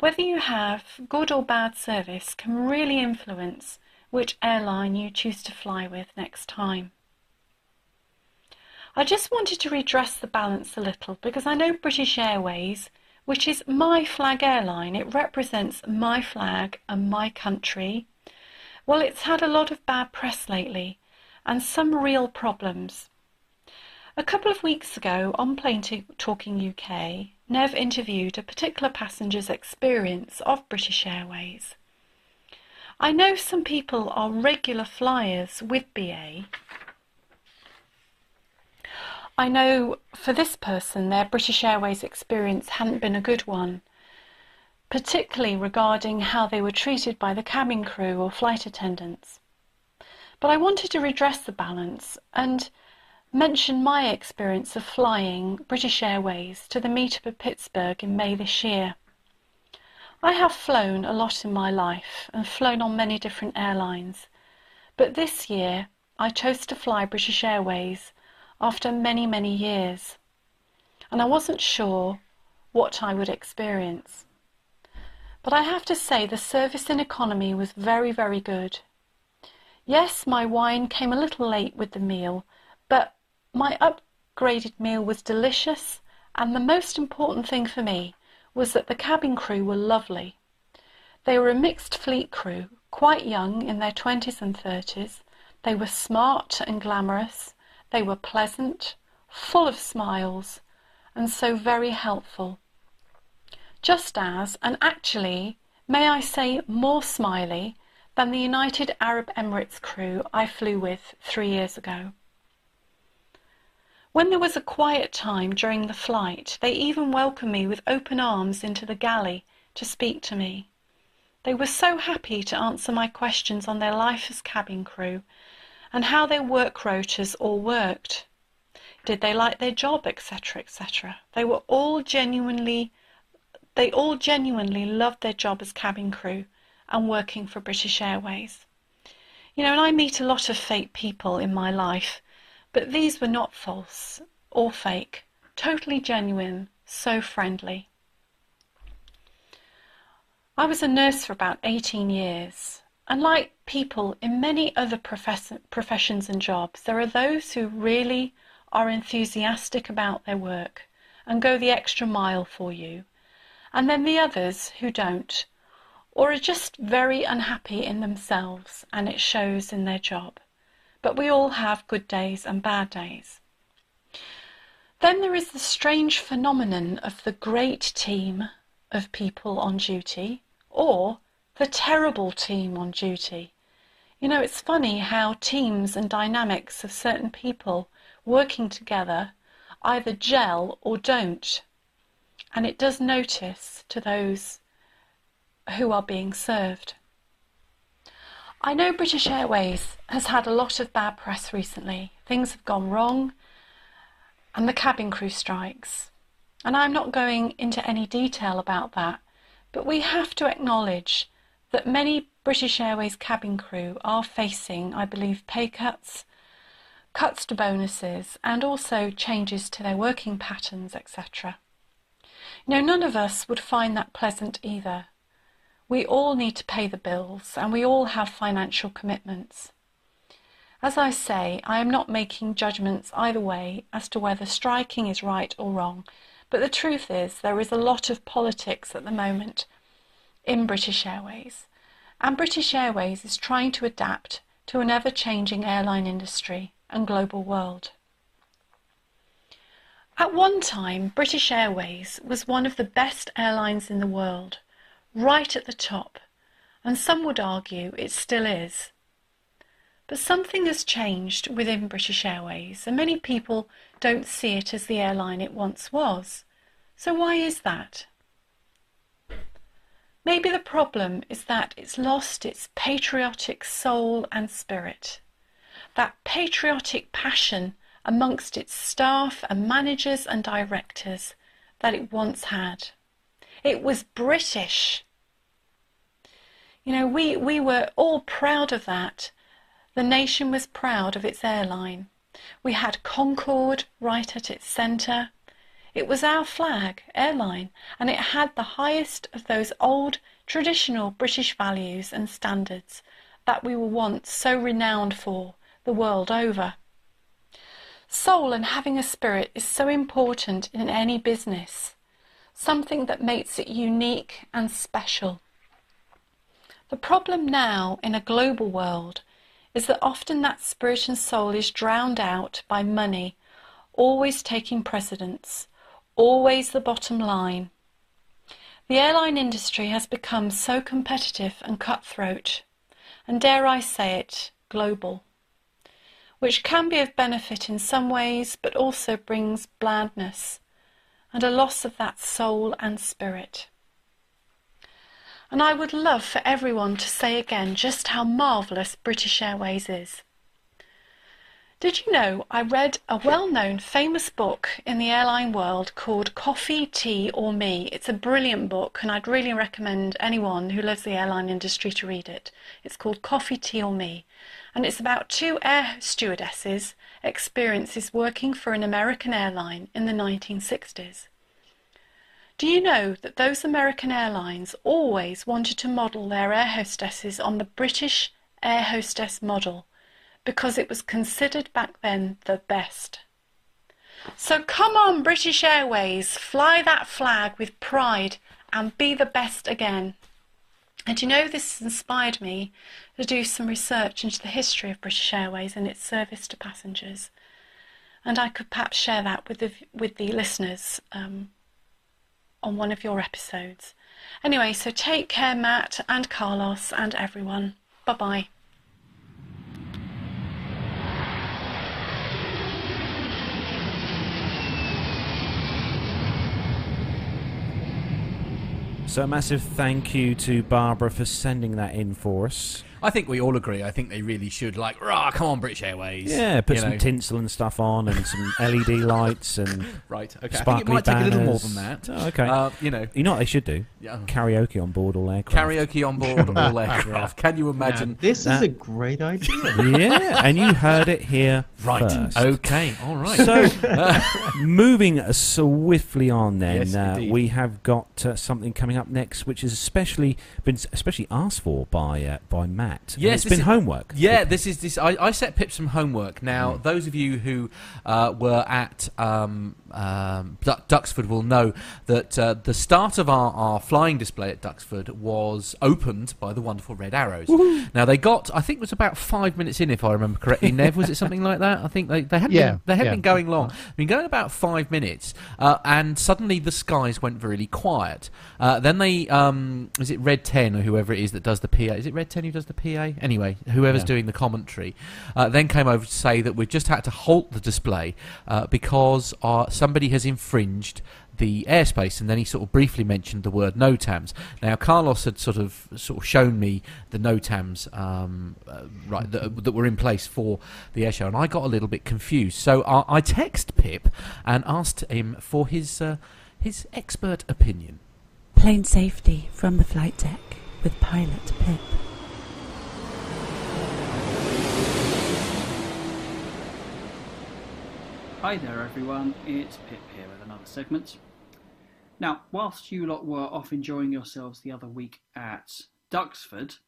Whether you have good or bad service can really influence which airline you choose to fly with next time. I just wanted to redress the balance a little because I know British Airways, which is my flag airline, it represents my flag and my country. Well, it's had a lot of bad press lately and some real problems. A couple of weeks ago on Plane Talking UK, Nev interviewed a particular passenger's experience of British Airways. I know some people are regular flyers with BA. I know for this person their British Airways experience hadn't been a good one, particularly regarding how they were treated by the cabin crew or flight attendants. But I wanted to redress the balance and mention my experience of flying British Airways to the meetup at Pittsburgh in May this year. I have flown a lot in my life and flown on many different airlines, but this year I chose to fly British Airways after many, many years, and I wasn't sure what I would experience. But I have to say the service in economy was very, very good. Yes, my wine came a little late with the meal, but my upgraded meal was delicious, and the most important thing for me was that the cabin crew were lovely. They were a mixed fleet crew, quite young, in their twenties and thirties. They were smart and glamorous. They were pleasant, full of smiles, and so very helpful. Just as, and actually, may I say more smiley, than the United Arab Emirates crew I flew with three years ago. When there was a quiet time during the flight, they even welcomed me with open arms into the galley to speak to me. They were so happy to answer my questions on their life as cabin crew and how their work rotas all worked. Did they like their job, etc., etc. They were all genuinely, they all genuinely loved their job as cabin crew and working for British Airways. You know, and I meet a lot of fake people in my life but these were not false or fake, totally genuine, so friendly. I was a nurse for about 18 years, and like people in many other profess- professions and jobs, there are those who really are enthusiastic about their work and go the extra mile for you, and then the others who don't, or are just very unhappy in themselves and it shows in their job but we all have good days and bad days. Then there is the strange phenomenon of the great team of people on duty or the terrible team on duty. You know, it's funny how teams and dynamics of certain people working together either gel or don't. And it does notice to those who are being served. I know British Airways has had a lot of bad press recently. Things have gone wrong, and the cabin crew strikes. And I'm not going into any detail about that, but we have to acknowledge that many British Airways cabin crew are facing, I believe, pay cuts, cuts to bonuses, and also changes to their working patterns, etc. You know, none of us would find that pleasant either. We all need to pay the bills and we all have financial commitments. As I say, I am not making judgments either way as to whether striking is right or wrong, but the truth is there is a lot of politics at the moment in British Airways, and British Airways is trying to adapt to an ever changing airline industry and global world. At one time, British Airways was one of the best airlines in the world right at the top, and some would argue it still is. But something has changed within British Airways, and many people don't see it as the airline it once was. So, why is that? Maybe the problem is that it's lost its patriotic soul and spirit, that patriotic passion amongst its staff and managers and directors that it once had. It was British. You know, we, we were all proud of that. The nation was proud of its airline. We had Concorde right at its centre. It was our flag, airline, and it had the highest of those old traditional British values and standards that we were once so renowned for the world over. Soul and having a spirit is so important in any business something that makes it unique and special. The problem now in a global world is that often that spirit and soul is drowned out by money always taking precedence, always the bottom line. The airline industry has become so competitive and cutthroat, and dare I say it, global, which can be of benefit in some ways but also brings blandness and a loss of that soul and spirit. And I would love for everyone to say again just how marvellous British Airways is. Did you know I read a well known famous book in the airline world called Coffee, Tea or Me? It's a brilliant book and I'd really recommend anyone who loves the airline industry to read it. It's called Coffee, Tea or Me and it's about two air stewardesses' experiences working for an American airline in the 1960s. Do you know that those American airlines always wanted to model their air hostesses on the British air hostess model? Because it was considered back then the best. So come on, British Airways, fly that flag with pride and be the best again. And you know, this inspired me to do some research into the history of British Airways and its service to passengers. And I could perhaps share that with the, with the listeners um, on one of your episodes. Anyway, so take care, Matt and Carlos and everyone. Bye bye. So, a massive thank you to Barbara for sending that in for us. I think we all agree. I think they really should, like, rah, come on, British Airways. Yeah, put You some know. tinsel and stuff on, and some LED lights, and Right, okay. I think it sparkly might take a little more than that. Oh, okay, Uh, you know. you know what they should do? Yeah. Karaoke on board all aircraft. Karaoke on board all aircraft. Can you imagine? Now, this is a great idea. yeah, and you heard it here Right. first. Okay. All right. So, moving swiftly on, then Yes, uh, we have got uh, something coming up next, which has especially been especially asked for by uh, by Matt. And Yes, it's been is- homework. Yeah, this is this. I, I set Pip some homework. Now, those of you who uh, were at um, um, Duxford will know that uh, the start of our, our flying display at Duxford was opened by the wonderful Red Arrows. Now they got, I think, it was about five minutes in, if I remember correctly. Nev, was it something like that? I think they they had Yeah, been, they had yeah. been going long. Been going about five minutes, uh, and suddenly the skies went really quiet. Uh, then they, um, is it Red Ten or whoever it is that does the PA? Is it Red Ten who does the PA? Anyway, whoever's Yeah. doing the commentary, uh, then came over to say that we've just had to halt the display uh, because uh, somebody has infringed the airspace, and then he sort of briefly mentioned the word NOTAMs. Now, Carlos had sort of sort of shown me the NOTAMs um, uh, right that, that were in place for the air show, and I got a little bit confused. So I, I text Pip and asked him for his uh, his expert opinion. Plane safety from the flight deck with pilot Pip. Hi there, everyone. It's Pip here with another segment. Now, whilst you lot were off enjoying yourselves the other week at Duxford,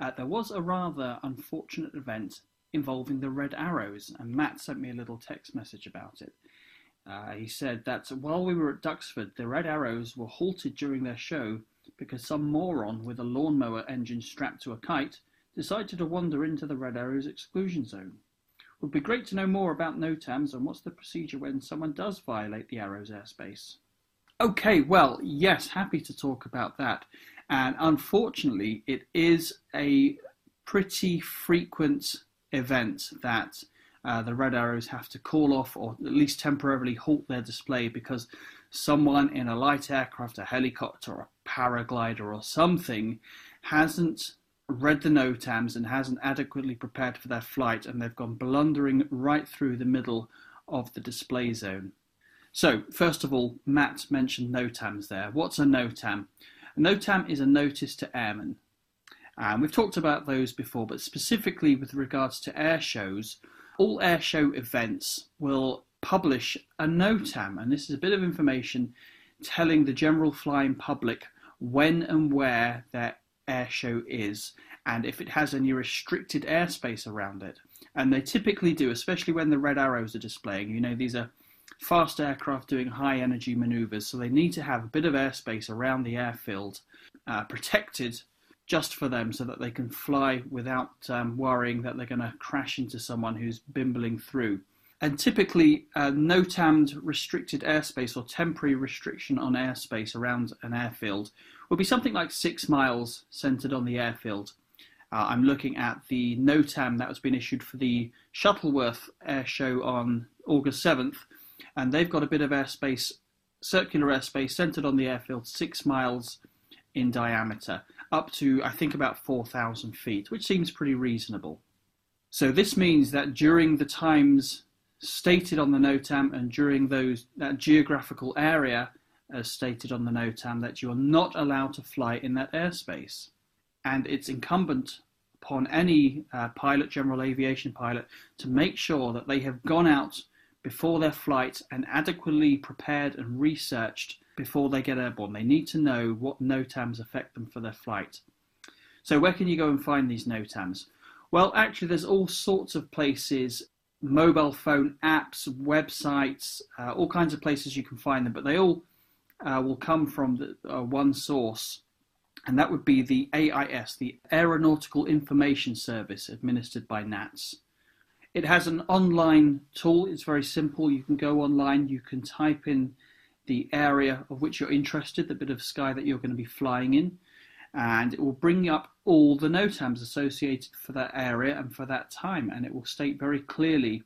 uh, there was a rather unfortunate event involving the Red Arrows, and Matt sent me a little text message about it. Uh, he said that while we were at Duxford, the Red Arrows were halted during their show because some moron with a lawnmower engine strapped to a kite decided to wander into the Red Arrows exclusion zone. Would be great to know more about NOTAMs and what's the procedure when someone does violate the Arrows airspace. Okay, well, yes, happy to talk about that. And unfortunately, it is a pretty frequent event that uh, the Red Arrows have to call off or at least temporarily halt their display because someone in a light aircraft, a helicopter, a paraglider, or something hasn't read the NOTAMs and hasn't adequately prepared for their flight, and they've gone blundering right through the middle of the display zone. So, first of all, Matt mentioned NOTAMs there. What's a NOTAM? A NOTAM is a notice to airmen. And we've talked about those before, but specifically with regards to air shows, all air show events will publish a NOTAM, and this is a bit of information telling the general flying public when and where their air show is and if it has any restricted airspace around it. And they typically do, especially when the red arrows are displaying. You know, these are fast aircraft doing high energy maneuvers, so they need to have a bit of airspace around the airfield uh, protected just for them so that they can fly without um, worrying that they're going to crash into someone who's bimbling through. And typically, uh, NOTAMed restricted airspace or temporary restriction on airspace around an airfield would be something like six miles centered on the airfield. Uh, I'm looking at the NOTAM that was being issued for the Shuttleworth Air Show on August 7th, and they've got a bit of airspace, circular airspace centered on the airfield, six miles in diameter, up to I think about 4,000 feet, which seems pretty reasonable. So this means that during the times stated on the NOTAM and during those that geographical area as stated on the NOTAM that you are not allowed to fly in that airspace. And it's incumbent upon any uh, pilot, general aviation pilot, to make sure that they have gone out before their flight and adequately prepared and researched before they get airborne. They need to know what NOTAMs affect them for their flight. So, where can you go and find these NOTAMs? Well, actually, there's all sorts of places mobile phone apps, websites, uh, all kinds of places you can find them, but they all uh, will come from the, uh, one source, and that would be the AIS, the Aeronautical Information Service, administered by NATS. It has an online tool. It's very simple. You can go online. You can type in the area of which you're interested, the bit of sky that you're going to be flying in, and it will bring up all the NOTAMs associated for that area and for that time, and it will state very clearly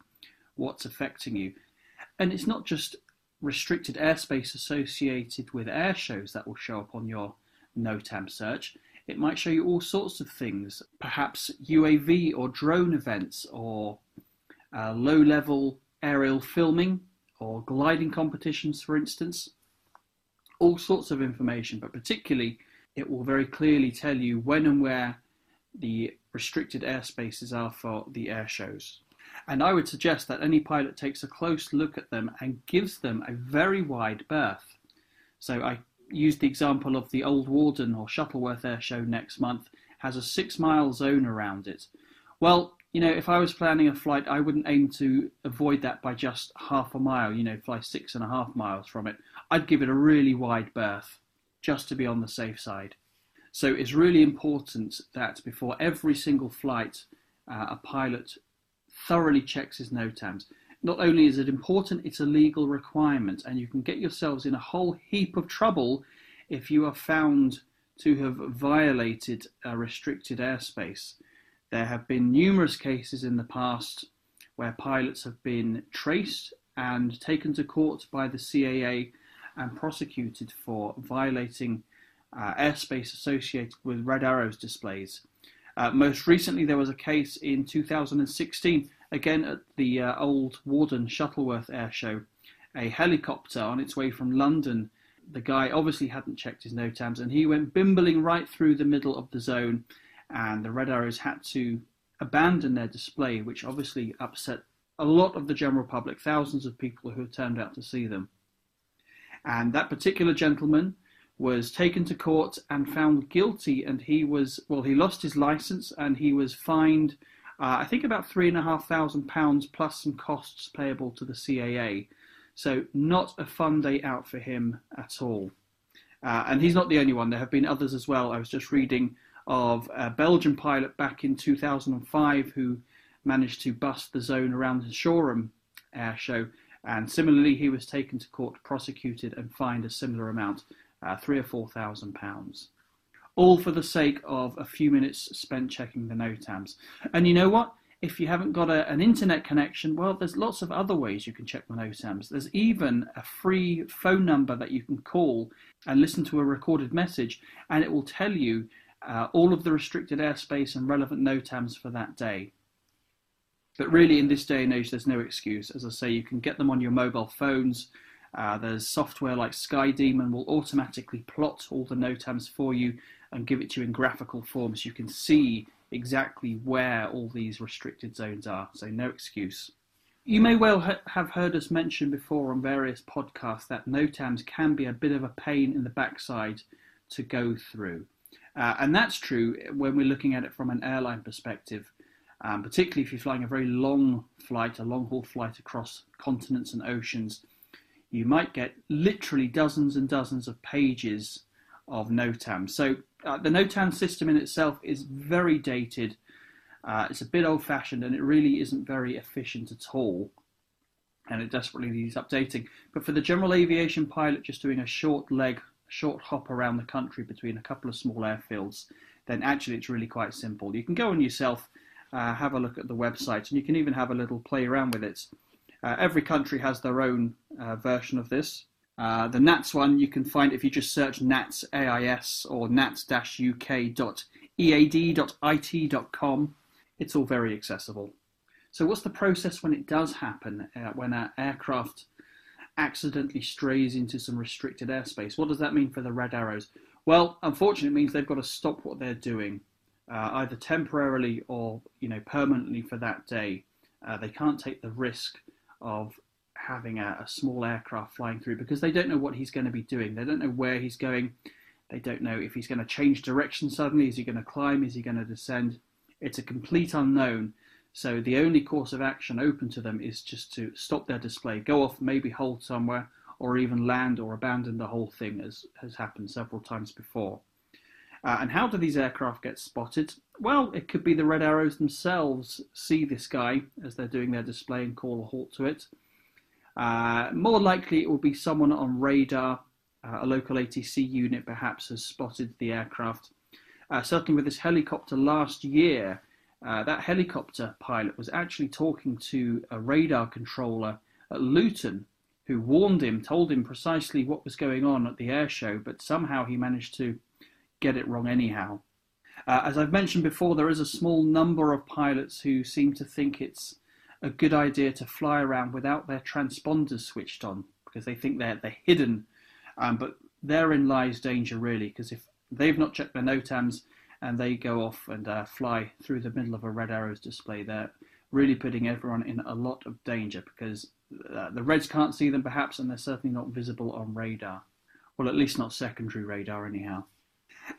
what's affecting you. And it's not just restricted airspace associated with air shows that will show up on your NOTAM search. It might show you all sorts of things, perhaps UAV or drone events, or uh, low level aerial filming, or gliding competitions, for instance. All sorts of information, but particularly it will very clearly tell you when and where the restricted airspaces are for the air shows. And I would suggest that any pilot takes a close look at them and gives them a very wide berth. So I used the example of the Old Warden or Shuttleworth Air Show next month has a six mile zone around it. Well, you know, if I was planning a flight, I wouldn't aim to avoid that by just half a mile, you know, fly six and a half miles from it. I'd give it a really wide berth just to be on the safe side. So it's really important that before every single flight, uh, a pilot thoroughly checks his NOTAMs. Not only is it important, it's a legal requirement, and you can get yourselves in a whole heap of trouble if you are found to have violated a restricted airspace. There have been numerous cases in the past where pilots have been traced and taken to court by the CAA and prosecuted for violating uh, airspace associated with red arrows displays. Uh, most recently, there was a case in 2016, again at the uh, old Warden Shuttleworth Air Show. A helicopter on its way from London. The guy obviously hadn't checked his NOTAMs and he went bimbling right through the middle of the zone, and the Red Arrows had to abandon their display, which obviously upset a lot of the general public, thousands of people who had turned out to see them. And that particular gentleman was taken to court and found guilty, and he was well, he lost his license and he was fined. Uh, I think about three and a half thousand pounds plus some costs payable to the CAA. So not a fun day out for him at all. Uh, and he's not the only one. There have been others as well. I was just reading of a Belgian pilot back in 2005 who managed to bust the zone around the Shoreham air show. And similarly, he was taken to court, prosecuted, and fined a similar amount uh, three or four thousand pounds. All for the sake of a few minutes spent checking the NOTAMs. And you know what? If you haven't got a, an internet connection, well, there's lots of other ways you can check the NOTAMs. There's even a free phone number that you can call and listen to a recorded message, and it will tell you uh, all of the restricted airspace and relevant NOTAMs for that day. But really, in this day and age, there's no excuse. As I say, you can get them on your mobile phones. Uh, there's software like SkyDemon will automatically plot all the NOTAMs for you and give it to you in graphical form so you can see exactly where all these restricted zones are. So no excuse. You may well ha- have heard us mention before on various podcasts that NOTAMs can be a bit of a pain in the backside to go through. Uh, and that's true when we're looking at it from an airline perspective, um, particularly if you're flying a very long flight, a long haul flight across continents and oceans you might get literally dozens and dozens of pages of NOTAM. So uh, the NOTAM system in itself is very dated. Uh, it's a bit old fashioned and it really isn't very efficient at all. and it desperately needs updating. But for the general aviation pilot just doing a short leg, short hop around the country between a couple of small airfields, then actually it's really quite simple. You can go on yourself, uh, have a look at the website, and you can even have a little play around with it. Uh, every country has their own uh, version of this. Uh, the NATS one you can find if you just search NATS AIS or nats-uk.ead.it.com. It's all very accessible. So, what's the process when it does happen, uh, when an aircraft accidentally strays into some restricted airspace? What does that mean for the red arrows? Well, unfortunately, it means they've got to stop what they're doing, uh, either temporarily or you know permanently for that day. Uh, they can't take the risk of having a, a, small aircraft flying through because they don't know what he's going to be doing. They don't know where he's going. They don't know if he's going to change direction suddenly. Is he going to climb? Is he going to descend? It's a complete unknown. So the only course of action open to them is just to stop their display, go off, maybe hold somewhere, or even land or abandon the whole thing, as has happened several times before. Uh, and how do these aircraft get spotted? Well, it could be the red arrows themselves see this guy as they're doing their display and call a halt to it. Uh, more likely, it will be someone on radar. Uh, a local ATC unit perhaps has spotted the aircraft. Uh, certainly, with this helicopter last year, uh, that helicopter pilot was actually talking to a radar controller at Luton who warned him, told him precisely what was going on at the air show, but somehow he managed to get it wrong anyhow. Uh, as I've mentioned before, there is a small number of pilots who seem to think it's a good idea to fly around without their transponders switched on because they think they're, they're hidden. Um, but therein lies danger, really, because if they've not checked their NOTAMs, and they go off and uh, fly through the middle of a red arrows display. They're really putting everyone in a lot of danger because uh, the Reds can't see them perhaps, and they're certainly not visible on radar. Well, at least not secondary radar, anyhow.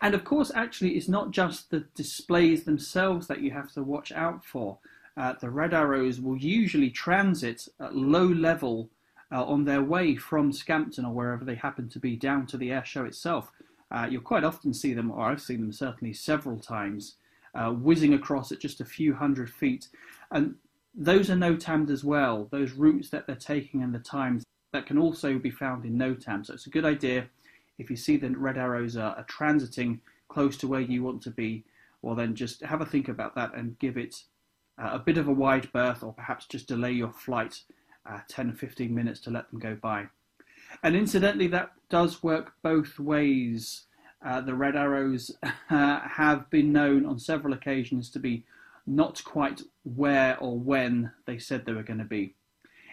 And of course, actually, it's not just the displays themselves that you have to watch out for. Uh, the red arrows will usually transit at low level uh, on their way from Scampton or wherever they happen to be down to the air show itself. Uh, you'll quite often see them, or I've seen them certainly several times, uh, whizzing across at just a few hundred feet. And those are NOTAMed as well, those routes that they're taking and the times that can also be found in NOTAM. So it's a good idea if you see the red arrows are, are transiting close to where you want to be, well, then just have a think about that and give it uh, a bit of a wide berth or perhaps just delay your flight uh, 10 or 15 minutes to let them go by. And incidentally, that does work both ways. Uh, the Red Arrows uh, have been known on several occasions to be not quite where or when they said they were going to be.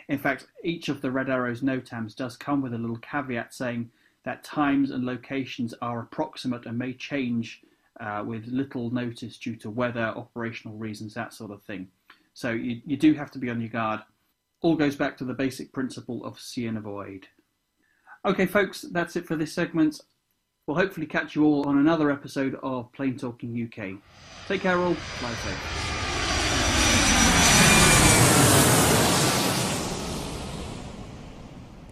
In fact, each of the Red Arrows NOTAMs does come with a little caveat saying that times and locations are approximate and may change uh, with little notice due to weather, operational reasons, that sort of thing. So you, you do have to be on your guard. All goes back to the basic principle of see and avoid. Okay, folks, that's it for this segment. We'll hopefully catch you all on another episode of Plane Talking UK. Take care, all. Safe.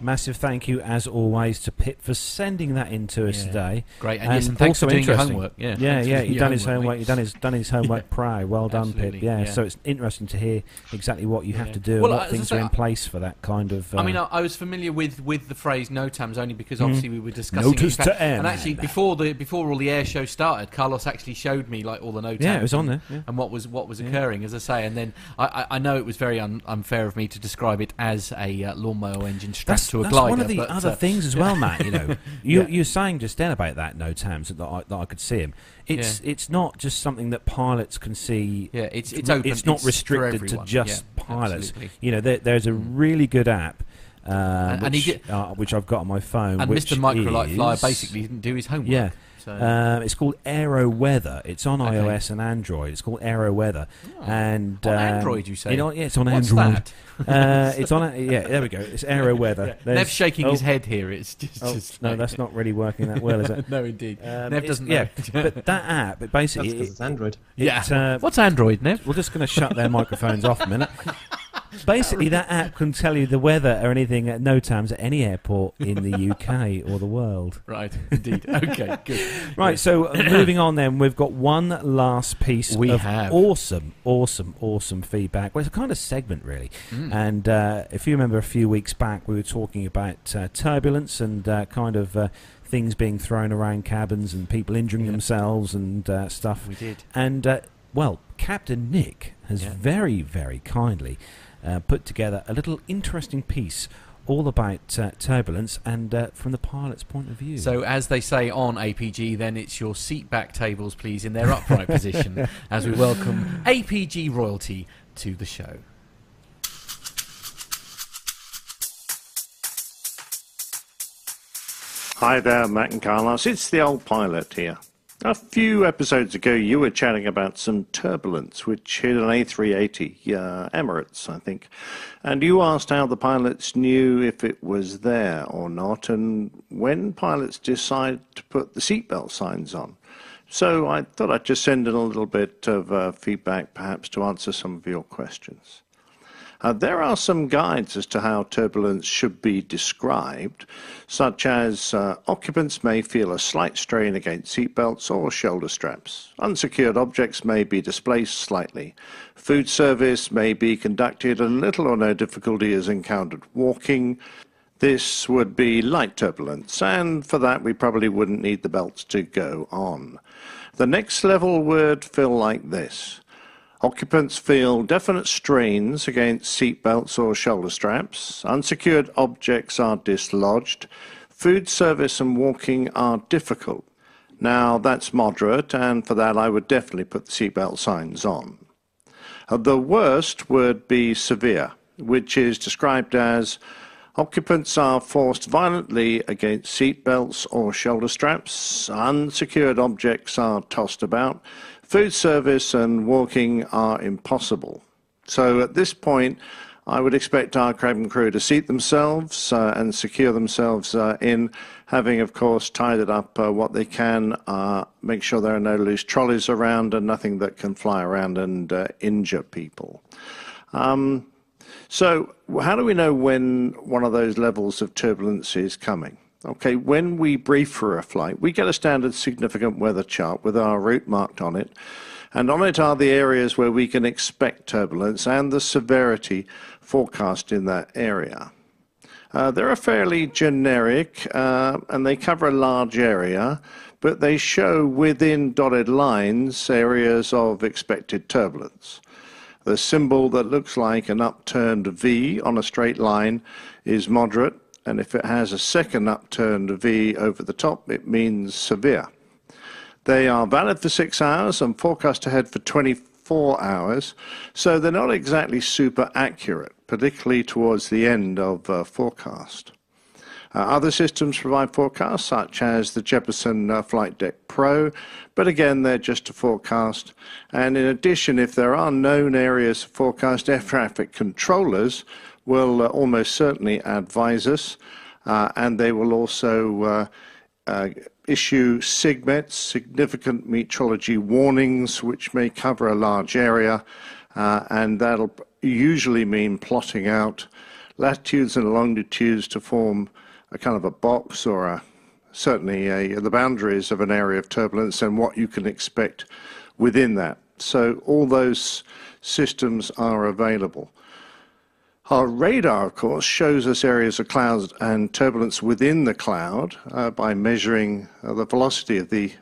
Massive thank you, as always, to Pip for sending that in to us Yeah. today. Great, and yes, and thanks also for doing your homework. Yeah, yeah, yeah. He's done his homework. He's done his done his homework Yeah. prior. Well done, Pip. Yeah, yeah. So it's interesting to hear exactly what you have to do Well, and as what things say, are in place for that kind of. Uh, I mean, I, I was familiar with, with the phrase NOTAMs only because Mhm. obviously we were discussing. Notice it. In fact- to air And actually, before the before all the air show started, Carlos actually showed me like all the NOTAMs. Yeah, it was on there, yeah. and what was what was Yeah. occurring, as I say. And then I, I, I know it was very un, unfair of me to describe it as a uh, lawnmower engine strapped that's, to a that's glider. one of the but, other uh, things as well, Matt. You know, you Yeah. you're saying just then about that NOTAMs that I, that I could see him. It's it's not just something that pilots can see. Yeah, it's- it's open. It's not It's restricted to just Yeah, pilots. absolutely. You know, there, there's a really good app. Uh, And- and which, did- uh, which I've got on my phone. And which Mr. Microlight Flyer basically didn't do his homework. Yeah, So- um, it's called Aero Weather. It's on Okay. iOS and Android. It's called Aero Weather. and On um, Android, you say? it on- yeah, it's on What's Android. that? uh, it's on. a- Yeah, there we go. It's Aero Weather. Yeah. Nev's shaking his head here. It's just- oh, just no, like- that's not really working that well, is it? No, indeed. Um, Nev doesn't Yeah, know. but that app, it basically, That's 'cause it's Android. it, Yeah. uh, What's Android, Nev? We're just going to shut their microphones off a minute. Basically, that app can tell you the weather or anything at no times at any airport in the UK or the world. Right, indeed. Okay, good. Right, so uh, moving on then, we've got one last piece We of have. awesome, awesome, awesome feedback. Well, it's a kind of segment, really. Mm. And uh, if you remember a few weeks back, we were talking about uh, turbulence and uh, kind of uh, things being thrown around cabins and people injuring themselves and uh, stuff. We did. And, uh, well, Captain Nick has Yeah. very, very kindly uh, put together a little interesting piece all about uh, turbulence and uh, from the pilot's point of view. So, as they say on APG, then it's your seat back tables, please, in their upright position as we welcome APG royalty to the show. Hi there, Matt and Carlos. It's the old pilot here. A few episodes ago, you were chatting about some turbulence which hit an A380, uh, Emirates, I think. And you asked how the pilots knew if it was there or not, and when pilots decide to put the seatbelt signs on. So I thought I'd just send in a little bit of uh, feedback, perhaps, to answer some of your questions. Uh, there are some guides as to how turbulence should be described, such as uh, occupants may feel a slight strain against seatbelts or shoulder straps. Unsecured objects may be displaced slightly. Food service may be conducted and little or no difficulty is encountered walking. This would be light turbulence, and for that we probably wouldn't need the belts to go on. The next level would feel like this. Occupants feel definite strains against seat belts or shoulder straps. Unsecured objects are dislodged. Food service and walking are difficult. Now, that's moderate, and for that, I would definitely put the seatbelt signs on. The worst would be severe, which is described as occupants are forced violently against seat belts or shoulder straps, unsecured objects are tossed about, food service and walking are impossible. So at this point, I would expect our cabin crew to seat themselves uh, and secure themselves uh, in, having, of course, tied it up uh, what they can, uh, make sure there are no loose trolleys around and nothing that can fly around and uh, injure people. Um, so, how do we know when one of those levels of turbulence is coming? Okay, when we brief for a flight, we get a standard significant weather chart with our route marked on it. And on it are the areas where we can expect turbulence and the severity forecast in that area. Uh, they're fairly generic uh, and they cover a large area, but they show within dotted lines areas of expected turbulence. The symbol that looks like an upturned V on a straight line is moderate, and if it has a second upturned V over the top, it means severe. They are valid for six hours and forecast ahead for 24 hours, so they're not exactly super accurate, particularly towards the end of uh, forecast. Uh, other systems provide forecasts, such as the Jeppesen uh, FliteDeck Pro, but again, they're just a forecast. And in addition, if there are known areas of forecast, air traffic controllers will uh, almost certainly advise us, uh, and they will also uh, issue SIGMETs, significant meteorology warnings, which may cover a large area, and that'll usually mean plotting out latitudes and longitudes to form a kind of a box or a certainly a, the boundaries of an area of turbulence and what you can expect within that. So all those systems are available. Our radar, of course, shows us areas of clouds and turbulence within the cloud uh, by measuring uh, the velocity of the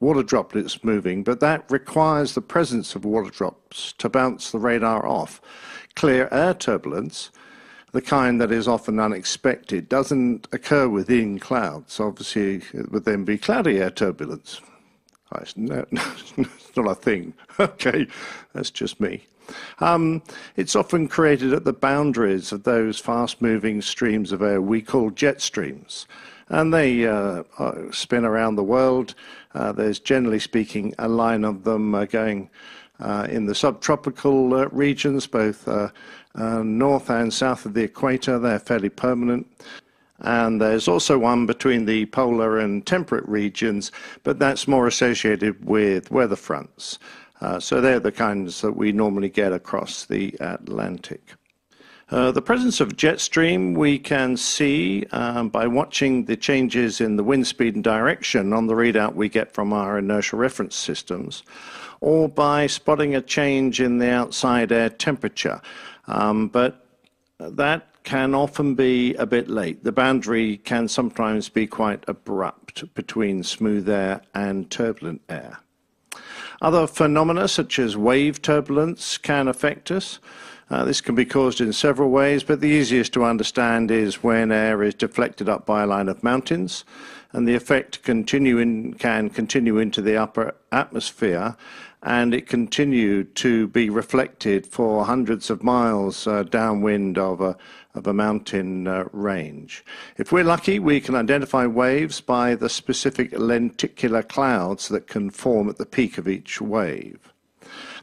water droplets moving, but that requires the presence of water drops to bounce the radar off. Clear air turbulence, the kind that is often unexpected, doesn't occur within clouds. Obviously, it would then be cloudy air turbulence. It's no- it's not a thing. Okay, that's just me. Um, it's often created at the boundaries of those fast moving streams of air we call jet streams. And they uh, uh, spin around the world. Uh, there's generally speaking a line of them uh, going uh, in the subtropical regions, both north and south of the equator. They're fairly permanent. And there's also one between the polar and temperate regions, but that's more associated with weather fronts. Uh, so they're the kinds that we normally get across the Atlantic. Uh, the presence of jet stream we can see um, by watching the changes in the wind speed and direction on the readout we get from our inertial reference systems, or by spotting a change in the outside air temperature. Um, but that can often be a bit late. The boundary can sometimes be quite abrupt between smooth air and turbulent air. Other phenomena such as wave turbulence can affect us. Uh, this can be caused in several ways, but the easiest to understand is when air is deflected up by a line of mountains, and the effect can continue into the upper atmosphere, and it continued to be reflected for hundreds of miles uh, downwind of a, of a mountain uh, range. If we're lucky, we can identify waves by the specific lenticular clouds that can form at the peak of each wave.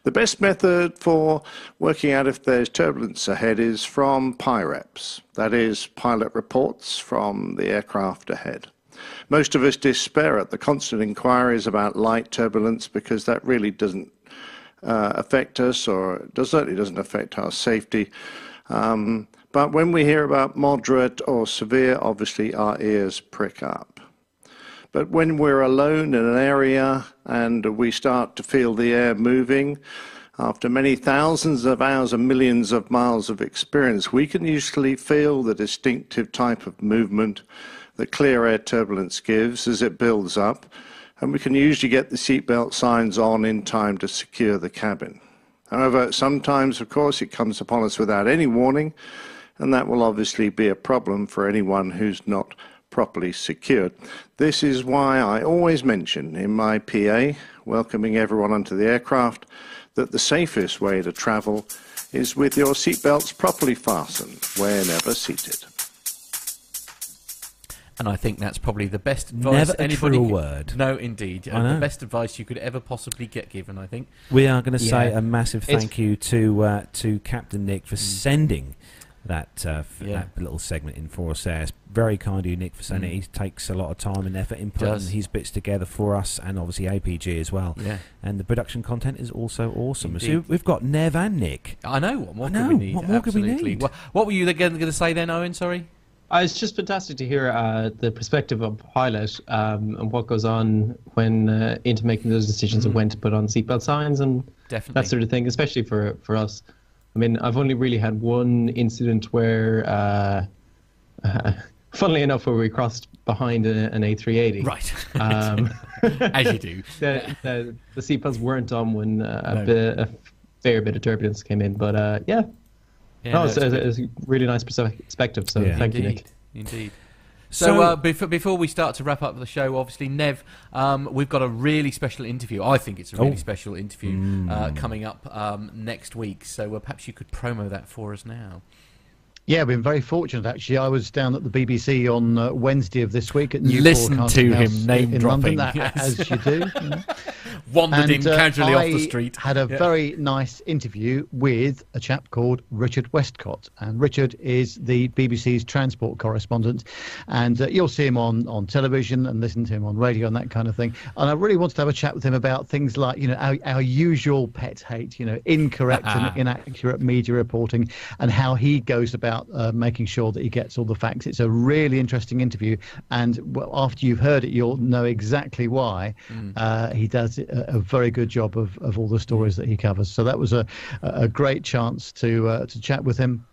The best method for working out if there's turbulence ahead is from PIREPs, that is, pilot reports from the aircraft ahead. Most of us despair at the constant inquiries about light turbulence because that really doesn't uh, affect us or does, certainly doesn't affect our safety. Um, but when we hear about moderate or severe, obviously our ears prick up. But when we're alone in an area and we start to feel the air moving, after many thousands of hours and millions of miles of experience, we can usually feel the distinctive type of movement that clear air turbulence gives as it builds up, and we can usually get the seatbelt signs on in time to secure the cabin. However, sometimes, of course, it comes upon us without any warning, and that will obviously be a problem for anyone who's not properly secured. This is why I always mention in my PA, welcoming everyone onto the aircraft, that the safest way to travel is with your seatbelts properly fastened whenever seated. And I think that's probably the best advice Never a anybody truer could- word. No, indeed, I Uh, the best advice you could ever possibly get given. I think We are going to say Yeah. a massive It's- thank you to uh, to Captain Nick for sending that uh, f- Yeah. that little segment in for us there. It's very kind of you, Nick, for sending Mm. it. He takes a lot of time and effort in putting Does. his bits together for us, and obviously APG as well. Yeah. And the production content is also awesome. So we've got Nev and Nick. I know what more I could we need. what more could we Absolutely. need? What, what were you going to say then, Owen? Sorry. Uh, it's just fantastic to hear uh, the perspective of a pilot um, and what goes on when uh, into making those decisions of Mm. when to put on seatbelt signs and Definitely. that sort of thing, especially for, for us. I mean, I've only really had one incident where, uh, funnily enough, where we crossed behind a, an A380. Right. Um, As you do. The, the, the seatbelts weren't on when uh, a, No. bit, a fair bit of turbulence came in, but uh, yeah. Yeah, no, no, it's, it's it's, a really nice perspective. So Yeah. thank you, Nick. Indeed. So, So- uh, before, before we start to wrap up the show, obviously, Nev, um, we've got a really special interview. I think it's a really Oh. special interview uh, coming up um, next week. So uh, perhaps you could promo that for us now. Yeah, I've been very fortunate actually. I was down at the BBC on uh, Wednesday of this week at New Listen to him name in dropping, London, that- yes. as you do. you know. Wandered in And, uh, casually off the street. Had a Yeah. very nice interview with a chap called Richard Westcott, and Richard is the BBC's transport correspondent, and uh, you'll see him on on television and listen to him on radio and that kind of thing. And I really wanted to have a chat with him about things like you know our, our usual pet hate, you know, incorrect and inaccurate media reporting, and how he goes about uh, making sure that he gets all the facts. It's a really interesting interview, and well, after you've heard it, you'll know exactly why Mm. uh, he does a, a very good job of, of all the stories that he covers. So that was a, a great chance to uh, to chat with him.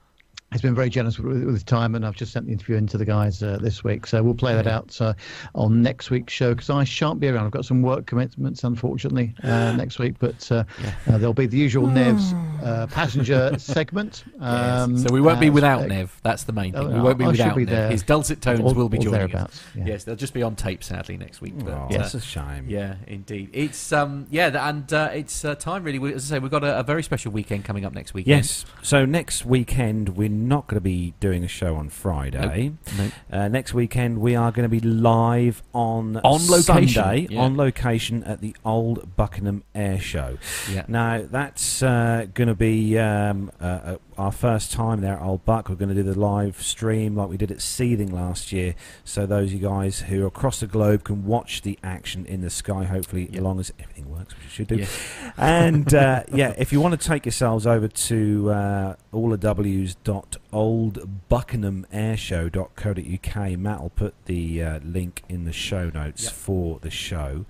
He's been very generous with, with his time, and I've just sent the interview in to the guys uh, this week. So we'll play that out uh, on next week's show because I shan't be around. I've got some work commitments, unfortunately, uh, next week. But uh, uh, there'll be the usual Nev's uh, passenger segment. Um, so we won't be without uh, Nev. That's the main thing. oh, we won't be I without be Nev. there. His dulcet tones Or- will be or joining us. yeah. Yes, they'll just be on tape, sadly, next week. But, Oh, uh, that's a shame. Yeah, indeed. It's um, yeah, and uh, it's uh, time really. We, as I say, we've got a, a very special weekend coming up next weekend. Yes. So next weekend we're not going to be doing a show on Friday. Nope. Uh, next weekend we are going to be live on On location, Sunday yeah. on location at the Old Buckenham Air Show. Yeah. Now that's uh, going to be um, uh, uh, our first time there at Old Buck. We're going to do the live stream like we did at Seething last year, so those of you guys who are across the globe can watch the action in the sky. Hopefully, as long as everything works, should do. Yeah. And uh, yeah, if you want to take yourselves over to uh, all the W's dot oldbuckenhamairshow.co.uk. Matt will put the uh, link in the show notes Yep. for the show.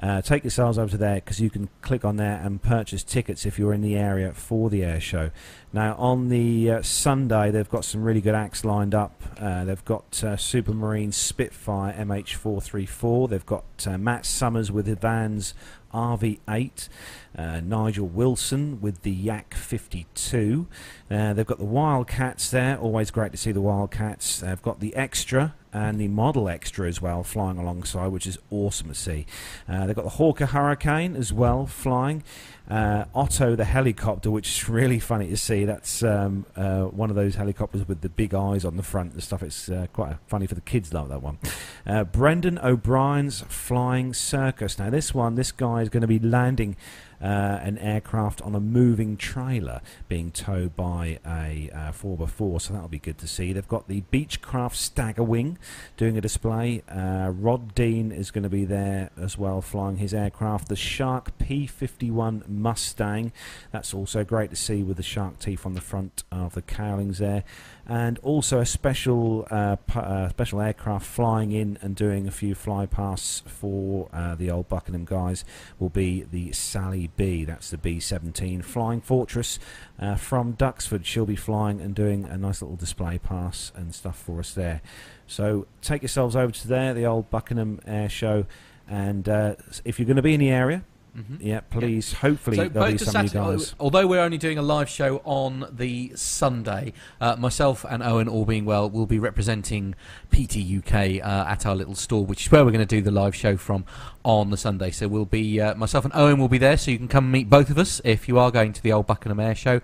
Uh, take yourselves over to there because you can click on there and purchase tickets if you're in the area for the air show. Now, on the uh, Sunday, they've got some really good acts lined up. Uh, they've got uh, Supermarine Spitfire MH434. They've got uh, Matt Summers with the Vans RV8. Uh, Nigel Wilson with the Yak 52. Uh, they've got the Wildcats there. Always great to see the Wildcats. They've got the Extra and the Model Extra as well flying alongside, which is awesome to see. Uh, they've got the Hawker Hurricane as well flying. Uh, Otto the helicopter, which is really funny to see. That's um, uh, one of those helicopters with the big eyes on the front and stuff. It's uh, quite funny for the kids, love that one. Uh, Brendan O'Brien's Flying Circus. Now, this one, this guy is going to be landing uh, an aircraft on a moving trailer being towed by a uh, 4x4, so that'll be good to see. They've got the Beechcraft Staggerwing doing a display. Uh, Rod Dean is going to be there as well, flying his aircraft. The Shark P51 Mustang, that's also great to see with the shark teeth on the front of the cowlings there. And also a special uh, pu- uh, special aircraft flying in and doing a few flypasts for uh, the old Buckenham guys will be the Sally B. That's the B-17 Flying Fortress uh, from Duxford. She'll be flying and doing a nice little display pass and stuff for us there. So take yourselves over to there, the old Buckenham Air Show, and uh, if you're going to be in the area, Mhm. yeah, please. Hopefully So there'll be some of you Saturday- guys. Although we're only doing a live show on the Sunday, uh, myself and Owen, all being well, will be representing PT UK uh, at our little store, which is where we're going to do the live show from on the Sunday. So we'll be uh, myself and Owen will be there, so you can come meet both of us if you are going to the old Buckenham Air Show.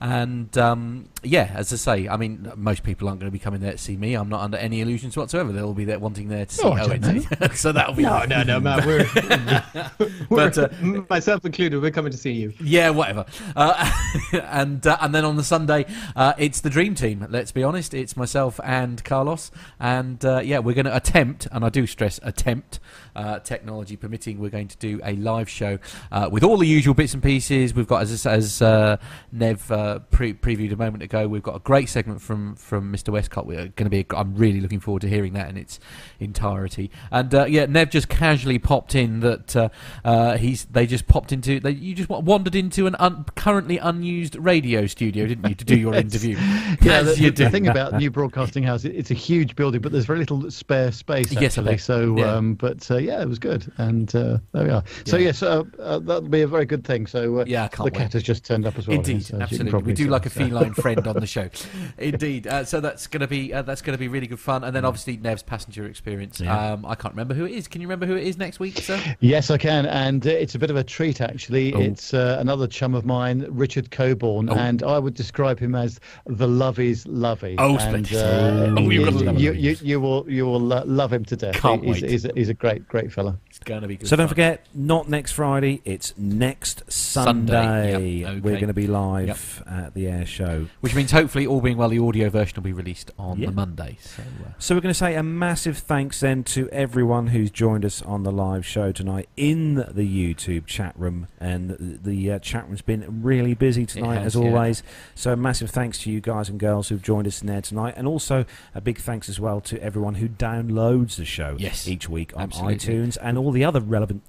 And um, yeah, as I say, I mean, most people aren't going to be coming there to see me. I'm not under any illusions whatsoever. They'll all be there wanting there to see Oh, Owen. so that'll be No, no, no, Matt. We're, But, we're- uh, myself included. We're coming to see you. Yeah, whatever. Uh, and uh, and then on the Sunday, uh, it's the dream team. Let's be honest, it's myself and Carlos, and uh, yeah, we're going to attempt, and I do stress attempt, uh, technology permitting, we're going to do a live show uh, with all the usual bits and pieces. We've got, as as uh, Nev uh, pre- previewed a moment ago, we've got a great segment from from Mr Westcott. We're going to be. A, I'm really looking forward to hearing that in its entirety. And uh, yeah, Nev just casually popped in that uh, uh, he's. They just popped into. They, you just wandered into an un, currently unused radio studio, didn't you, to do your Yes. interview? Yeah, the, the thing about New Broadcasting House, it, it's a huge building, but there's very little spare space Yes, I actually. so, Yeah. um, but uh, yeah, it was good, and uh, there we are. So Yeah. yes, uh, uh, that'll be a very good thing. So uh, Yeah, the wait. cat has just turned up as well. Indeed, yes, as you can absolutely. We do like a so. feline friend on the show. Indeed. Uh, so that's going to be uh, that's going to be really good fun. And then Mm. obviously Nev's passenger experience. Yeah. Um, I can't remember who it is. Can you remember who it is next week, sir? Yes, I can, and uh, it's a bit of a treat actually. Oh. It's uh, another chum of mine, Richard Coburn, Oh. and I would describe him as the Lovey's Lovey. Oh, and, uh, Oh, you've got to you, love you, you, you will you will love him to death. Can't he's, wait. He's, a, he's a great great fella. Going to be good. So don't fun. forget, not next Friday, it's next Sunday, Sunday. yep, okay. We're going to be live Yep. at the air show. Which means hopefully, all being well, the audio version will be released on Yeah. the Monday. So, uh, So we're going to say a massive thanks then to everyone who's joined us on the live show tonight in the YouTube chat room, and the, the uh, chat room's been really busy tonight has, as yeah. always. So a massive thanks to you guys and girls who've joined us in there tonight, and also a big thanks as well to everyone who downloads the show Yes, each week on absolutely. iTunes and all the other relevant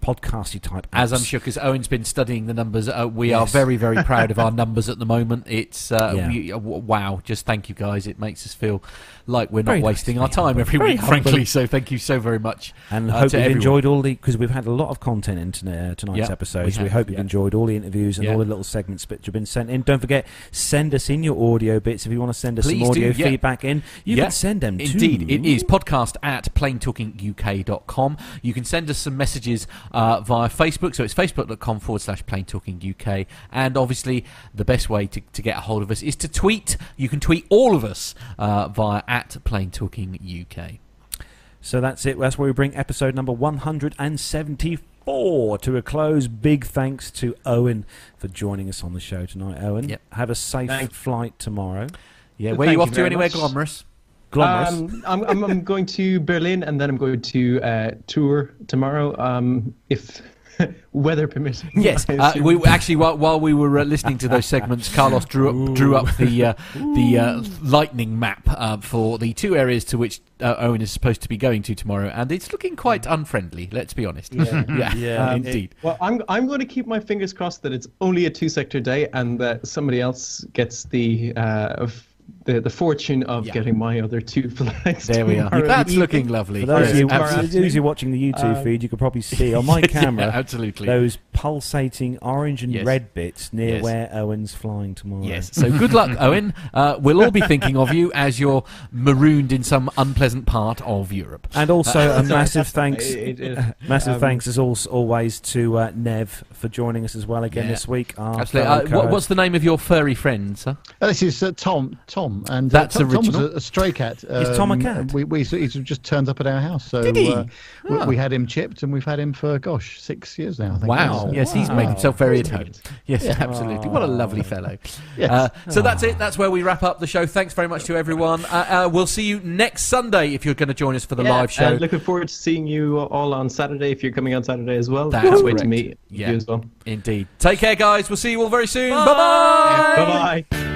podcasty type. As I'm sure, because Owen's been studying the numbers, uh, we are very, very proud of our numbers at the moment. It's uh, Yeah. we, uh, w- wow, just thank you guys. It makes us feel like we're not Very wasting to our time humble. every Very week, humble. frankly. So thank you so very much. And uh, hope you've everyone. enjoyed all the because we've had a lot of content in tonight- uh, tonight's Yeah, episodes. we We, hope you've yeah. enjoyed all the interviews and Yeah. all the little segments that have been sent in. Don't forget, send us in your audio bits if you want to send us Please some audio do, yeah. feedback in. You Yeah. can send them Indeed, to it is podcast at planetalkinguk.com. You can send us some messages uh, via Facebook, so it's facebook.com forward slash planetalkinguk. And obviously, the best way to, to get a hold of us is to tweet. You can tweet all of us uh, via at planetalkinguk. So that's it. That's where we bring episode number 174 to a close. Big thanks to Owen for joining us on the show tonight. Owen, Yep. have a safe Thank- flight tomorrow. Yeah, Well, where are you off you to very anywhere, much. glamorous? Glamorous. Um, I'm, I'm, I'm going to Berlin and then I'm going to uh, tour tomorrow. Um, if weather permitting. Yes, uh, we actually while, while we were uh, listening to those segments, Carlos drew up, drew up the uh, the uh, lightning map uh, for the two areas to which uh, Owen is supposed to be going to tomorrow, and it's looking quite unfriendly. Let's be honest. yeah, Um, indeed. Well, I'm I'm going to keep my fingers crossed that it's only a two sector day and that somebody else gets the uh, the the fortune of getting my other two flags. There we are. That's evening. looking lovely. For those, of you, Tomorrow for those you watching the YouTube Um, feed, you could probably see on my Yeah, camera absolutely. those pulsating orange and Yes. red bits near Yes. where Owen's flying tomorrow. Yes. So good luck, Owen. Uh, we'll all be thinking of you as you're marooned in some unpleasant part of Europe. And also Uh, a massive thanks, It- it- massive um, thanks as als- always to uh, Nev for joining us as well again Yeah. this week. Absolutely. Uh, what, what's the name of your furry friend, sir? Uh, This is uh, Tom. Tom, and That's uh, Tom, Tom original. was a, a stray cat. Um, Is Tom a cat? We, we he's just turned up at our house, so Did he? Uh, we, Ah. we had him chipped, and we've had him for gosh six years now. I think Wow. So- Yes, he's made himself very at home. Yes, Yeah. absolutely. What a lovely fellow. Yes. Uh, so that's it. That's where we wrap up the show. Thanks very much to everyone. Uh, uh, we'll see you next Sunday if you're going to join us for the Yeah, live show. And looking forward to seeing you all on Saturday if you're coming on Saturday as well. That's Can't wait to correct. meet Yeah. you as well. Indeed. Take care, guys. We'll see you all very soon. Bye bye. Bye bye.